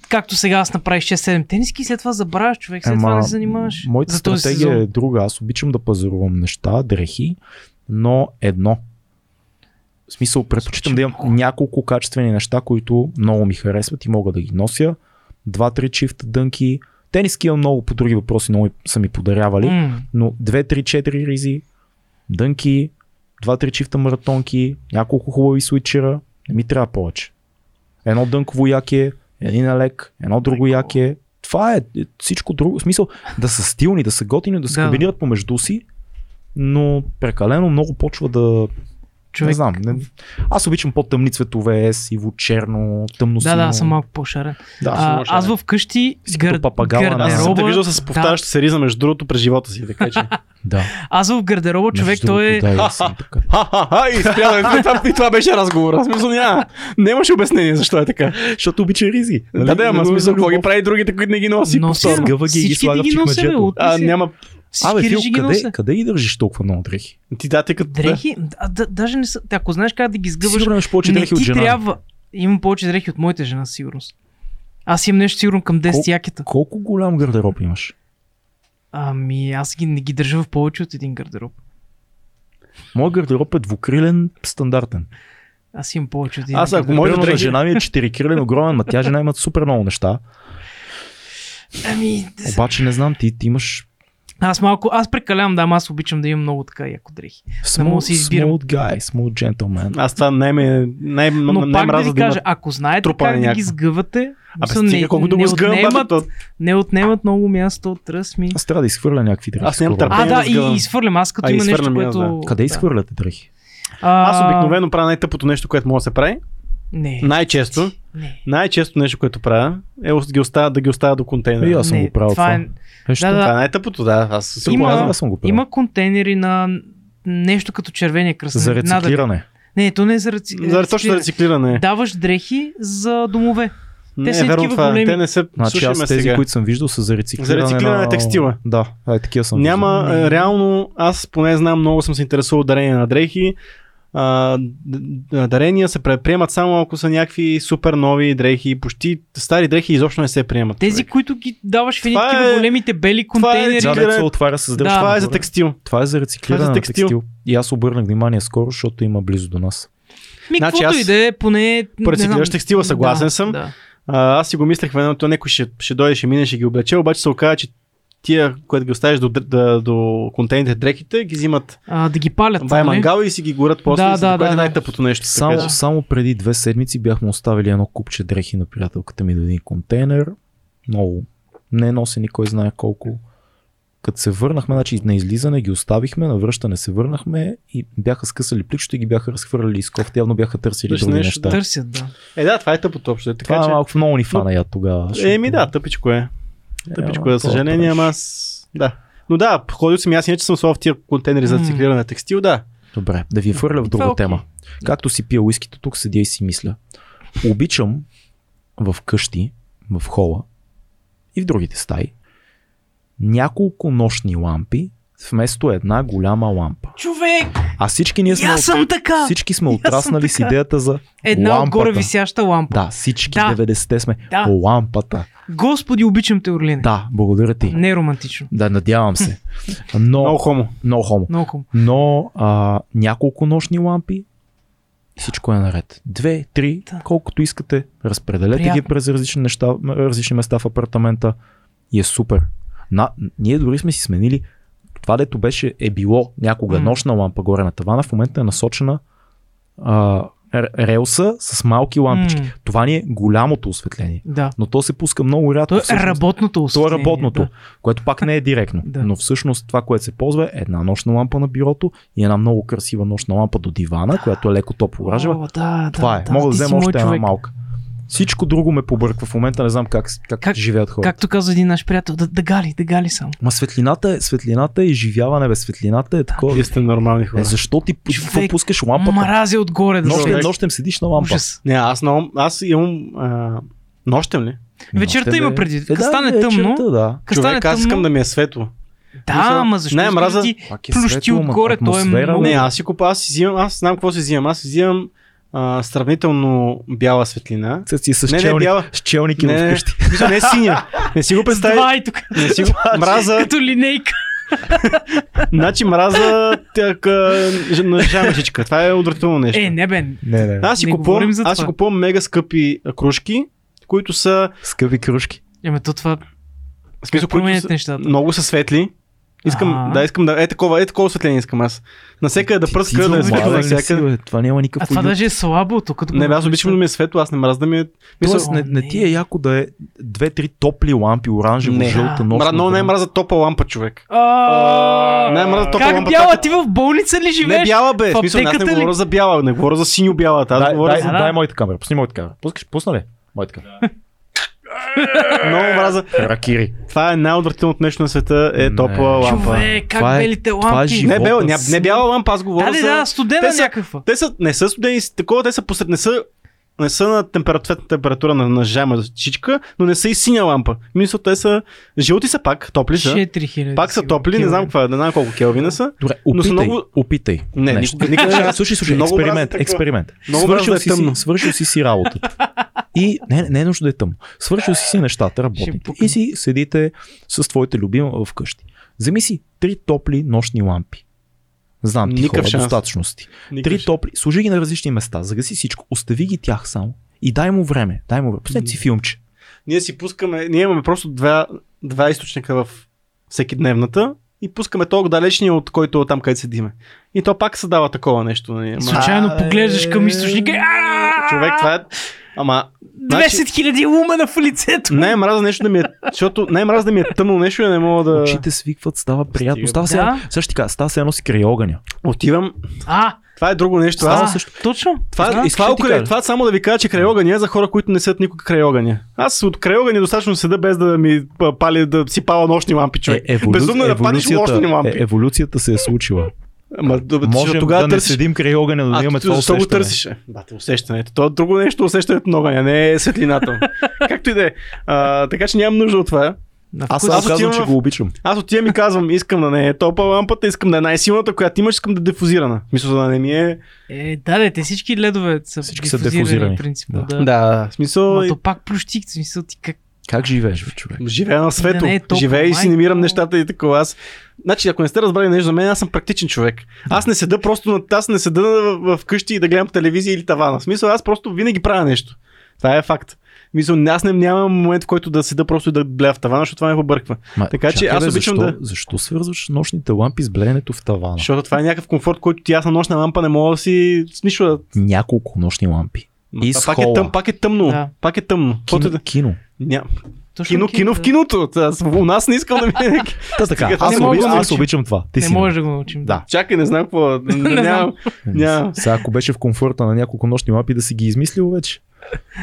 C: както сега аз направих 6-7 тениски, след това забравяш човек, след това не се занимаваш.
B: Моята
C: за
B: стратегия
C: сезон.
B: е друга. Аз обичам да пазарувам неща, дрехи, но едно. В смисъл, предпочитам да имам няколко качествени неща, които много ми харесват и мога да ги нося. Два-три чифта дънки. Тениски имам много по други въпроси, много са ми подарявали.
C: М,
B: но 2-3-4 ризи, дънки, 2-3 чифта маратонки, няколко хубави свитчера, не ми трябва повече. Едно дънково яке, един елек, едно друго яке. Това е всичко друго. В смисъл да са стилни, да са готини, да се
C: Да.
B: комбинират помежду си, но прекалено много почва да...
C: човек.
B: Не знам. Не... Аз обичам по-тъмни цветове, сиво, черно, тъмно
C: Да, да, аз съм малко по-шарен.
B: Да,
C: А, аз вкъщи гар...
B: папагала на-
A: Аз съм те
C: гардероба...
A: виждал с повтаряща се риза между другото през живота си, така че.
B: да.
C: Аз в гардероба човек,
B: Между
C: той е...
B: Да.
A: Ха-ха-ха, и спря да и това, беше разговор. Аз мисля, няма. Нямаше обяснение защо е така.
B: Защото обича ризи.
A: Да, да, ама смисъл, какво ги прави другите, които не ги носи
C: Носи,
B: ги и ги слага в чекмеджето.
A: А, няма.
B: Абе,
C: Всички
B: Фил, къде,
C: нося.
B: къде ги държиш толкова много дрехи?
A: Ти да, ти като...
C: Дрехи, а, да, даже не са. Те, Ако знаеш как да ги сгъваш,
B: Сигурно имаш повече дрехи от
C: ти
B: жена.
C: трябва. Имам повече дрехи от моята жена, сигурност. Аз имам нещо сигурно към 10
B: Колко-
C: якета.
B: Колко голям гардероб имаш?
C: Ами аз ги, не ги държа в повече от един гардероб.
B: Моят гардероб е двукрилен, стандартен.
C: Аз имам повече от един
A: Аз, ако. Моите
B: на
A: дрехи-
B: жена ми е четирикрилен, огромен, ма тя жена имат супер много неща.
C: Ами,
B: Обаче не знам, ти, ти имаш
C: аз малко, аз прекалявам, да, ама аз обичам да имам много така яко дрехи. мога да си избирам.
B: smooth guy, smooth gentleman.
A: Аз това най ме най,
C: Но
A: най,
C: пак да ви
A: да
C: кажа, ако знаете как да ги сгъвате,
A: Абе,
C: мисъл,
A: стига колкото го сгъвам,
C: отнемат,
A: то...
C: не отнемат много място от тръсми.
B: Аз трябва да изхвърля някакви дрехи.
A: Аз нямам
B: скоро.
C: А,
A: търпение
C: да,
A: да
C: и изхвърлям. Аз като
A: А,
C: има нещо,
A: и
C: което...
B: Къде
C: да.
B: изхвърляте дрехи?
C: А,
A: Аз обикновено правя най-тъпото нещо, което мога да се прави.
C: Не.
A: Най-често,
C: Не.
A: най-често нещо, което правя, е да ги оставя, да ги оставя до
B: И
A: контейнера.
B: аз съм
C: не,
B: го правил това.
C: това. Е, Да, да.
A: Това е най-тъпото, да. Аз съм
C: Има-.
B: Аз съм го правил.
C: има контейнери на нещо като червения кръст.
B: За рециклиране.
C: Не, то не е за реци...
A: За точно рециклиране.
C: Даваш дрехи за домове.
A: Не,
C: са
A: е верно
C: такива
A: това.
C: големи.
A: Те не се
B: Значи
A: слушаме
B: аз тези,
A: сега.
B: които съм виждал, са за рециклиране,
A: За рециклиране на текстила.
B: Да, е, такива съм
A: Няма,
C: Не.
A: е, реално, аз поне знам, много съм се интересувал от дарения на дрехи. А, дарения се приемат само ако са някакви супер нови дрехи. Почти стари дрехи изобщо не се приемат.
C: Тези,
A: човек.
C: които ги даваш в едни
A: е-
C: големите бели
A: това е
C: контейнери.
B: Да, се отваря с
C: Да.
A: Това е за текстил.
B: Това е за рециклиране
A: Това е за
B: на
A: текстил.
B: текстил. И аз обърнах внимание скоро, защото има близо до нас.
C: Ми,
A: Значи
C: каквото
A: аз
C: и да е, поне...
A: рециклиращ текстила съгласен
C: да,
A: съм.
C: Да.
A: А, аз си го мислех в едното, някой ще, ще дойде, ще мине, ще ги облече, обаче се оказа, че тия, което ги оставиш до, до, до контейнерите дрехите, ги взимат
C: А, да ги палят.
A: бай
C: нали?
A: мангал и си ги горят после.
C: Да, да, да,
A: е
C: да.
A: най-тъпото нещо.
B: Само,
A: така че.
B: само преди две седмици бяхме оставили едно купче дрехи на приятелката ми до един контейнер. Много. Не носени кой знае колко. Като се върнахме, значи на излизане ги оставихме, на връщане се върнахме и бяха скъсали пликчето и ги бяха разхвърляли из кофта. Явно бяха търсили
A: Виж
B: други
A: нещо,
B: неща.
C: Търсят, да.
A: Е, да, това е тъпото общо. Така,
B: Това
A: че...
B: малко много ни фана я тогава.
A: Еми да, тъпичко е. Тъпичко е, за съжаление, ама аз... Да. Но да, ходил съм и аз иначе съм слав в тия контейнери за рециклиране на текстил, да.
B: Добре, да ви фърля в друга тема. Както си пия уискито, тук седя и си мисля. Обичам в къщи, в хола и в другите стаи няколко нощни лампи вместо една голяма лампа.
C: Човек!
B: А всички ние сме,
C: аз съм така!
B: всички сме отраснали с идеята за
C: Една
B: лампата.
C: отгоре висяща лампа.
B: Да, всички
C: Да.
B: 90-те сме
C: Да.
B: лампата.
C: Господи, обичам те, Орлине.
B: Да, благодаря ти.
C: Не е романтично.
B: Да, надявам се. Но,
A: Много хомо.
B: много хомо.
C: Много
B: но а, няколко нощни лампи всичко е наред. Две, три,
C: Да.
B: колкото искате, разпределете
C: Приятно.
B: ги през различни, неща, различни места в апартамента и е супер. На, ние дори сме си сменили това, дето беше, е било някога
C: М.
B: нощна лампа горе на тавана, в момента е насочена а, релса с малки лампички.
C: М.
B: Това ни е голямото осветление.
C: Да.
B: Но то се пуска много рядко.
C: То е
B: всъщност.
C: работното
B: То е
C: осветление.
B: работното,
C: Да.
B: което пак не е директно.
C: Да.
B: Но всъщност това, което се ползва е една нощна лампа на бюрото и една много красива нощна лампа до дивана, която е леко топло оранжева.
C: О, да,
B: Това
C: да,
B: е.
C: Да,
B: Мога да взема още една
C: човек.
B: малка. Всичко друго ме побърква в момента, не знам как, как,
C: Как-
B: живеят хората.
C: Както каза един наш приятел, да, да гали, да гали само.
B: Ма светлината е, светлината е изживяване, бе. Светлината е такова.
A: Вие сте нормални хора.
B: Е, защо ти
C: Човек,
B: пускаш лампата?
C: Мрази отгоре да
B: Нощем, нощем седиш на лампа.
C: Ужас.
A: Не, аз, много, аз имам... А, нощем ли?
C: Вечерта
B: Нощем,
C: има преди.
B: Е, да,
C: стане
B: вечерта,
C: тъмно,
B: да.
A: Човек, аз искам да ми е светло.
C: Да, ама защо
A: не, мраза-
B: е
C: плющи
B: светло, ма
C: отгоре, то е много...
A: Не, аз си купа, аз си взимам, аз знам какво си взимам. Аз си взимам а, сравнително бяла светлина.
B: С, си с,
A: Не, не,
B: челник,
A: бяла.
B: с челники
A: Не, не,
B: вкъщи.
A: Не е синя. Не си го представи.
C: два и тук.
A: Не си го мраза.
C: Като линейка.
A: Значи мраза тяка, на жамъчичка. Това е отвратително нещо.
C: Е, не бе.
B: Не, не.
A: аз си
C: не
A: купувам, аз си купувам мега скъпи кружки, които са,
B: Скъпи кружки.
C: Еме, то това...
A: смисъл, които са,
C: нещата?
A: много са светли. Искам,
C: А.
A: да, искам да, е такова, е такова осветление искам аз. Насекъде да пръска, да е светло навсякъде.
B: Това няма
C: А
B: никакъв
C: това
B: уют.
C: даже е слабо. Тук, като
A: Не, аз обичам да ми е светло, аз не мразя да ми е...
B: Тоест, не, не
C: не.
B: ти е яко да е две-три топли лампи, оранжево,
A: Не.
B: жълта, нощна.
A: Мра, много не мраза топа лампа, човек.
C: А,
A: Не, мраза топла
C: Как
A: лампа,
C: бяла?
A: така-
C: Ти в болница ли
A: Не
C: живееш?
A: бяла, бе. смисъл, аз не говоря за бяла, не говоря за синьо бяла. Аз
B: Дай,
A: говоря
B: дай,
A: за...
C: за-
B: дай моята камера. Пусни моята камера. Пускаш, пусна ли? Моята камера.
A: Много мраза.
B: Ракири.
A: Това е най-отвратителното нещо на света, е
B: Не.
A: топла лампа.
C: Човек, как
B: Това е-
C: белите
B: това е
C: лампи?
A: Не,
B: Живота
A: не, не бяла лампа, аз говоря
C: Да, да, студена
A: те са-
C: някаква.
A: Те са, не са студени, такова, те са посред, не са, не са на температура, температура на, на жама чичка, но не са и синя лампа. Мисля, те са, жълти са пак, топли са.
C: 4000.
A: Пак са топли, не
C: кило.
A: знам каква, е, не знам колко келвина са.
B: Добре,
A: Но са
B: опитай,
A: много-
B: опитай.
A: Не,
B: нещо.
A: никога- никога не-
B: Е, Слушай, слушай,
A: Много
B: експеримент,
A: такова.
B: експеримент.
A: Много
B: свършил,
A: да е
B: си,
A: тъмно.
B: свършил си си работата. И не, не е нужно да е тъмно. Свършил си си нещата, работните.
C: пукам.
B: И си седите с твоите любима вкъщи. Вземи си три топли нощни лампи. Знам ти
A: Никакъв
B: хора,
A: шанс.
B: достатъчно си. ти.
A: Никакъв
B: Три топли, служи ги на различни места, загаси всичко, остави ги тях само и дай му време. Дай му време. Пуснете си филмче.
A: Ние си пускаме, ние имаме просто два, два източника в всеки дневната и пускаме толкова далечния от който е там където седиме. И то пак се дава такова нещо. Нали?
C: Случайно поглеждаш към
B: е,
C: източника. и,
A: човек, това е... Ама,
C: 10 хиляди лумена в лицето.
A: най-мраза нещо да ми е... Защото най-мраза да ми е тъмно нещо и не мога да...
B: Очите свикват, става приятно.
A: Стига.
B: Става се,
C: Да.
B: също кажа, става се едно си край огъня.
A: Отивам...
C: А,
A: Това е друго нещо.
B: Става
A: Аз...
B: също.
C: точно.
A: Това,
C: Знам.
A: и това,
B: кажа.
A: това само да ви кажа, че край огъня е за хора, които не седят никога край огъня. Аз от край огъня достатъчно седа без да ми пали, да си пала нощни лампи, човек.
B: Е, еволю...
A: Безумно е да палиш нощни лампи.
B: е, еволюцията се е случила.
A: Ама, да,
B: Можем
A: защото
B: да
A: тогава
B: не
A: търсиш...
B: седим край огъня, но да
A: А,
B: имаме това
A: защо го
B: усещане.
A: търсиш? е? Бате, усещането. То е друго нещо, усещането на огъня, не е светлината. Както и да е. Така че нямам нужда от това.
B: Аз само
A: Аз
B: казвам, че
A: в-
B: го обичам.
A: Аз отивам и казвам, искам да не е топа лампата, искам да е най-силната, която имаш, искам да е дефузирана. Мисля да не ми е...
C: Е, да, да, те всички ледове са
B: Всички са
C: дифузирани,
B: дифузирани.
C: принципно.
B: Да.
C: Да.
A: Да, смисъл...
C: Ма то пак плющи, в смисъл ти как...
B: Как живееш, бе, човек?
A: Живея на свето.
C: Да не е толкова,
A: Живея и си намирам
C: майко.
A: нещата и такова. Аз... Значи, ако не сте разбрали нещо за мен, аз съм практичен човек. Аз не седа просто на... Аз не седа в, в къщи и да гледам телевизия или тавана. В смисъл, аз просто винаги правя нещо. Това е факт. Мисля, аз не нямам момент, в който да седа просто и да гледа в тавана, защото това ме побърква.
B: Ма,
A: Така че
B: чакай,
A: аз
B: бе,
A: обичам
B: защо,
A: да-
B: Защо свързваш нощните лампи с блеенето в тавана?
A: Защото това е някакъв комфорт, който ти аз на нощна лампа не мога да си с нищо да...
B: Няколко нощни лампи. И
A: пак, е тъм, пак е тъмно.
C: Да.
A: Пак е тъмно.
B: Кино,
A: да-
B: кино.
A: Ня...
C: Точно
A: Кино, кино в киното. У нас не искам да ми е.
B: Та така, аз,
C: не мога
B: оби,
C: да
B: аз обичам това. Ти
C: Не
B: си
C: може да го научим.
B: Да.
A: Чакай, не знам какво. Нямам.
B: Сега, ако беше в комфорта на няколко нощни лампи, да си ги измислил вече.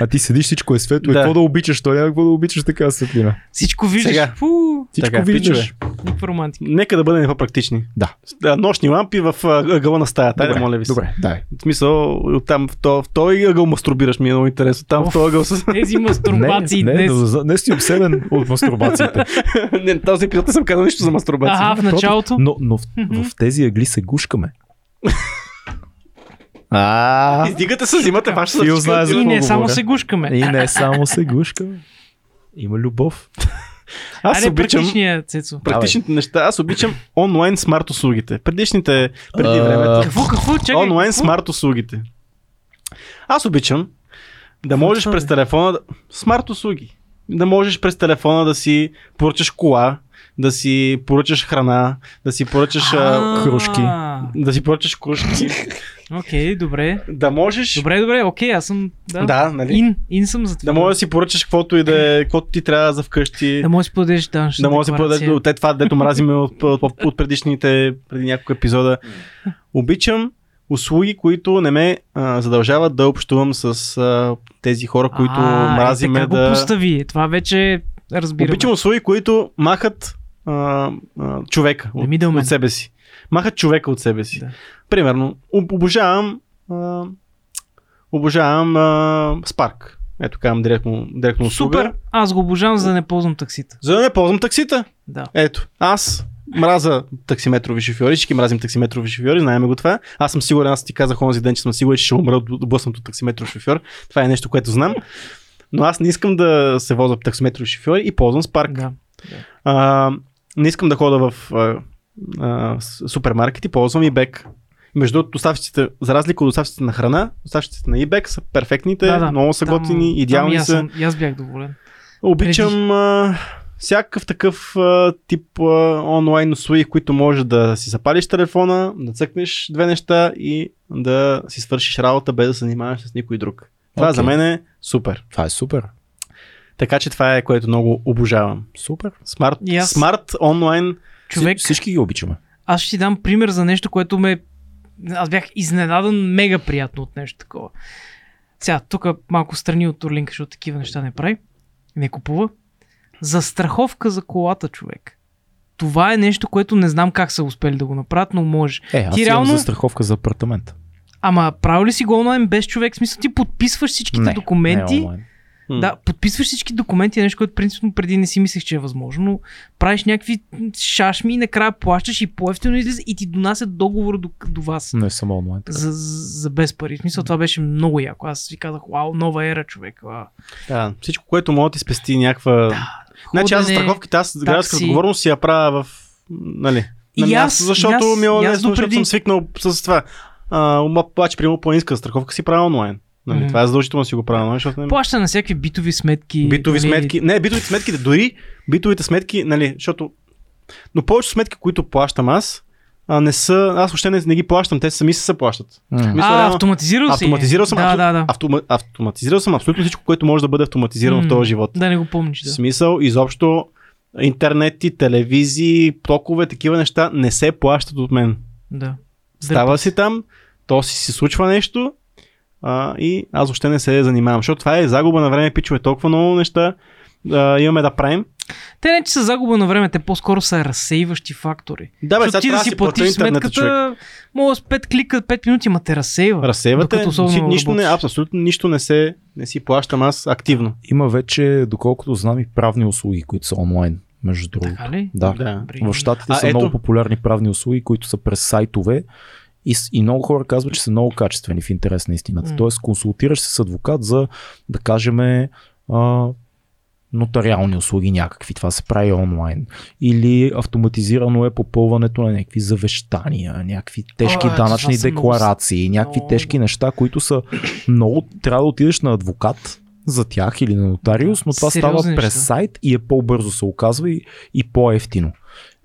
B: А ти седиш, всичко е светло.
A: Да.
B: И какво да обичаш? То няма какво да обичаш така светлина.
C: Всичко виждаш.
A: Сега.
C: Фу,
B: Всичко
A: Така,
B: виждаш.
C: никаква романтика.
A: Нека да бъдем по-практични.
B: Да.
A: Да, нощни лампи в ъгъла на стаята. Айде, моля ви се.
B: Добре, дай.
A: В смисъл, там в, то, в този ъгъл мастурбираш ми е много интересно. Там в този ъгъл с...
C: Тези мастурбации
B: не,
C: днес.
B: Не, не, си обсебен от мастурбациите.
A: не, този епизод не съм казал нищо за мастурбация.
C: Ага, в началото.
B: Но, но в, в тези ъгли се гушкаме. А,
A: Издигате се, взимате ваша
B: Фил
A: сърчка.
B: знае за
C: И
B: какво
C: не само се гушкаме.
B: и не само се гушкаме. Има любов.
A: Аз
C: Айде,
A: обичам
C: Цецо.
A: практичните неща. Аз обичам онлайн смарт услугите. Предишните, преди
B: А,
A: времето.
C: Какво, какво? Чакай.
A: онлайн
C: какво?
A: смарт услугите. Аз обичам да можеш
C: това,
A: през
C: бе?
A: телефона... Смарт услуги. Да можеш през телефона да си поръчаш кола, да си поръчаш храна, да си поръчаш... а,
B: кружки.
A: да си поръчаш кружки.
C: Окей, добре.
A: да можеш...
C: Добре, добре, окей, аз съм. Да,
A: Да, нали?
C: Ин, ин съм за това.
A: Да можеш да си поръчаш каквото и да е, каквото ти трябва за вкъщи.
C: Да можеш да си подадеш данъчна
A: Да може да се
C: декларация.
A: подаде от те това, дето мразиме от, от, от предишните, преди няколко епизода. Обичам услуги, които не ме а, задължават да общувам с а, тези хора, които
C: а,
A: мразиме
C: е, така
A: да...
C: го постави. Това вече разбираме.
A: Обичам услуги, които махат а, а, човека от, от себе си. Махат човека от себе си.
C: Да.
A: Примерно, об- обожавам а, обожавам а, Spark. Ето казвам директно, директно услуга.
C: Супер, аз го обожавам, за да не ползвам таксита.
A: За да не ползвам таксита.
C: Да.
A: Ето, аз мраза таксиметрови шофьори, всички мразим таксиметрови шофьори, знаем го това. Аз съм сигурен, аз ти казах онзи ден, че съм сигурен, че ще умра от блъснат от таксиметров шофьор. Това е нещо, което знам. Но аз не искам да се возя таксиметрови шофьори и ползвам Spark.
C: Да.
A: А, не искам да хода в а, а, супермаркети, ползвам eBay. Между другото, доставчиците, за разлика от доставчиците на храна, доставчиците на eBay са перфектните,
C: Да, да.
A: много са
C: Там-
A: готини,
C: там
A: идеални
C: и аз
A: са.
C: съм- И аз бях доволен.
A: Обичам а, всякакъв такъв а, тип а, онлайн услуги, които може да си запалиш телефона, да цъкнеш две неща и да си свършиш работа без да се занимаваш с никой друг. Това
B: Окей.
A: за мен е супер.
B: Това е супер.
A: Така че това е което много обожавам.
B: Супер.
A: Смарт,
C: аз-
A: смарт онлайн.
C: Човек,
B: Вси- Всички ги обичаме.
C: аз ще ти дам пример за нещо, което ме... Аз бях изненадан мега приятно от нещо такова. Сега, тук малко страни от Турлинка, защото такива неща не прави. Не купува. Застраховка за колата, човек. Това е нещо, което не знам как са успели да го направят, но може.
B: Е, аз
C: Ти
B: имам
C: реално-
B: застраховка за апартамент.
C: Ама прави ли си го онлайн без човек? В смисъл ти подписваш всичките
B: Не,
C: документи.
B: Не, онлайн.
C: Да, подписваш всички документи, е нещо, което принципно преди не си мислех, че е възможно, но правиш някакви шашми и накрая плащаш и по-ефтино излиза и ти донасят договор до, до вас.
B: не съм онлайн.
C: За, за без пари. В смисъл, това беше много яко. Аз си казах, вау, нова ера, човек. Вау.
A: Да, всичко, което може да ти спести някаква... значи аз за страховките, аз гражданската
C: такси.
A: отговорност си я правя в... Нали,
C: И
A: на
C: аз-
A: място, защото
C: и аз-
A: ми е
C: и аз
A: защото съм свикнал с това. А, обаче, примерно, планинска страховка си правя онлайн. Нали,
C: Мгм.
A: Това е задължително да си го правя онлайн, защото не...
C: Плаща на всякакви битови сметки.
A: Битови
C: нали,
A: сметки. Не, битовите сметки, дори битовите сметки, нали, защото... Но повечето сметки, които плащам аз, а, не са... Аз въобще не, не ги плащам, те сами се плащат.
B: М.
A: Мисля,
C: А,
A: реално-
C: автоматизирал си.
A: Автоматизирал съм,
C: Да,
A: абсолютно,
C: да, да.
A: Автома, автоматизирал съм абсолютно всичко, което може да бъде автоматизирано в
C: М,
A: този живот.
C: Да не го помниш,
A: В
C: да.
A: смисъл, изобщо интернети, телевизии, токове, такива неща не се плащат от мен.
C: да.
A: Става си там, то си се случва нещо а, и аз въобще не се занимавам, защото това е загуба на време, пичове, толкова много неща а, имаме да правим.
C: Те не, че са загуба на време, те по-скоро са разсейващи фактори.
A: Да, бе,
C: ти да си
A: платиш човек.
C: сметката, мога с 5 клика, 5 минути, ма те разсейва. Особено
A: си, нищо не, абсолютно нищо не се, не си плащам аз активно.
B: Има вече, доколкото знам, и правни услуги, които са онлайн, между другото.
C: Така ли?
B: Да.
A: Да.
B: В Штатите
A: А,
B: са
A: ето.
B: много популярни правни услуги, които са през сайтове и, и много хора казват, че са много качествени в интерес на истината.
C: М.
B: Тоест, консултираш се с адвокат за, да кажем, а, нотариални услуги някакви. Това се прави онлайн. Или автоматизирано е попълването на някакви завещания, някакви тежки
C: О, ето,
B: данъчни
C: са много-
B: декларации, някакви тежки неща, които са много... Трябва да отидеш на адвокат за тях или на нотариус, но това
C: Сериозни
B: става през
C: неща.
B: сайт и е по-бързо се оказва и, и по-ефтино.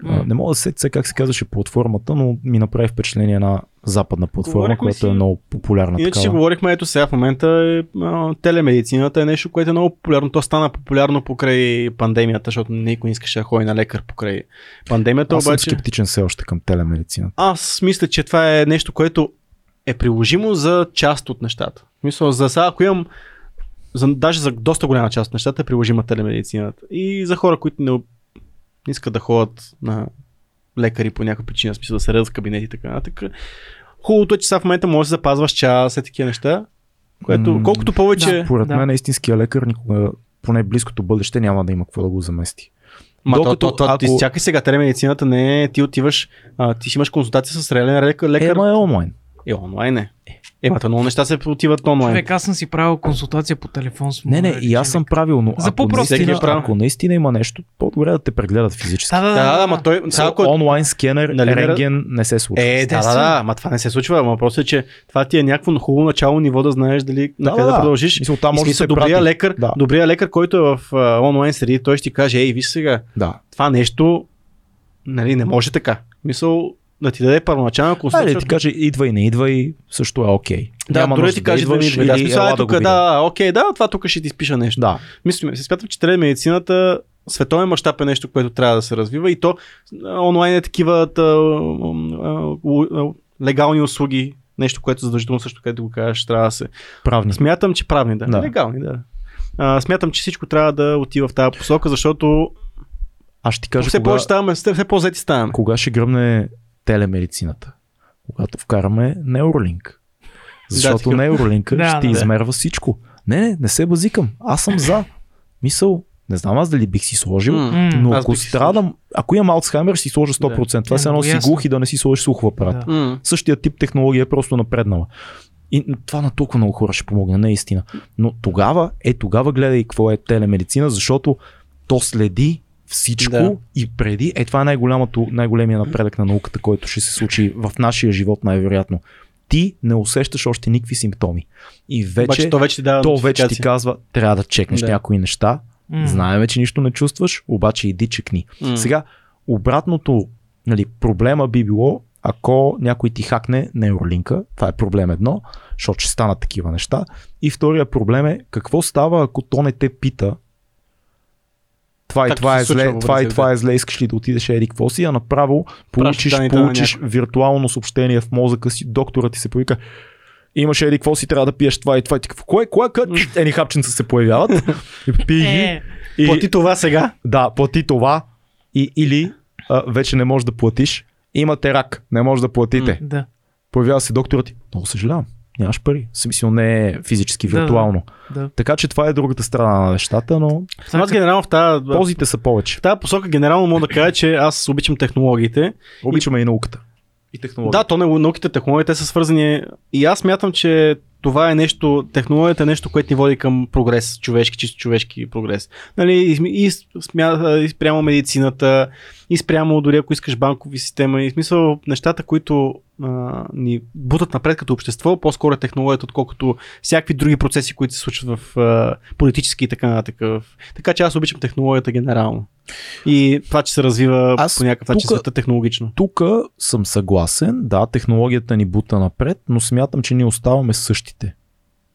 C: М.
B: Не мога да се сетя как се казваше платформата, но ми направи впечатление една западна платформа,
A: Говорихме
B: която
A: си-
B: е много популярна.
A: Иначе си
B: такава.
A: говорихме, ето сега в момента е, а, телемедицината е нещо, което е много популярно. То стана популярно покрай пандемията, защото никой не искаше да ходи на лекар покрай пандемията.
B: Аз съм
A: обаче...
B: скептичен все още към телемедицината.
A: Аз мисля, че това е нещо, което е приложимо за част от нещата. Мисля, за сега, ако имам за, даже за доста голяма част от нещата е приложима телемедицината. И за хора, които не, не искат да ходят на лекари по някаква причина, смисъл да се редят в кабинети и така нататък. Хубавото е, че сега в момента можеш да запазваш час, е такива неща. Което, колкото повече...
C: Да.
B: Според
C: Да.
B: мен истинския лекар никога, поне близкото бъдеще, няма да има какво да го замести.
A: Ма
B: Докато
A: то, то, то,
B: ако-
A: ти чакай сега, телемедицината не е, ти отиваш, а, ти си имаш консултация с реален лекар. лекар.
B: Ема е онлайн.
A: Е, онлайн е. Ема, то много неща се отиват онлайн.
C: Човек, аз съм си правил консултация по телефон с
B: Не, не, и аз съм правил, но
C: За
B: ако, наистина,
A: неща.
B: ако наистина има нещо, по-добре да те прегледат физически.
C: Да, да, да.
A: Да, да, ма той...
B: Сега,
A: ако...
B: онлайн скенер,
A: Нали, не-
B: рентген не се случва.
A: Е, да, да, да, ма това не се случва. Ма въпросът е, че това ти е някакво хубаво начало ниво да знаеш дали на къде да, продължиш.
B: Мисъл, там може да
A: добрия
B: прати.
A: лекар,
B: Да.
A: добрия лекар, който е в а, онлайн среди, той ще ти каже, ей, виж сега,
B: Да.
A: това нещо нали, не може така. Мисъл, да ти даде първоначална консултация.
B: да ти каже, идва и не идва и също е окей.
A: да,
B: Няма
A: дори ти каже да не
B: идваш
A: идва. Да,
B: или
A: смисъл,
B: ела
A: е,
B: да
A: тук,
B: видя.
A: да, окей, да, това тук ще ти спиша нещо.
B: Да.
A: Мисля, си смятам, че телемедицината световен мащаб е нещо, което трябва да се развива и то онлайн е такива та, а, а, а, легални услуги, нещо, което задължително също, където го кажеш, трябва да се.
B: Правни.
A: Смятам, че правни, да.
B: Да.
A: Легални, да. А, смятам, че всичко трябва да отива в тази посока, защото
B: Аз ще ти кажа
A: все
B: кога,
A: повече ставаме, все по-зети ставаме.
B: кога ще гръмне телемедицината. Когато вкараме Neuralink. Защото
A: такива.
B: Neuralink
C: Да,
B: ще
C: да.
B: измерва всичко. Не, не, не се базикам. Аз съм за. Мисъл, не знам аз дали бих си сложил.
A: М.
B: но ако страдам, ако имам Алцхаймер, ще си сложа 100%. Това
C: Да.
B: се едно си глух и да не си сложиш слухов апарат.
C: Да.
A: М.
B: Същия тип технология е просто напреднала. И това на толкова много хора ще помогне, наистина. Но тогава, е тогава гледай какво е телемедицина, защото то следи всичко
A: Да.
B: и преди. Е, това е най-голямото, най-големия напредък на науката, който ще се случи в нашия живот най-вероятно. Ти не усещаш още никакви симптоми. И вече,
A: Обаче то вече ти дава
B: то вече ти казва, трябва да чекнеш
A: Да.
B: някои неща.
C: М.
B: Знаеме, че нищо не чувстваш, обаче иди чекни.
A: М.
B: Сега, обратното нали, проблема би било, ако някой ти хакне нейролинка, това е проблем едно, защото ще станат такива неща. И втория проблем е, какво става, ако то не те пита, това и това е зле, това и това е зле, искаш ли да отидеш еди какво си, а направо получиш,
A: на
B: получиш виртуално съобщение в мозъка си, докторът ти се повика, имаш еди какво си, трябва да пиеш това и това. И ти, какво? Кое, кое, кое? Ени хапченца се появяват. И пий ги.
C: Е,
B: И-
A: Плати това сега.
B: да, плати това и, или а, вече не можеш да платиш. Имате рак, не може да платите.
C: да.
B: Появява се докторът ти. Много съжалявам, нямаш пари. В Смисъл не е физически,
C: Да, да.
B: виртуално.
C: да.
B: Така че това е другата страна на нещата, но
A: Аз генерално в тази, в
B: ползите са повече.
A: тази посока генерално мога да кажа, че аз обичам технологиите.
B: Обичаме и науката. И технологията.
A: Да, то не, науките, технологиите са свързани. И аз мятам, че това е нещо, технологията е нещо, което ни води към прогрес, човешки, чисто човешки прогрес. Нали, и, и, смя, и спрямо медицината, и спрямо дори ако искаш банкови система, и в смисъл нещата, които а, ни бутат напред като общество, по-скоро е технологията, отколкото всякакви други процеси, които се случват в а, политически и така нататък. Така че аз обичам технологията генерално. И това, че се развива
B: Аз
A: по някакъв начин света технологично.
B: Тук съм съгласен, да, технологията ни бута напред, но смятам, че ние оставаме същите.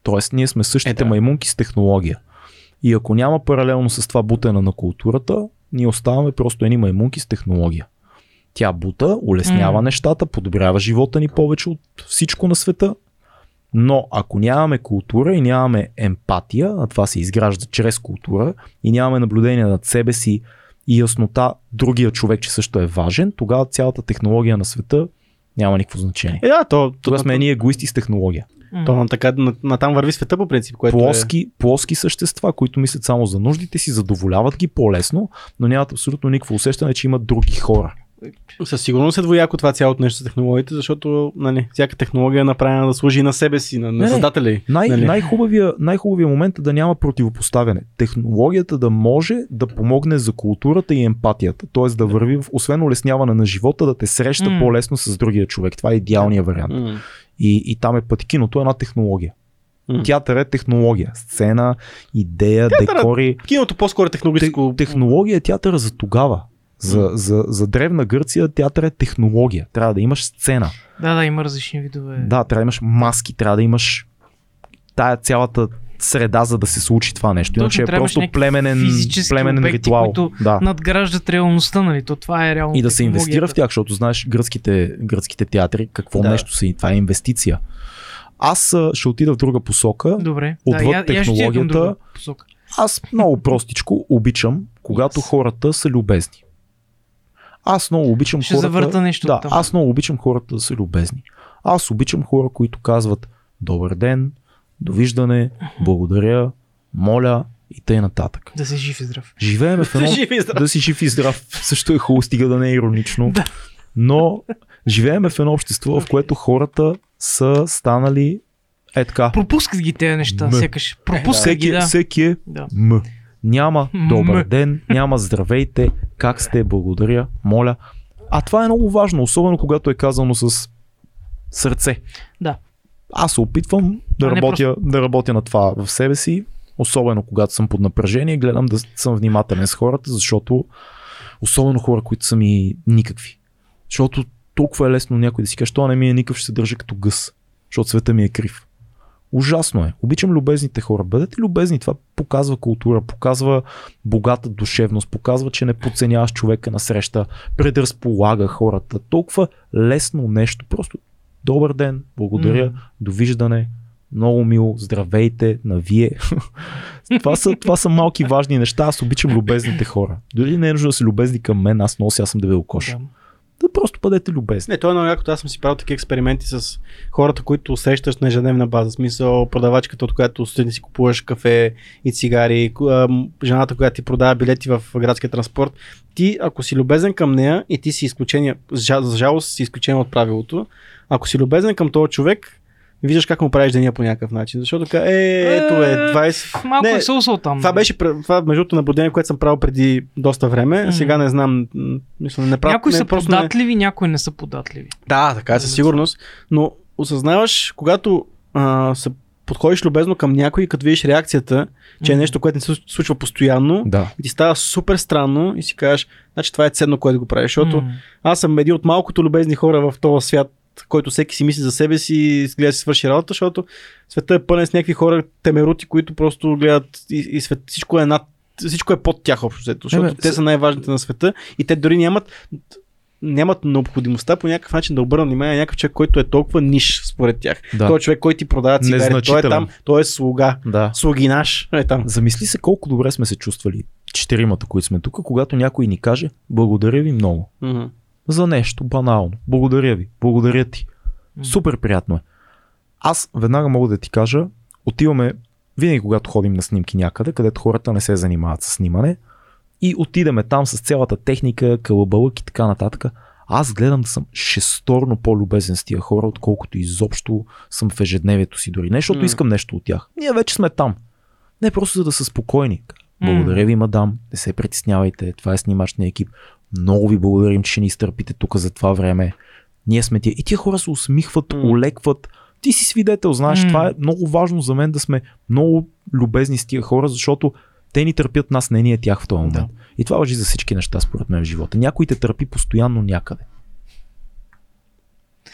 B: Тоест, ние сме същите
A: Е, да.
B: маймунки с технология. И ако няма паралелно с това бутане на културата, ние оставаме просто едни маймунки с технология. Тя бута, улеснява
C: М.
B: нещата, подобрява живота ни повече от всичко на света. Но ако нямаме култура и нямаме емпатия, а това се изгражда чрез култура, и нямаме наблюдение над себе си и яснота другия човек, че също е важен, тогава цялата технология на света няма никакво значение.
A: Е, да, то,
B: Тогава
A: то,
B: сме едни егоисти с технология.
C: М.
A: то, на, така, на, на, там върви света по принцип, което
B: Плоски, плоски същества, които мислят само за нуждите си, задоволяват ги по-лесно, но нямат абсолютно никакво усещане, че имат други хора.
A: Е със сигурност е двояко това цялото нещо с технологиите, защото нали, всяка технология е направена да служи и на себе си, на, на създателя.
B: Най-
A: нали?
B: най-хубавия, най-хубавия момент е да няма противопоставяне. Технологията да може да помогне за културата и емпатията. Т.е. да върви, в, освен улесняване на живота, да те среща
C: М.
B: по-лесно с другия човек. Това е идеалният вариант.
A: М.
B: И, и там е пъти киното, е една технология.
A: М.
B: Театър е технология. Сцена, идея,
A: Театъра-
B: декори.
A: Киното по-скоро е технологическо.
B: Те, технология е театъра за тогава. За, за, за древна Гърция театър е технология. Трябва да имаш сцена.
C: Да, да, има различни видове.
B: Да, трябва да имаш маски, трябва да имаш тая цялата среда, за да се случи това нещо.
C: Точно,
B: Иначе е просто племенен, племенен
C: обекти,
B: ритуал.
C: които
B: Да.
C: Надграждат реалността, нали? То това е реално.
B: И да се инвестира в
C: технологията.
B: тях, защото знаеш гръцките, гръцките театри, какво
A: Да.
B: нещо са и това е инвестиция. Аз ще отида в друга посока.
C: Добре.
B: Отвъд
C: да, я, я ще
B: технологията-
C: посока.
B: Аз много простичко обичам, когато
C: Yes.
B: хората са любезни. Аз много обичам
C: Ще
B: хората.
C: завърта нещо
B: да,
C: там.
B: аз много обичам хората да са любезни. Аз обичам хора, които казват добър ден, довиждане, благодаря, моля и тъй нататък.
C: Да си жив и здрав.
B: Живееме в едно... Да си жив и здрав. Също е хубаво, стига да не е иронично.
C: Да.
B: Но живееме в едно общество, в което хората са станали е така.
C: Пропускат ги тези неща,
B: М.
C: сякаш. Пропускат
B: Всеки,
C: ги, да.
B: всеки е
C: да.
B: М. Няма добър ден, няма здравейте, как сте, благодаря, моля. А това е много важно, особено когато е казано с сърце.
C: Да.
B: Аз се опитвам да,
C: А
B: работя, да работя на това в себе си, особено когато съм под напрежение, гледам да съм внимателен с хората, защото особено хора, които са ми никакви. Защото толкова е лесно някой да си каже, що не ми е никакъв, ще се държа като гъс, защото света ми е крив. Ужасно е. Обичам любезните хора. Бъдете любезни. Това показва култура, показва богата душевност, показва, че не подценяваш човека на среща, предразполага хората. Толкова лесно нещо. Просто добър ден, благодаря,
C: М.
B: довиждане, много мило, здравейте, на вие. това, са, това са малки важни неща. Аз обичам любезните хора. Дори не е нужно да са любезни към мен, аз нося, аз съм дебел кош.
C: Да.
B: Да просто бъдете любезни.
A: Не, то е много якото. Аз съм си правил такива експерименти с хората, които срещаш на ежедневна база. Смисъл, продавачката, от която сутрин си купуваш кафе и цигари, жената, която ти продава билети в градския транспорт. Ти, ако си любезен към нея и ти си изключение, за жалост си изключение от правилото, ако си любезен към този човек, виждаш как му правиш деня по някакъв начин. Защото така, е, ето е, 20,
C: Малко
A: Не,
C: е соусъл там.
A: това беше това между другото наблюдение, което съм правил преди доста време.
C: Мгм.
A: Сега не знам. Мисля, не прав,
C: Някои
A: не,
C: са
A: просто не-
C: податливи, някои не са податливи.
A: да, така е със сигурност. Но осъзнаваш, когато а, се подходиш любезно към някой, като видиш реакцията, че е нещо, което не се случва постоянно,
B: Да.
A: и ти става супер странно и си кажеш, значи това е ценно, което го правиш. Защото
C: М.
A: аз съм един от малкото любезни хора в този свят, който всеки си мисли за себе си и гледа да си свърши работа, защото света е пълен с някакви хора, темерути, които просто гледат и, и свет, всичко е над всичко е под тях общо, взето, защото
B: бе,
A: те
B: с-
A: са най-важните на света и те дори нямат нямат необходимостта по някакъв начин да обърнат внимание на някакъв човек, който е толкова ниш според тях.
B: Да.
A: Той е човек, който ти продава цигари, той е там, той е слуга,
B: да.
A: слугинаш, е там.
B: Замисли се колко добре сме се чувствали, четиримата, които сме тук, когато някой ни каже, благодаря ви много.
A: Мгм.
B: За нещо банално. Благодаря ви. Благодаря ти. Супер приятно е. Аз веднага мога да ти кажа, отиваме, винаги когато ходим на снимки някъде, където хората не се занимават с снимане, и отидеме там с цялата техника, кълъбълък и така нататък. Аз гледам да съм шесторно по-любезен с тия хора, отколкото изобщо съм в ежедневието си дори. Не, защото
A: М.
B: искам нещо от тях. Ние вече сме там. Не просто за да са спокойни. Благодаря ви, мадам. Не се притеснявайте. Това е снимачния екип. Много ви благодарим, че ни изтърпите тук за това време. Ние сме тия. И тия хора се усмихват,
A: М.
B: улекват. Ти си свидетел, знаеш,
C: М.
B: това е много важно за мен да сме много любезни с тия хора, защото те ни търпят нас, не ние тях в този момент.
C: Да.
B: И това въжи за всички неща, според мен в живота. Някой те търпи постоянно някъде.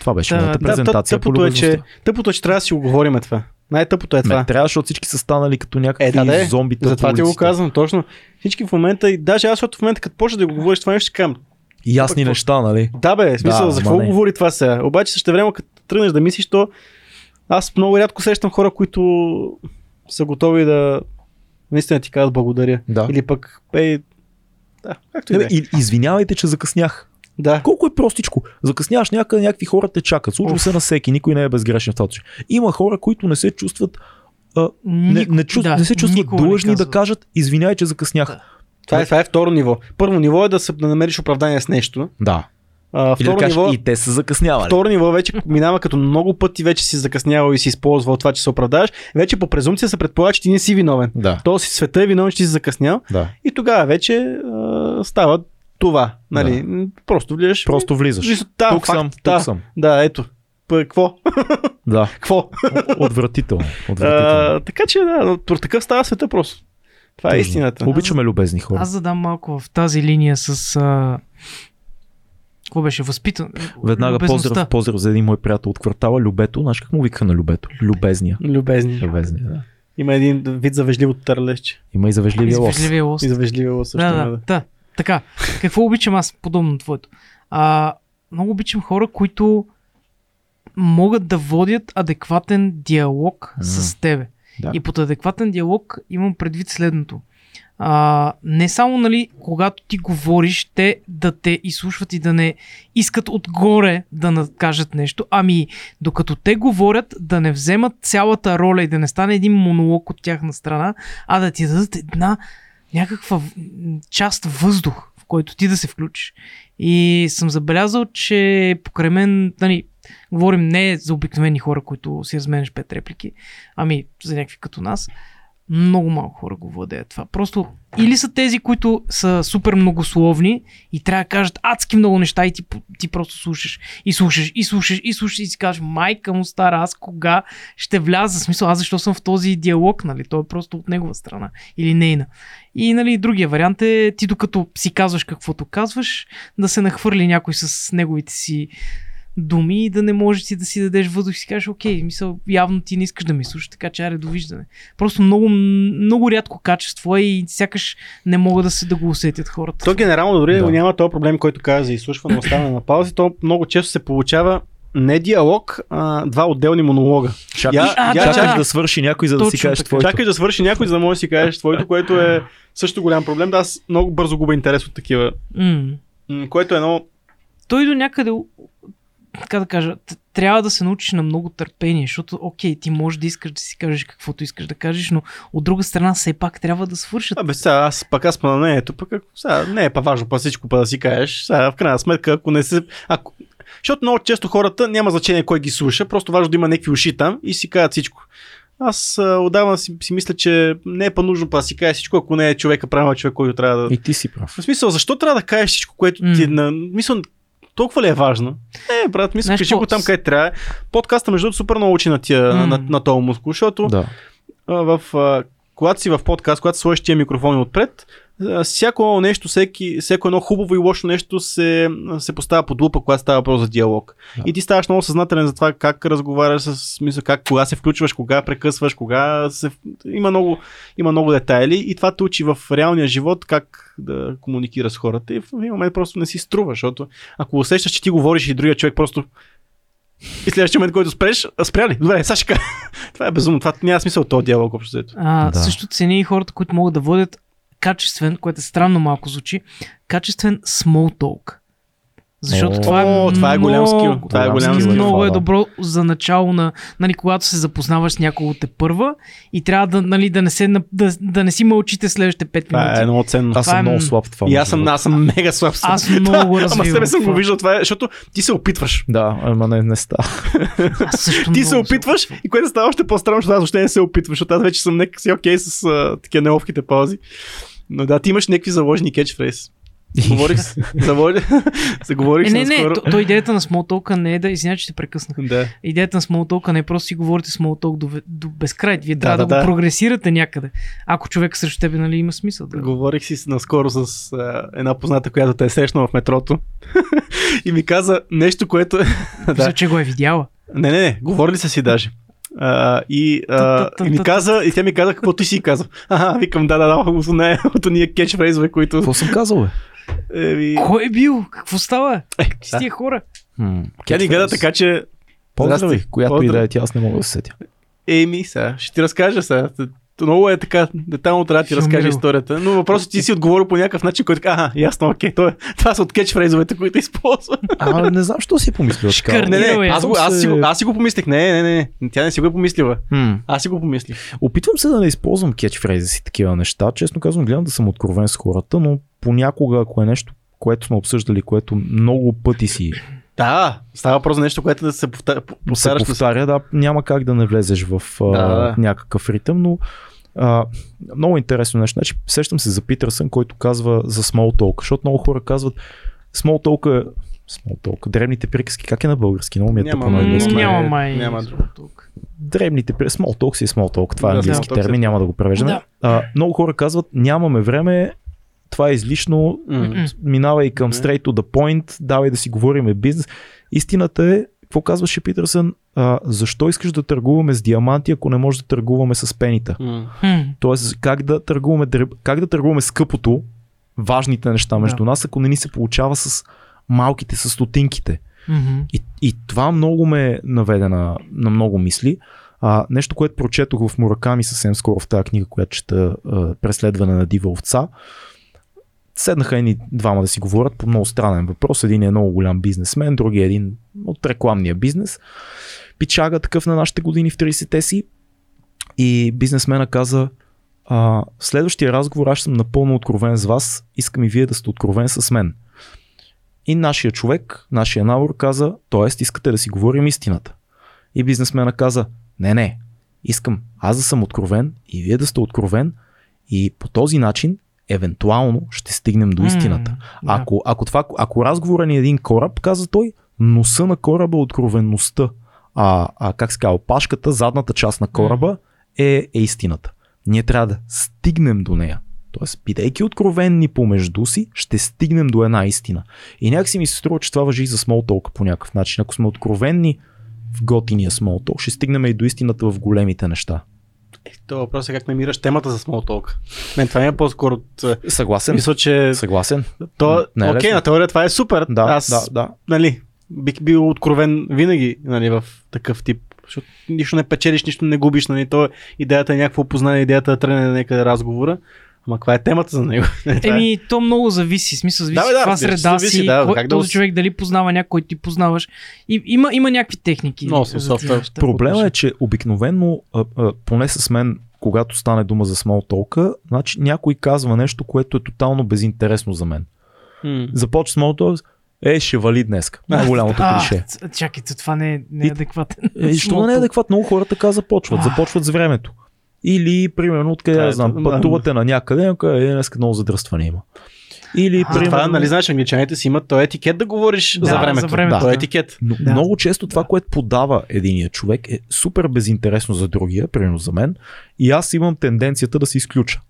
B: Това беше
C: Да,
B: моята
C: да,
B: презентация по
A: тъпото, е, че, тъпото е, че трябва да си го говорим това. Най-тъпото е това.
B: Не, трябва, защото всички са станали като някакви
A: Е, да, да.
B: зомбита.
A: Затова ти го казвам точно. Всички в момента, и даже аз, защото в момента, като почна да го говориш, това нещо ще кажам.
B: Ясни
A: Какво?
B: неща, нали?
A: Да, бе, смисъл,
B: Да,
A: за какво
B: не.
A: говори това сега? Обаче също време, като тръгнеш да мислиш, то аз много рядко срещам хора, които са готови да наистина ти казват благодаря.
B: Да.
A: Или пък, ей, да, както и да е.
B: извинявайте, че закъснях.
A: Да.
B: Колко е простичко. Закъсняваш някъде, някакви хора те чакат. Случва се на всеки, никой не е безгрешен в това. случай. Има хора, които не се чувстват, а, не, не, чувств,
C: да,
B: не се чувстват длъжни да кажат, извинявай, че закъснях.
C: Да.
A: Това е, това е второ ниво. Първо ниво е да, се, да намериш оправдание с нещо.
B: Да.
A: А,
B: Или да
A: второ,
B: кажеш,
A: ниво,
B: и те са закъснявали.
A: второ ниво вече минава като много пъти вече си закъснявал и си използвал това, че се оправдаваш. Вече по презумпция се предполага, че ти не си виновен.
B: Да.
A: То си света е виновен, че ти си закъснял.
B: да.
A: И тогава вече а, става това. Нали? Просто влизаш.
B: Просто влизаш.
A: Да,
B: тук
A: факт,
B: съм, тук
A: да,
B: съм.
A: Да, ето. Какво?
B: Да,
A: Какво?
B: отвратително. отвратително.
A: А, така че да, такъв става света просто. Това е
B: Тъжно.
A: истината.
B: Обичаме любезни хора.
C: Аз задам малко в тази линия с... А... Какво беше? Възпитан.
B: Веднага поздрав, поздрав за един мой приятел от квартала, Любето. Знаеш как му викаха на Любето? Любезния.
A: Любезни.
B: Любезния, да.
A: Има един вид за вежливото търлещче.
B: Има и за вежливия лос.
A: И за вежливия лос също.
C: Да, да, да. Така, какво обичам аз, подобно на твоето? А, много обичам хора, които могат да водят адекватен диалог
B: М.
C: с тебе.
B: Да.
C: И под адекватен диалог имам предвид следното. А, не само, нали, когато ти говориш, те да те изслушват и да не искат отгоре да накажат нещо, ами докато те говорят, да не вземат цялата роля и да не стане един монолог от тяхна страна, а да ти дадат една някаква част въздух, в който ти да се включиш. И съм забелязал, че покрай мен, нали, говорим не за обикновени хора, които си разменеш пет реплики, ами за някакви като нас. Много малко хора го владеят това. Просто или са тези, които са супер многословни и трябва да кажат адски много неща и ти, ти просто слушаш и слушаш и слушаш и слушаш и си кажеш майка му стара, аз кога ще вляза? Смисъл, аз защо съм в този диалог, нали? Той е просто от негова страна или нейна. И нали, другия вариант е ти докато си казваш каквото казваш, да се нахвърли някой с неговите си думи и да не можеш ти да си дадеш въздух и си кажеш, окей, мисъл, явно ти не искаш да ми слушаш, така че аре довиждане. Просто много, много рядко качество е и сякаш не могат да се да го усетят хората.
A: То генерално дори
B: Да.
A: да. няма този проблем, който каза за изслушване, оставяне на паузи. То много често се получава не диалог, а два отделни монолога.
B: Чакаш,
A: Я-
C: А,
A: я
C: да,
B: чакаш
C: да.
B: да свърши някой, за да си
C: Точно
B: кажеш
C: така.
B: твоето.
A: Чакаш да свърши някой, за да можеш да си кажеш твоето, което е също голям проблем. Да, аз много бързо губя интерес от такива.
C: М,
A: Което е едно
C: той до някъде, така да кажа, трябва да се научиш на много търпение, защото, окей, ти можеш да искаш да си кажеш каквото искаш да кажеш, но от друга страна все пак трябва да свършат.
A: Абе, сега аз пак аз па не, ето пък сега, не е па важно па всичко па да си кажеш. Сега, в крайна сметка, ако не се... Ако, защото много често хората няма значение кой ги слуша, просто важно да има някакви уши там и си казват всичко. Аз отдавна си, си мисля, че не е па нужно па да си кажеш всичко, ако не е човека, правилно човек, който трябва да...
B: И ти си прав.
A: В смисъл, защо трябва да кажеш всичко, което ти е на... Мисъл, толкова ли е важно? Не, брат, мисля,
C: Знаеш
A: кажи го там, къде трябва. Подкаста, между другото, супер много учи на, тия,
C: М.
A: на, на този мускул, защото
B: Да.
A: в, а, когато си в подкаст, когато сложиш тия микрофони отпред, всяко едно нещо, всеки, всяко едно хубаво и лошо нещо се, се поставя под лупа, когато става въпрос за диалог.
B: Да.
A: И ти ставаш много съзнателен за това как разговаряш с смисъл, как, кога се включваш, кога прекъсваш, кога се... Има много, има много детайли и това те учи в реалния живот как да комуникира с хората и в един момент просто не си струва, защото ако усещаш, че ти говориш и другия човек просто и следващия момент, който спреш, а, спря ли? Добре, кажа. Това е безумно. Това няма смисъл от този диалог общо взето.
C: А,
B: Да.
C: Също цени и хората, които могат да водят качествен, което е странно малко звучи, качествен small talk. Защото
B: О,
C: това е
A: това е голям скил.
C: много-
A: Това е голям
B: скил.
C: Много
B: Това,
C: е
B: да.
C: добро за начало на, нали, когато се запознаваш с някого те първа и трябва да, нали, да, не се, да, да не си мълчите следващите 5
A: Това
C: минути.
A: е много ценно.
B: Аз
C: Това
B: съм
C: е
B: много слаб това.
A: И аз съм, аз съм мега слаб. съм.
C: Аз много
A: Ама
C: развивам
A: с тебе съм го
C: това.
A: виждал това, е, защото ти се опитваш.
B: Да, ама не, не става.
A: Ти
C: много
A: се опитваш и което става още по-странно, защото аз въобще не се опитваш, защото аз вече съм някак си окей с а, такива неловките паузи. Но да, ти имаш някакви заложени кетчфрейз. Говорих с... Заложи... се говорих
C: Е,
A: с
C: не, не,
A: наскоро.
C: то, то идеята на small talk не е да, извиня, че те прекъснах.
A: Да.
C: Идеята на small talk не е просто си говорите talk до, до безкрай. Вие
A: Да,
C: трябва да,
A: да,
C: го
A: да.
C: прогресирате някъде. Ако човек срещу тебе, нали, има смисъл. Да.
A: Говорих си наскоро с а, една позната, която те е срещнала в метрото. и ми каза нещо, което е... Да.
C: че го е видяла.
A: Не, не, не, говорили са си даже. А, и, а, и ми каза, и тя ми каза какво ти си казал. Ага, викам, да, да, да, от уния кетчфрейзове, които...
B: Какво съм казал, бе?
A: Еми,
C: Кой е бил? Какво става?
A: е,
C: С
A: да.
C: тия хора.
B: М,
A: Тя ни гледа така, че...
B: Поздрави,
A: Здрасти.
B: която и да е, тя аз не мога да се сетя.
A: Еми, сега, ще ти разкажа сега. Много е така, детайлно трябва да ти разкажа историята. Но въпросът ти си отговорил по някакъв начин, който така, ага, ясно, окей, това, е- това са от кетчфрейзовете, които използва.
B: А, не знам, що си помислил така.
A: Не, не,
C: е.
A: аз, го, аз, си го, аз си го помислих. Не, не, не, не. Тя не си го е помислила.
B: М.
A: Аз си го помислих.
B: Опитвам се да не използвам кетчфрейзи си такива неща. Честно казвам, гледам да съм откровен с хората, но понякога, ако е нещо, което сме обсъждали, което много пъти си
A: Да, става въпрос за нещо, което да се повтаря.
B: се
A: повтаряш с-
B: повтаря, да, няма как да не влезеш в а,
A: Да, да.
B: някакъв ритъм, но а, много интересно нещо. Значи, сещам се за Питърсън, който казва за small talk, защото много хора казват small talk е Small talk. Дребните приказки, как е на български? Много ми е тъпо на английски.
C: Няма
A: Няма,
C: май.
A: няма
C: друго тук.
B: Дребните при... Small talk си е small talk. Това е английски
A: small talk си
B: термин,
A: е.
B: няма да го превеждаме.
C: Да.
B: А, много хора казват, нямаме време, това е излишно.
C: М-м.
B: минавай към
A: Мгм.
B: straight to the point, давай да си говориме бизнес. Истината е, какво казваше Питърсън, а, защо искаш да търгуваме с диаманти, ако не може да търгуваме с пенита?
A: М.
C: Хм.
B: Тоест, как да търгуваме, как да търгуваме скъпото, важните неща между
C: Да.
B: нас, ако не ни се получава с малките, с стотинките.
C: Мгм.
B: И, и това много ме наведе на, на много мисли. А, нещо, което прочетох в Мураками съвсем скоро в тази книга, която чета а, Преследване на дива овца. Седнаха едни двама да си говорят по много странен въпрос. Един е много голям бизнесмен, другия е един от рекламния бизнес. Пичага такъв на нашите години в 30-те си. И бизнесмена каза, а, следващия разговор аз съм напълно откровен с вас, искам и вие да сте откровен с мен. И нашия човек, нашия набор каза, т.е. искате да си говорим истината. И бизнесмена каза, не, не, искам аз да съм откровен и вие да сте откровен и по този начин евентуално ще стигнем до истината.
C: М, да.
B: Ако, ако, това, ако разговора ни е един кораб, каза той, носа на кораба е откровенността, а, а как се казва, опашката, задната част на кораба е, е истината. Ние трябва да стигнем до нея. Тоест, бидейки откровенни помежду си, ще стигнем до една истина. И някакси ми се струва, че това въжи и за talk по някакъв начин. Ако сме откровенни в готиния talk, ще стигнем и до истината в големите неща.
A: Е, То въпрос е как намираш темата за small talk. Мен това ми е по-скоро от... е,
B: Съгласен?
A: Мисля, че
B: Съгласен?
A: то,
B: Не е
A: окей, на теория това е супер.
B: Да,
A: Аз,
B: да, да.
A: нали, бих бил откровен винаги, нали, в такъв тип. Защото нищо не печелиш, нищо не губиш, нали, то идеята е някакво познание, идеята е тръгне на някъде разговора. Ама каква е темата за него? Е-
C: Еми, то много зависи. Смисъл, зависи
A: Да, бе, да,
C: каква среда
A: зависи,
C: си,
A: да,
C: кой,
A: как да
C: този
A: ус-
C: човек дали познава някой, ти познаваш. И, има, има някакви техники.
A: Съм
C: за тия неща.
B: Проблема е, че обикновено, а, а, поне с мен, когато стане дума за small talk, значи някой казва нещо, което е тотално безинтересно за мен.
A: М.
B: Започва small talk, е, ще вали днеска. Най-голямото клише.
C: чакайте, това не е, не е адекватен.
B: Е, що не е адекватно? Много хора така започват. Започват с времето. Или, примерно, откъде
A: е
B: я знам, пътувате на някъде, някъде е, днес много задръстване има. Или,
C: А,
B: примерно,
A: Това, нали, знаеш, англичаните си имат този етикет да говориш
C: Да,
A: за времето.
C: за времето,
A: Той е
C: да.
A: етикет.
B: Но,
C: Да.
B: Много често това, което подава единия човек е супер безинтересно за другия, примерно за мен, и аз имам тенденцията да се изключа.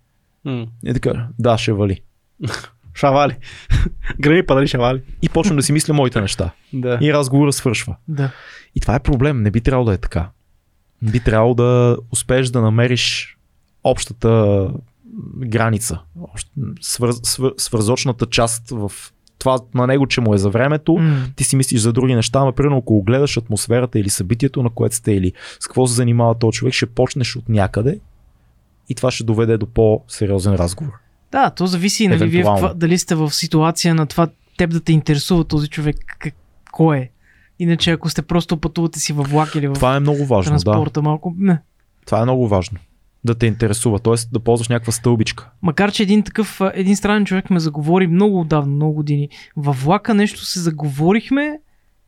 A: М.
B: И така, да, ще вали.
A: Шавали. Грани падали шавали.
B: И почвам да си мисля моите неща.
A: Да.
B: И разговорът свършва.
C: Да.
B: И това е проблем. Не би трябвало да е така. Би трябвало да успееш да намериш общата граница, свър, свър, свързочната част в това на него, че му е за времето.
C: М.
B: Ти си мислиш за други неща, ама примерно ако гледаш атмосферата или събитието, на което сте, или с какво се занимава този човек, ще почнеш от някъде и това ще доведе до по-сериозен разговор.
C: Да, то зависи нали, вие дали сте в ситуация на това теб да те интересува този човек как, кой е. Иначе ако сте просто пътувате си във влак или в
B: Това е много важно. Да.
C: транспорта малко, не.
B: Това е много важно. Да те интересува, т.е. да ползваш някаква стълбичка.
C: Макар, че един такъв, един странен човек ме заговори много отдавна, много години. Във влака нещо се заговорихме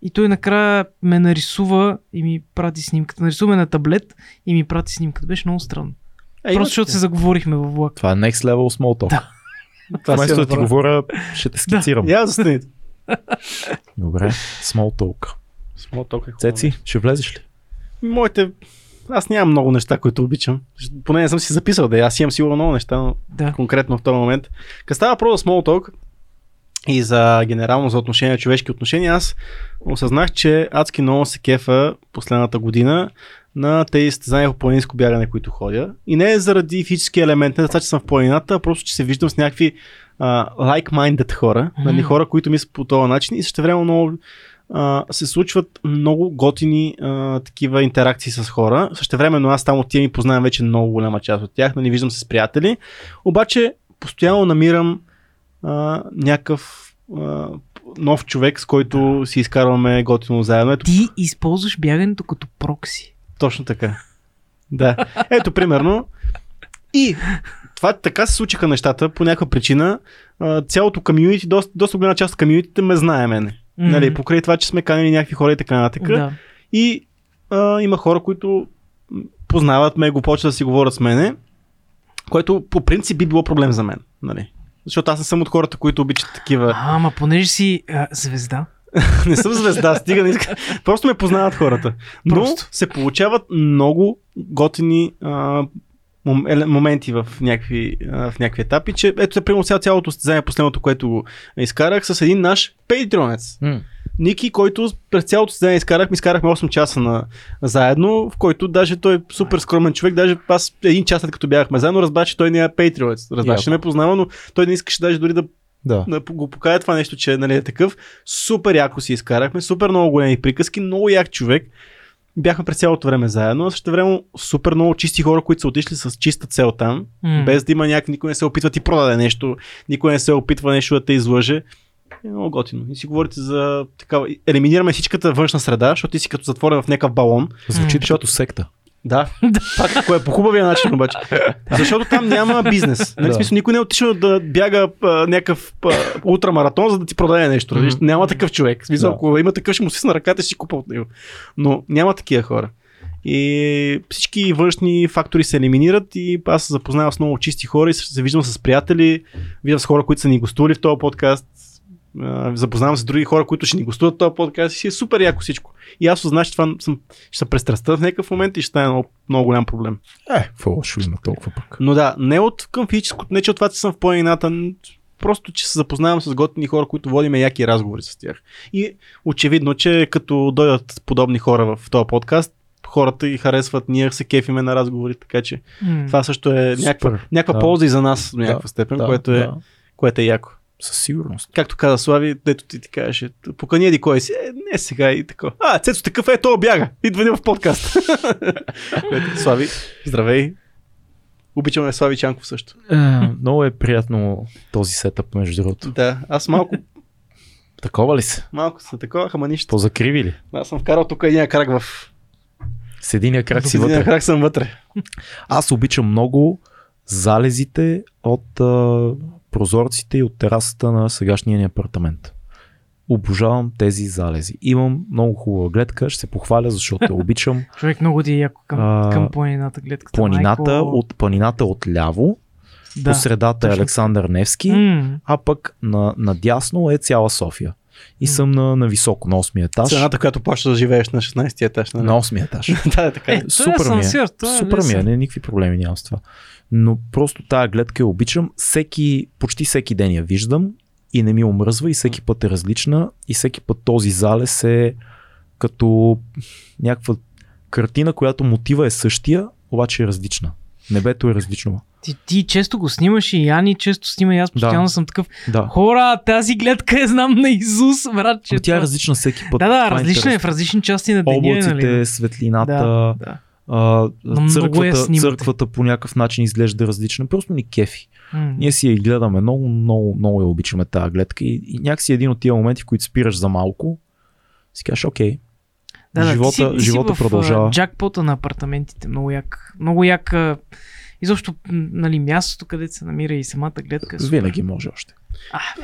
C: и той накрая ме нарисува и ми прати снимката. Нарисува ме на таблет и ми прати снимката. Беше много странно.
A: Е,
C: Просто защото се заговорихме във влак.
B: Това е next level small talk.
C: Да.
A: Това
B: Вместо
A: е
B: да ти говоря, ще те скицирам.
A: Я застанете.
B: Добре, small talk.
A: Смол толк е.
B: Цеци, ще влезеш ли?
A: Моите... Аз нямам много неща, които обичам. Поне не съм си записал да. Аз имам сигурно много неща, но
C: Да.
A: конкретно в този момент. Като става въпрос за small talk и за генерално за отношения, човешки отношения, аз осъзнах, че адски много се кефа последната година на тези състезания по планинско бягане, които ходя. И не е заради физически елемент, не за че съм в планината, а просто, че се виждам с някакви а, like-minded хора,
C: Мгм.
A: нали, хора, които мислят по този начин и също време много а, се случват много готини а, такива интеракции с хора. Също времено аз там отивам и познавам вече много голяма част от тях, нали, виждам се с приятели, обаче постоянно намирам а, някакъв а, нов човек, с който си изкарваме готино заедно. Ето,
C: Ти използваш бягането като прокси.
A: точно така. Да. Ето, примерно. И това така се случиха нещата по някаква причина. Цялото комьюнити, доста, доста голяма част от комьюнитите ме знае мене.
C: Мгм.
A: Нали, покрай това, че сме канили някакви хора и така нататък.
C: Да.
A: И а, има хора, които познават ме, го почват да си говорят с мене, което по принцип би било проблем за мен. Нали? Защото аз не съм от хората, които обичат такива.
C: А, ама понеже си а, звезда.
A: не съм звезда, стига, не иска. Просто ме познават хората. Но
C: Просто.
A: се получават много готини а, моменти в някакви, в някакви етапи, че ето се примерно цялото състезание, последното, което го изкарах с един наш пейтронец.
B: М.
A: Ники, който през цялото състезание изкарахме, изкарахме 8 часа на, заедно, в който даже той е супер скромен човек, даже аз един час след като бяхме заедно, разбра, че той не е пейтронец. Разбра, че не ме познава, но той не искаше даже дори да
B: Да.
A: да го покая това нещо, че нали, е такъв. Супер яко си изкарахме, супер много големи приказки, много як човек. Бяхме през цялото време заедно, а също време супер много чисти хора, които са отишли с чиста цел там,
C: М.
A: без да има някакви, никой не се опитва да ти продаде нещо, никой не се опитва нещо да те излъже. Е много готино. И си говорите за такава. Елиминираме всичката външна среда, защото ти си като затворен в някакъв балон.
B: Звучи
C: М.
B: като секта.
A: Да, пак кое е по хубавия начин обаче. Защото там няма бизнес. Нали,
B: Да.
A: смисъл, никой не е отишъл да бяга а, някакъв а, ултрамаратон, за да ти продаде нещо. Mm-hmm. Няма такъв човек. Смисъл,
B: Да.
A: ако има такъв, ще му си на ръката и си купа от него. Но няма такива хора. И всички външни фактори се елиминират и аз се запознавам с много чисти хора и се виждам с приятели, виждам с хора, които са ни гостували в този подкаст, запознавам се с други хора, които ще ни гостуват този подкаст и си е супер яко всичко. И аз осъзнах, че това съм, ще се престрастя в някакъв момент и ще стане много, много голям проблем.
B: Е, какво лошо има толкова пък.
A: Но да, не от към физическото, не че от това, че съм в планината, просто, че се запознавам с готини хора, които водиме яки разговори с тях. И очевидно, че като дойдат подобни хора в този подкаст, хората ги харесват, ние се кефиме на разговори, така че
C: М.
A: това също е някаква, някаква
B: Да.
A: полза и за нас до някаква
B: Да,
A: степен,
B: Да,
A: което, е,
B: да.
A: което е яко.
B: Със сигурност.
A: Както каза Слави, дето ти ти кажеше, покани еди кой си, е, не сега и така. А, Цецо такъв е, то бяга. Идва ни в подкаст. Слави, здравей. Обичаме Слави Чанков също.
B: Е, много е приятно този сетъп, между другото.
A: Да, аз малко,
B: Такова ли се?
A: малко съм такова, ама нищо.
B: Позакриви ли?
A: Аз съм вкарал тук един крак в...
B: С единия крак си вътре.
A: крак съм вътре.
B: Аз обичам много залезите от а, прозорците и от терасата на сегашния ни апартамент. Обожавам тези залези. Имам много хубава гледка, ще се похваля, защото я обичам.
C: Човек много ти е яко към,
B: А,
C: към планината гледката.
B: Планината,
C: майко.
B: от, планината от ляво,
C: да.
B: по средата е
C: точно.
B: Александър Невски,
C: М.
B: а пък на, надясно е цяла София. И съм на, на високо, на 8 етаж.
A: Цената, която почва да живееш на 16 етаж. Нали?
B: На 8 етаж.
A: да, е така.
C: Е,
B: Супер ми е.
C: той е
B: Супер ми е, не, никакви проблеми нямам с това. Но просто тая гледка я обичам. Всеки, почти всеки ден я виждам и не ми омръзва и всеки път е различна и всеки път този залез е като някаква картина, която мотива е същия, обаче е различна. Небето е различно.
C: Ти, ти често го снимаш и Яни често снима и аз постоянно съм такъв.
B: Да.
C: Хора, тази гледка я знам на Изус, брат. Че
B: Но тя е различна всеки път.
C: Да, да,
B: Това
C: различна е в различни части на деня.
B: Облаците,
C: нали?
B: светлината,
C: Да, да.
B: а,
C: я
B: църквата,
C: снимате.
B: църквата по някакъв начин изглежда различна. Просто ни кефи.
C: М.
B: Ние си я гледаме много, много, много я обичаме тази гледка и, и някакси един от тия моменти, в които спираш за малко, си кажеш, окей,
C: Да, да,
B: живота-
C: ти си, ти
B: живота
C: си в,
B: продължава.
C: а, Джакпота на апартаментите, много як. Много як. А, Изобщо, нали, мястото, където се намира и самата гледка. е супер.
B: винаги може още.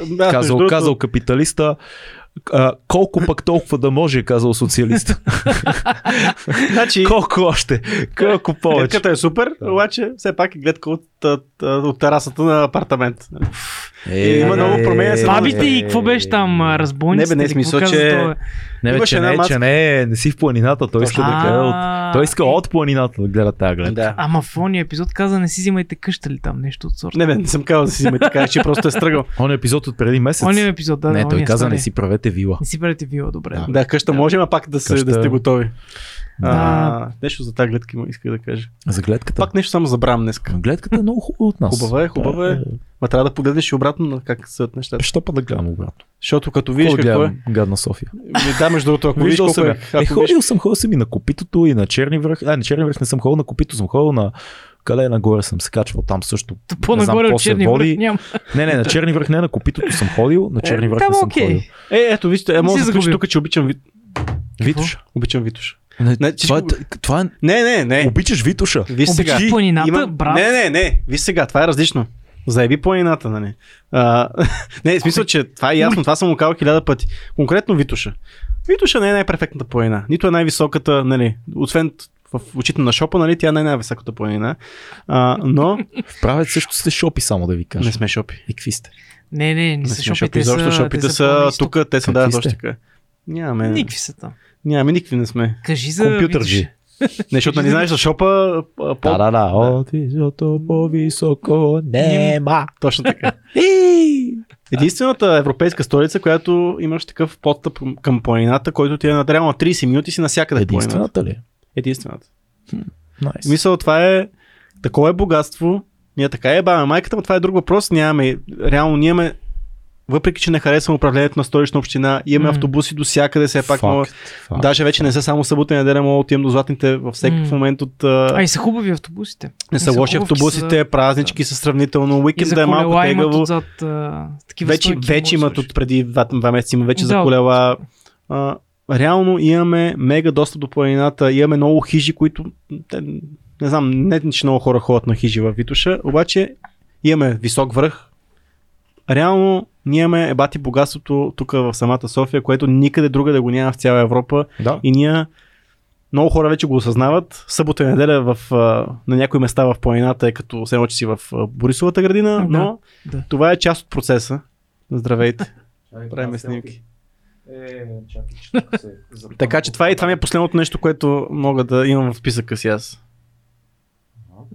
A: Да, между
B: казал,
A: другото,
B: казал капиталиста, а, колко пък толкова да може, е казал социалиста.
A: Значи,
B: колко още? Колко повече?
A: гледката е супер,
B: Да.
A: обаче все пак е гледка от, от, от терасата на апартамент.
B: Е,
A: има много промени, само-
C: Бабите и какво беше там, разбойниците?
A: Не бе, не, смисъл, че-?
B: Не, бе, че не,
A: маска.
B: че не, не си в планината. Той иска да гледа от... Той иска
C: е,
B: от планината да гледа тази гледка.
A: Да.
C: Ама в ония епизод каза не си взимайте къща ли там, нещо от сорта.
A: Не, бе, не съм казал да си взимате, така че просто е стръгал.
B: Он епизод от преди месец.
C: Ония епизод, да,
B: не, той каза не си правете вила.
C: Не си правите вила, добре.
B: Да.
A: Къща може, а пак да, се,
B: Къща-
A: да сте готови.
C: Да.
A: А, нещо за тази гледка исках да кажа.
B: За гледката.
A: Пак нещо само забравям днес.
B: Гледката е много хубава от нас.
A: Хубава е, хубава е. Ма трябва да погледнеш и обратно на как са нещата.
B: Що па да гледам обратно?
A: Защото като видиш
B: Какво
A: какво е...
B: Гадна София.
A: Ми, Да, между другото, ако видиш
B: Виждал
A: колко
B: съм.
A: е...
B: я. Е,
A: Ако видиш...
B: ходил съм, ходил съм и на Копитото, и на Черни връх. А, на Черни връх не съм ходил, на Копито съм ходил на къде е нагоре съм се качвал там също.
C: По-нагоре
B: какво
C: от
B: се
C: черни
B: води.
C: връх няма.
B: Не, не, на Черни връх не, на Копитото съм ходил, на Черни връх не съм
C: окей.
B: ходил.
A: Е, ето, вижте, е,
C: си
A: да тук, че обичам, Ви-
B: Витуша.
A: обичам Витуша.
B: Не,
A: Не,
B: това, е, това е...
A: Не, не, не.
B: Обичаш Витуша.
A: Виж сега.
C: Обичаш планината,
A: Има-
C: брат.
A: Не, не, не. Виж сега, това е различно. Заяви планината, нали? А, не, в смисъл, че това е ясно, това съм го казал хиляда пъти. Конкретно Витуша. Витуша не е най-перфектната планина. Нито е най-високата, нали, освен в очите на шопа, нали, тя не е най-високата планина. А, но
B: Правят също сте шопи, само да ви кажа.
A: не сме шопи.
B: И какви сте?
C: Не, не, не
A: Не
C: са
A: сме
C: шопи.
A: шопи.
C: те са-
A: шопите
C: те
A: са
C: изток.
A: тук, те са да, точно така. Нямаме.
C: Никакви са там.
A: Нямаме, никакви не сме.
C: Кажи за...
B: Компютърджи.
A: Не, защото не знаеш за шопа.
B: Да,
A: по...
B: да, да. От висото по-високо нема.
A: Точно така. Единствената европейска столица, която имаш такъв подстъп към планината, който ти е над реално 30 минути си навсякъде планината.
B: Единствената ли?
A: Единствената.
B: Найс.
A: Мисъл, това е такова е богатство. Ние така е баваме майката, но това е друг въпрос. Нямаме. Реално ние имаме въпреки, че не харесвам управлението на столична община, имаме
C: М.
A: автобуси до всякъде, все пак мога,
B: факт.
A: Даже вече не са само събота и неделя, мога да отивам до златните във всеки
C: М.
A: момент от... а,
C: и са хубави автобусите.
A: не са
C: са
A: лоши автобусите,
C: са-
A: празнички са сравнително, уикенда е малко тегаво.
C: отзад а,
A: Вече,
C: стойки,
A: вече
C: да
A: имат от преди два, два месеца, има вече
C: Да,
A: за колела. А, реално имаме мега достъп до планината, имаме много хижи, които не знам, не че много хора ходят на хижи в Витуша, обаче имаме висок връх. Реално ние имаме ебати богатството тук в самата София, което никъде друга да го няма в цяла Европа
B: Да.
A: и ние много хора вече го осъзнават. Събота и неделя в, а, на някои места в планината е като едно, че си в а, Борисовата градина,
C: Да,
A: но
C: да.
A: това е част от процеса. Здравейте. Правим снимки. Така че това, е, това ми е последното нещо, което мога да имам в списъка си аз.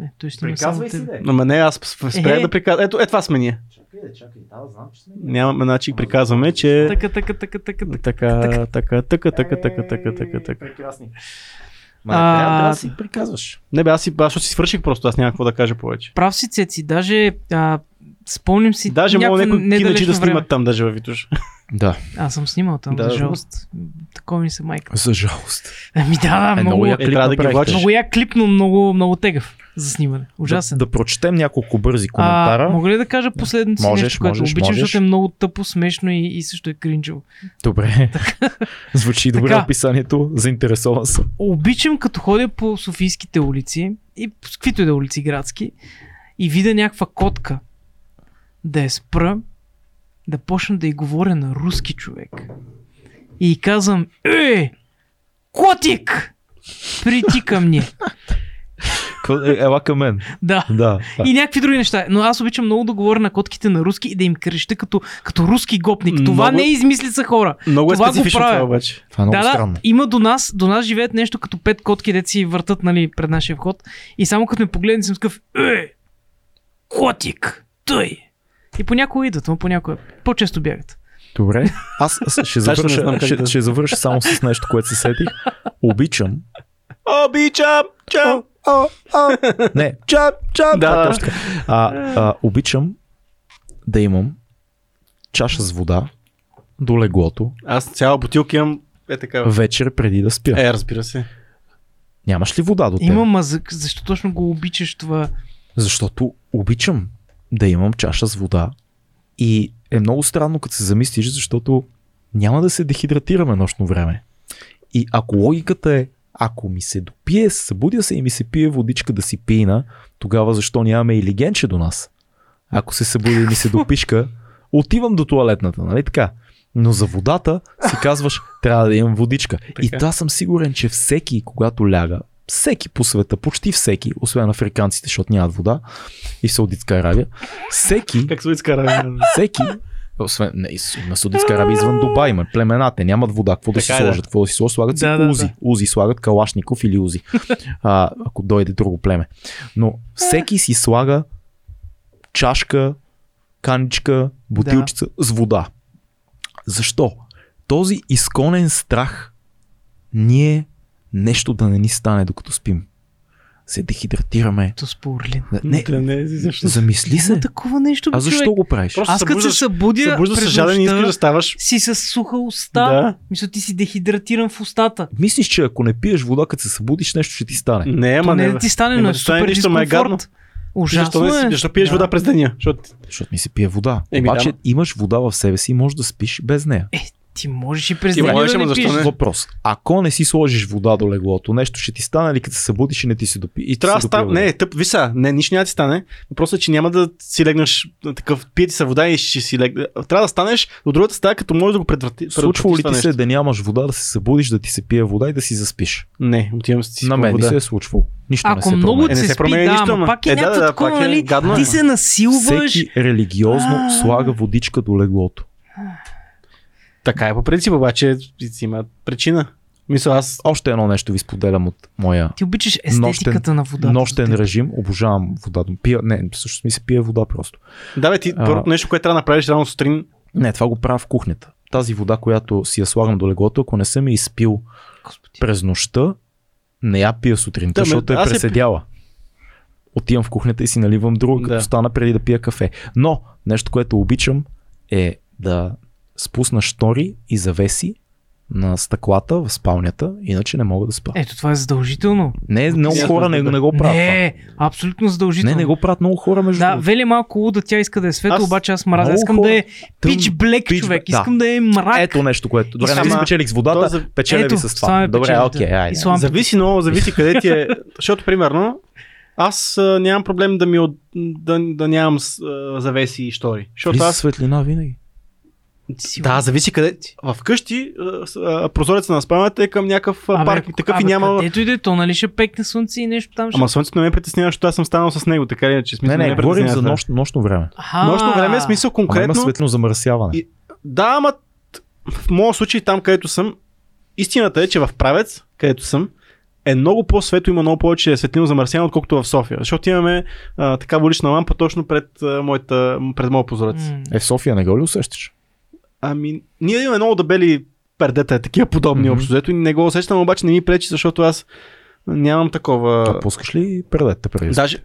C: Е, той ще има само те.
A: Но не, аз спрях
C: Е.
A: да приказвам. Ето, е това сме ние.
B: Чакай, чакай, да, знам, че сме.
A: Нямаме начин, приказваме, че...
C: Така, така, така, така, така.
A: Така, така, така, така, така, така, така, така.
B: Прекрасни. Ма
C: А,
B: трябва трябва да си приказваш.
A: Не бе, аз си, аз си свърших просто, аз няма какво да кажа повече.
C: Прав си, Цеци. Даже а, спомням си
A: Даже мога някои киначи да снимат там даже във Витуш.
B: Да,
C: Аз съм снимал там,
A: Да,
C: за
A: да.
C: жалост. Такова ми се майка.
B: за жалост.
C: Ами да, да,
B: Е,
C: много,
B: много я
A: Е,
B: клип
A: трябва да ги
B: направихте.
A: влачиш.
C: много я клип, но много, много тегав за снимане. Ужасен.
B: Да, да прочетем няколко бързи коментара.
C: А, мога ли да кажа последното си
B: Можеш,
C: нещо, което
B: можеш,
C: обичам,
B: можеш.
C: защото е много тъпо, смешно и, и също е кринчево.
B: Добре. Звучи добре
C: Така.
B: описанието. Заинтересован съм.
C: Обичам като ходя по софийските улици и с каквито и да улици градски и видя някаква котка да я спра, да почна да й говоря на руски човек. И казвам, е, котик! Прити към.
B: Е, Ела към мен.
C: Да.
B: Да.
C: И някакви други неща. Но аз обичам много да говоря на котките на руски и да им креща като, като руски гопник. Това
A: Много-
C: не е измислица хора.
A: Много е
C: Това го
A: специфично
C: правя.
A: това обаче.
B: Това е много
C: да,
B: странно.
C: да, има до нас, до нас живеят нещо като пет котки, дето си въртат нали, пред нашия вход. И само като ме погледне съм такъв, е, котик, той. И понякога идват, но понякога по-често бягат.
B: Добре. Аз ще завърша, ще, ще завърша само с нещо, което се сетих. Обичам.
A: Обичам! Чао!
B: Не, чап, чап.
A: Да.
B: точно така. А, а, обичам да имам чаша с вода до леглото
A: Аз цяла бутилка имам е така.
B: вечер преди да спя.
A: Е, разбира се.
B: Нямаш ли вода до теб?
C: Има мазък, защо точно го обичаш това?
B: Защото обичам да имам чаша с вода и е много странно като се замислиш, защото няма да се дехидратираме нощно време. И ако логиката е, ако ми се допие, събудя се и ми се пие водичка да си пина, тогава защо нямаме и лигенче до нас? Ако се събудя и ми се допишка, отивам до туалетната, нали така? Но за водата си казваш, трябва да имам водичка. И
A: Така.
B: това съм сигурен, че всеки, когато ляга, всеки по света, почти всеки, освен африканците, защото нямат вода, и Саудитска Аравия, всеки,
A: Как се изкара?
B: всеки, освен, не, на Саудитска Аравия извън Дубай има, племената, нямат вода, какво да си
A: е, да.
B: сложат, какво да си сложат, слагат си
C: Да, да,
B: узи,
C: да.
B: узи, слагат Калашников или узи, а, ако дойде друго племе. Но всеки си слага чашка, каничка, бутилчица с вода. Защо? Този изконен страх ние нещо да не ни стане докато спим. Се дехидратираме.
C: То спорлин.
B: Не,
A: Не, не, защо?
B: замисли се.
C: Има такова нещо, бе,
B: А защо
C: човек.
B: го правиш?
A: Просто
C: Аз като се събудя
A: Събужда се
C: през
A: жаден и искаш да ставаш.
C: си с суха уста.
A: Да.
C: Мисля, ти си дехидратиран в устата.
B: Мислиш, че ако не пиеш вода, като се събудиш, нещо ще ти стане.
A: Не, ама
C: не
A: не.
C: да ти стане,
A: Няма
C: но е
A: да стане
C: супер
A: нищо, е
C: дискомфорт. Ужасно
A: Защо, не, си-
C: е.
A: защо пиеш
C: Да.
A: вода през деня? Защото
B: Защото ми се пие вода.
A: Еми,
B: Обаче
A: да,
B: имаш вода в себе си и можеш да спиш без нея.
C: Ти можеш и през
A: Ти
C: деня
A: можеш,
C: да
A: ама
C: не
A: защо
C: пиеш.
A: не?
B: Въпрос. Ако не си сложиш вода до леглото, нещо ще ти стане ли като се събудиш и не ти се допи? И
A: трябва да
B: се
A: стане. Не, тъп, виса, не, нищо няма да ти стане. Въпросът е, че няма да си легнеш такъв, пие ти се вода и ще си легнеш. Трябва да станеш от другата стая, като можеш да го предврати.
B: Случвало ли ти се да нямаш вода, да се събудиш, да ти се пие вода и да си заспиш?
A: Не, отивам си
B: На мен
A: вода.
B: не се е случвало. Нищо не
C: Ако
B: се
C: много
B: променя.
A: Е, не
C: се
A: се
C: спи,
A: променя
C: да,
A: нищо,
C: ама
A: ама.
C: пак е,
A: Е, да,
C: някакво
A: да,
C: такова,
A: пак е
C: нали?
A: гадно,
C: Ти
A: е.
C: се насилваш.
B: Всеки религиозно слага водичка до леглото.
A: Така е по принцип, обаче си има причина. Мисля, аз
B: Още едно нещо ви споделям от моя
C: Ти обичаш естетиката на водата.
B: нощен режим. Обожавам вода. Пия, не, всъщност ми се пие вода просто.
A: Да, бе, ти
B: А.
A: първото нещо, което трябва да направиш рано сутрин,
B: Не, това го правя в кухнята. Тази вода, която си я слагам до леглото, ако не съм я изпил
C: Господи.
B: през нощта, не я пия сутринта,
A: Да, ме,
B: защото е
A: пи-
B: преседяла. Отивам в кухнята и си наливам друга, като
A: Да.
B: стана преди да пия кафе. Но нещо, което обичам е да спусна штори и завеси на стъклата в спалнята, иначе не мога да спа.
C: Ето, това е задължително.
B: Не, много хора не, не го правят.
C: Не, абсолютно задължително.
B: Не, не го правят много хора между
C: Да. Вели е малко луда, тя иска да е светло,
A: Аз-
C: обаче аз мразя. Искам
B: хора-
C: да е пич блек,
B: pitch
C: човек.
B: да.
C: Искам да е мрак.
B: Ето нещо, което. Добре, не ви спечелих с водата,
A: за-
B: печеля ви с
C: това ме
B: Добре, окей,
C: да.
B: айде.
C: Ислам.
A: зависи много, зависи къде ти е. Защото, примерно, аз а, нямам проблем да ми от, да, да нямам а, завеси и штори. Защото аз
B: светлина винаги.
C: Сигурно.
A: Да, зависи къде. В къщи прозореца на спалнята е към някакъв
C: Абе,
A: парк такъв
C: абе,
A: и няма.
C: Където и да е, то нали ще пекне слънце и нещо там ще...
A: Ама слънцето не ме притеснява, защото аз съм станал с него, така ли, че смисъл
B: Не, не,
A: ме
B: говорим за нощ, нощно време.
C: Аха.
A: Нощно време е смисъл
B: Ама има
A: конкретно.
B: светлно замърсяване.
A: И- Да, ама в моят случай там, където съм, истината е, че в правец, където съм, е много по-светло, има много повече светлино замърсяване, отколкото в София. Защото имаме а, такава улична лампа точно пред, а, моята, пред моят прозорец.
C: М.
B: Е, в София не го ли усещаш?
A: Ами, ние имаме много дебели пердета, такива подобни mm-hmm. общо. Взето и не го усещам, обаче не ми пречи, защото аз нямам такова.
B: А пускаш ли предета преди?
A: Даже,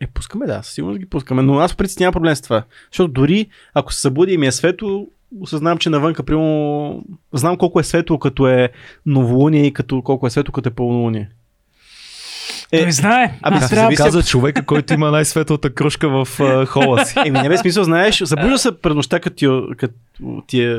A: е, пускаме, да, със сигурност ги пускаме, но аз принцип нямам проблем с това. Защото дори ако се събуди и ми е светло, осъзнавам, че навънка, примерно, знам колко е светло като е новолуние и като, колко е светло като е пълнолуние.
C: Той знае.
A: Ами,
C: Аз
A: се
C: трябва...
A: зависи-
B: Каза човека, който има най-светлата кружка в хола си.
A: Еми, не бе смисъл, знаеш, събужда се пред нощта, като ти, като ти е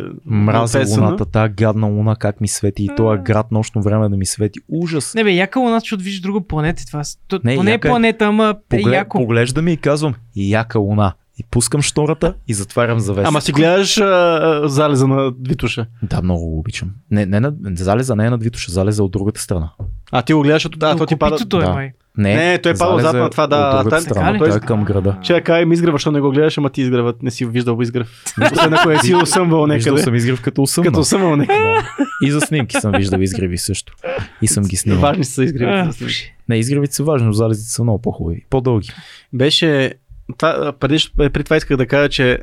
A: песъна.
B: луната, тази гадна луна, как ми свети и този град нощно време да ми свети. Ужас.
C: Не бе, яка луна, защото виждаш друга планета. Това, то,
B: Не,
C: не е
B: яка е-
C: планета, ама е
B: Поглед,
C: яко.
B: поглежда ми и казвам, яка луна. И пускам штората и затварям завеса.
A: Ама си гледаш а, а, залеза на Витуша.
B: Да, много го обичам. Не, не на, залеза не е над Витоша, залеза от другата страна.
A: А ти го гледаш, защото да,
C: До
A: то ти пада.
C: копитото е,
B: да.
C: май.
B: Не,
A: Не, той е падал зад на това, да,
B: От страна,
C: ли?
B: той е към града.
A: Че кай ми изгрева, защото не го гледаш, ама ти изгреват, не си виждал изгрев. Освен ако е си усъмвал
B: Виждал
A: някъде.
B: съм изгрев като усъмна.
A: Като усъмвал някъде.
B: Да. И за снимки съм виждал изгреви също. И съм ги снимал.
A: Важни са изгревите.
B: Не, изгревите са важни, но залезите са много по-хубави. По-дълги.
A: Беше. Това, преди, при това исках да кажа, че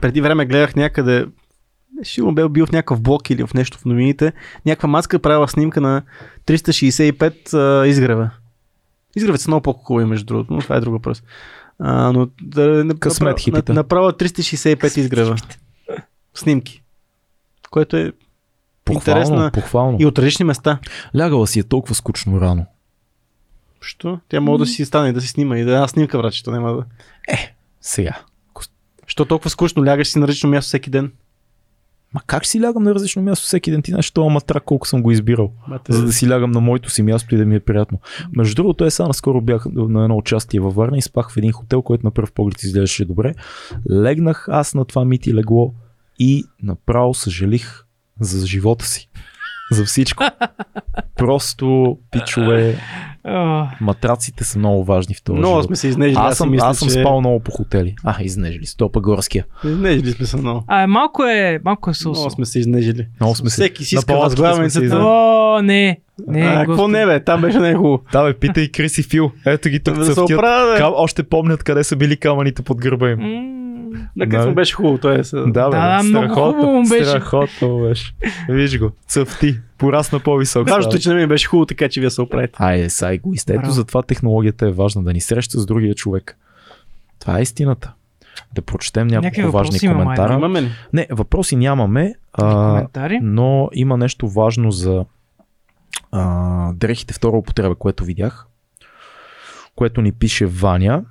A: преди време гледах някъде. Сигурно бе бил в някакъв блок или в нещо в новините. Някаква маска правила снимка на 365 а, изгрева. Изгревите са много по-хубави, между другото, но това е друг въпрос. А, но да,
B: Късмет,
A: направо- Направо 365 изгрева. Снимки. Което е
B: Похвално,
A: Интересна-
B: похвално.
A: и от различни места.
B: Лягала си е толкова скучно рано.
A: Що? Тя може да си стане и да си снима и да е една снимка, врачето няма да.
B: Сега.
A: Що толкова скучно лягаш си на различно място всеки ден?
B: Ма как си лягам на различно място всеки ден? Ти знаеш това матрак колко съм го избирал.
A: Бате,
B: За да си лягам на моето си място и да ми е приятно. Между другото, е сега наскоро бях на едно участие във Варна и спах в един хотел, който на пръв поглед изглеждаше добре. Легнах аз на това мити легло и направо съжалих за живота си. За всичко. Просто, пичове, матраците са много важни в този
A: Много
B: живот.
A: сме се изнежили.
B: Аз
A: си
B: съм,
A: мисля,
B: аз съм
A: че...
B: спал много по хотели. А, изнежили. Стопа горския.
A: Изнежили сме се много.
C: А, малко е, малко е
A: Много
C: сосо.
A: сме се изнежили.
B: Много сме се.
A: Всеки си иска възглавницата.
C: О, не. Не,
A: а, какво не бе? Там беше не хубаво.
B: Да, бе, питай Крис и Фил. Ето ги тук
A: Да се оправя.
B: Кам, още помнят къде са били камъните под гърба им.
A: На
B: Да,
A: къде
B: бе.
A: беше хубаво, той е.
B: Да, бе,
C: Да, много
B: страхотно,
C: хубаво му беше.
B: Страхотно беше. Виж го, цъфти, порасна по-висок.
A: Важното е, че на мен беше хубаво, така че вие се оправите.
B: Айде, са егоист. Ето затова технологията е важна, да ни среща с другия човек. Това е истината. Да прочетем няколко важни
C: въпроси има,
B: коментара.
A: Имаме ли?
B: Не, въпроси нямаме, а, но има нещо важно за а, дрехите втора употреба, което видях, което ни пише Ваня.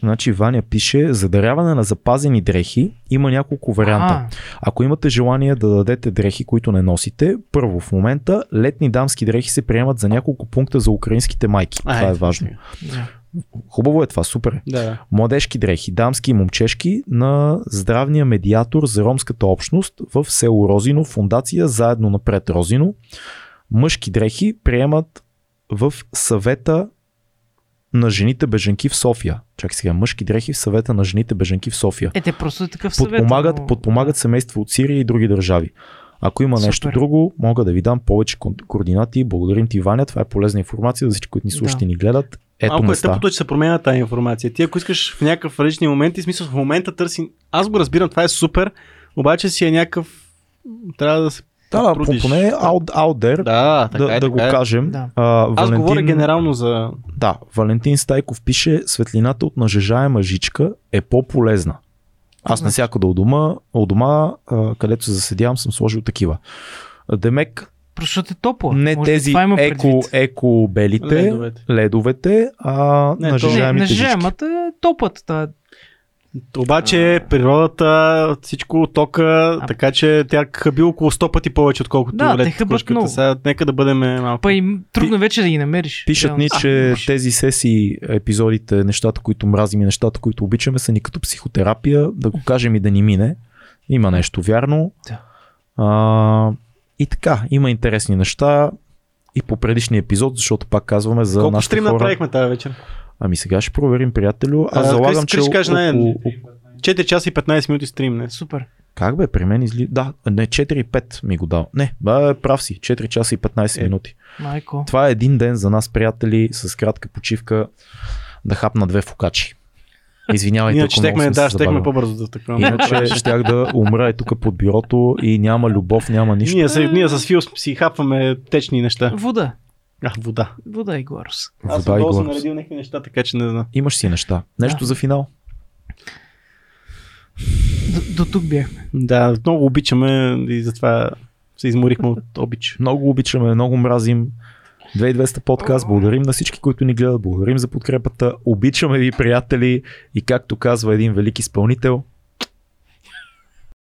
B: Значи Ваня пише, за даряване на запазени дрехи има няколко варианта.
C: А,
B: Ако имате желание да дадете дрехи, които не носите, първо в момента летни дамски дрехи се приемат за няколко пункта за украинските майки.
A: А,
B: това е
A: ето,
B: важно.
C: да.
B: Хубаво е това, супер. е.
A: Да.
B: Младежки дрехи, дамски и момчешки на здравния медиатор за ромската общност в село Розино, фундация Заедно напред Розино. Мъжки дрехи приемат в съвета на жените беженки в София. Чакай сега, мъжки дрехи в съвета на жените беженки в София.
C: Е, те просто е такъв съвет.
B: Подпомагат,
C: но-
B: подпомагат семейства от Сирия и други държави. Ако има нещо
C: Супер.
B: друго, мога да ви дам повече координати. Благодарим ти, Ваня. Това е полезна информация за всички, които ни слушат
C: Да.
B: и ни гледат. Ето
A: Малко е
B: места.
A: тъпото, че се променя тази информация. Ти ако искаш в някакъв различни моменти, в смисъл в момента търси... Аз го разбирам, това е супер, обаче си е някакъв... Трябва да се...
B: Да, да,
A: потрудиш.
B: поне out, out there,
A: Да, така
B: да,
A: е,
B: да го
A: е.
B: кажем.
C: Да.
B: А,
A: Аз говоря генерално за...
B: Да, Валентин Стайков пише, светлината от нажежаема жичка е по-полезна. Аз
C: Значи.
B: навсякъде у дома, у дома а, където се заседявам, съм сложил такива. Демек,
C: Просто защото е топло.
B: не
C: Може
B: тези
C: това има
B: еко, еко белите,
A: Ледовете.
B: ледовете, а
A: Не,
B: нажежаемите
C: Не,
B: жички.
C: нажежаемата е топлата.
A: Обаче природата, всичко тока, така че тя хъби около 100 пъти повече, отколкото
C: Да,
A: лед кружката.
C: много.
A: Сега нека да бъдем малко.
C: па и трудно вече да ги намериш.
B: Пишат
C: Реално.
B: ни,
C: А,
B: че
C: имаш.
B: тези сесии, епизодите, нещата, които мразим и нещата, които обичаме, са ни като психотерапия, да го кажем и да ни мине. Има нещо вярно.
C: Да.
B: А, и така, има интересни неща и по предишния епизод, защото пак казваме за
A: Колко
B: нашите
A: стрим
B: хора.
A: направихме тази вечер?
B: Ами сега ще проверим, приятелю. Аз
A: А,
B: залагам, че
A: Крис каже, не,
B: около...
A: 4 часа и 15 минути стрим днес.
C: Супер.
B: Как бе, при мен изли... Да, не, 4-5 ми го дал. Не, бе, прав си. 4 часа и 15
A: Е.
B: минути.
C: Майко.
B: Това е един ден за нас, приятели, с кратка почивка да хапна две фокачи. Извинявайте,
A: Иначе
B: ако
A: щехме, да, щехме по-бързо да така.
B: Иначе щях да умра е тук под бюрото и няма любов, няма нищо.
A: Ние, с, ние с Фил си хапваме течни неща.
C: Вода.
A: А, вода.
C: Вода и горс.
A: Аз
B: Вода и
A: долу съм наредил някакви неща, така че не знам.
B: Имаш си неща. Нещо
C: Да.
B: за финал.
C: До, до тук бяхме.
A: Да, много обичаме и затова се изморихме от обич.
B: Много обичаме, много мразим. 2200 подкаст. Благодарим на всички, които ни гледат. Благодарим за подкрепата. Обичаме ви, приятели. И както казва един велик изпълнител,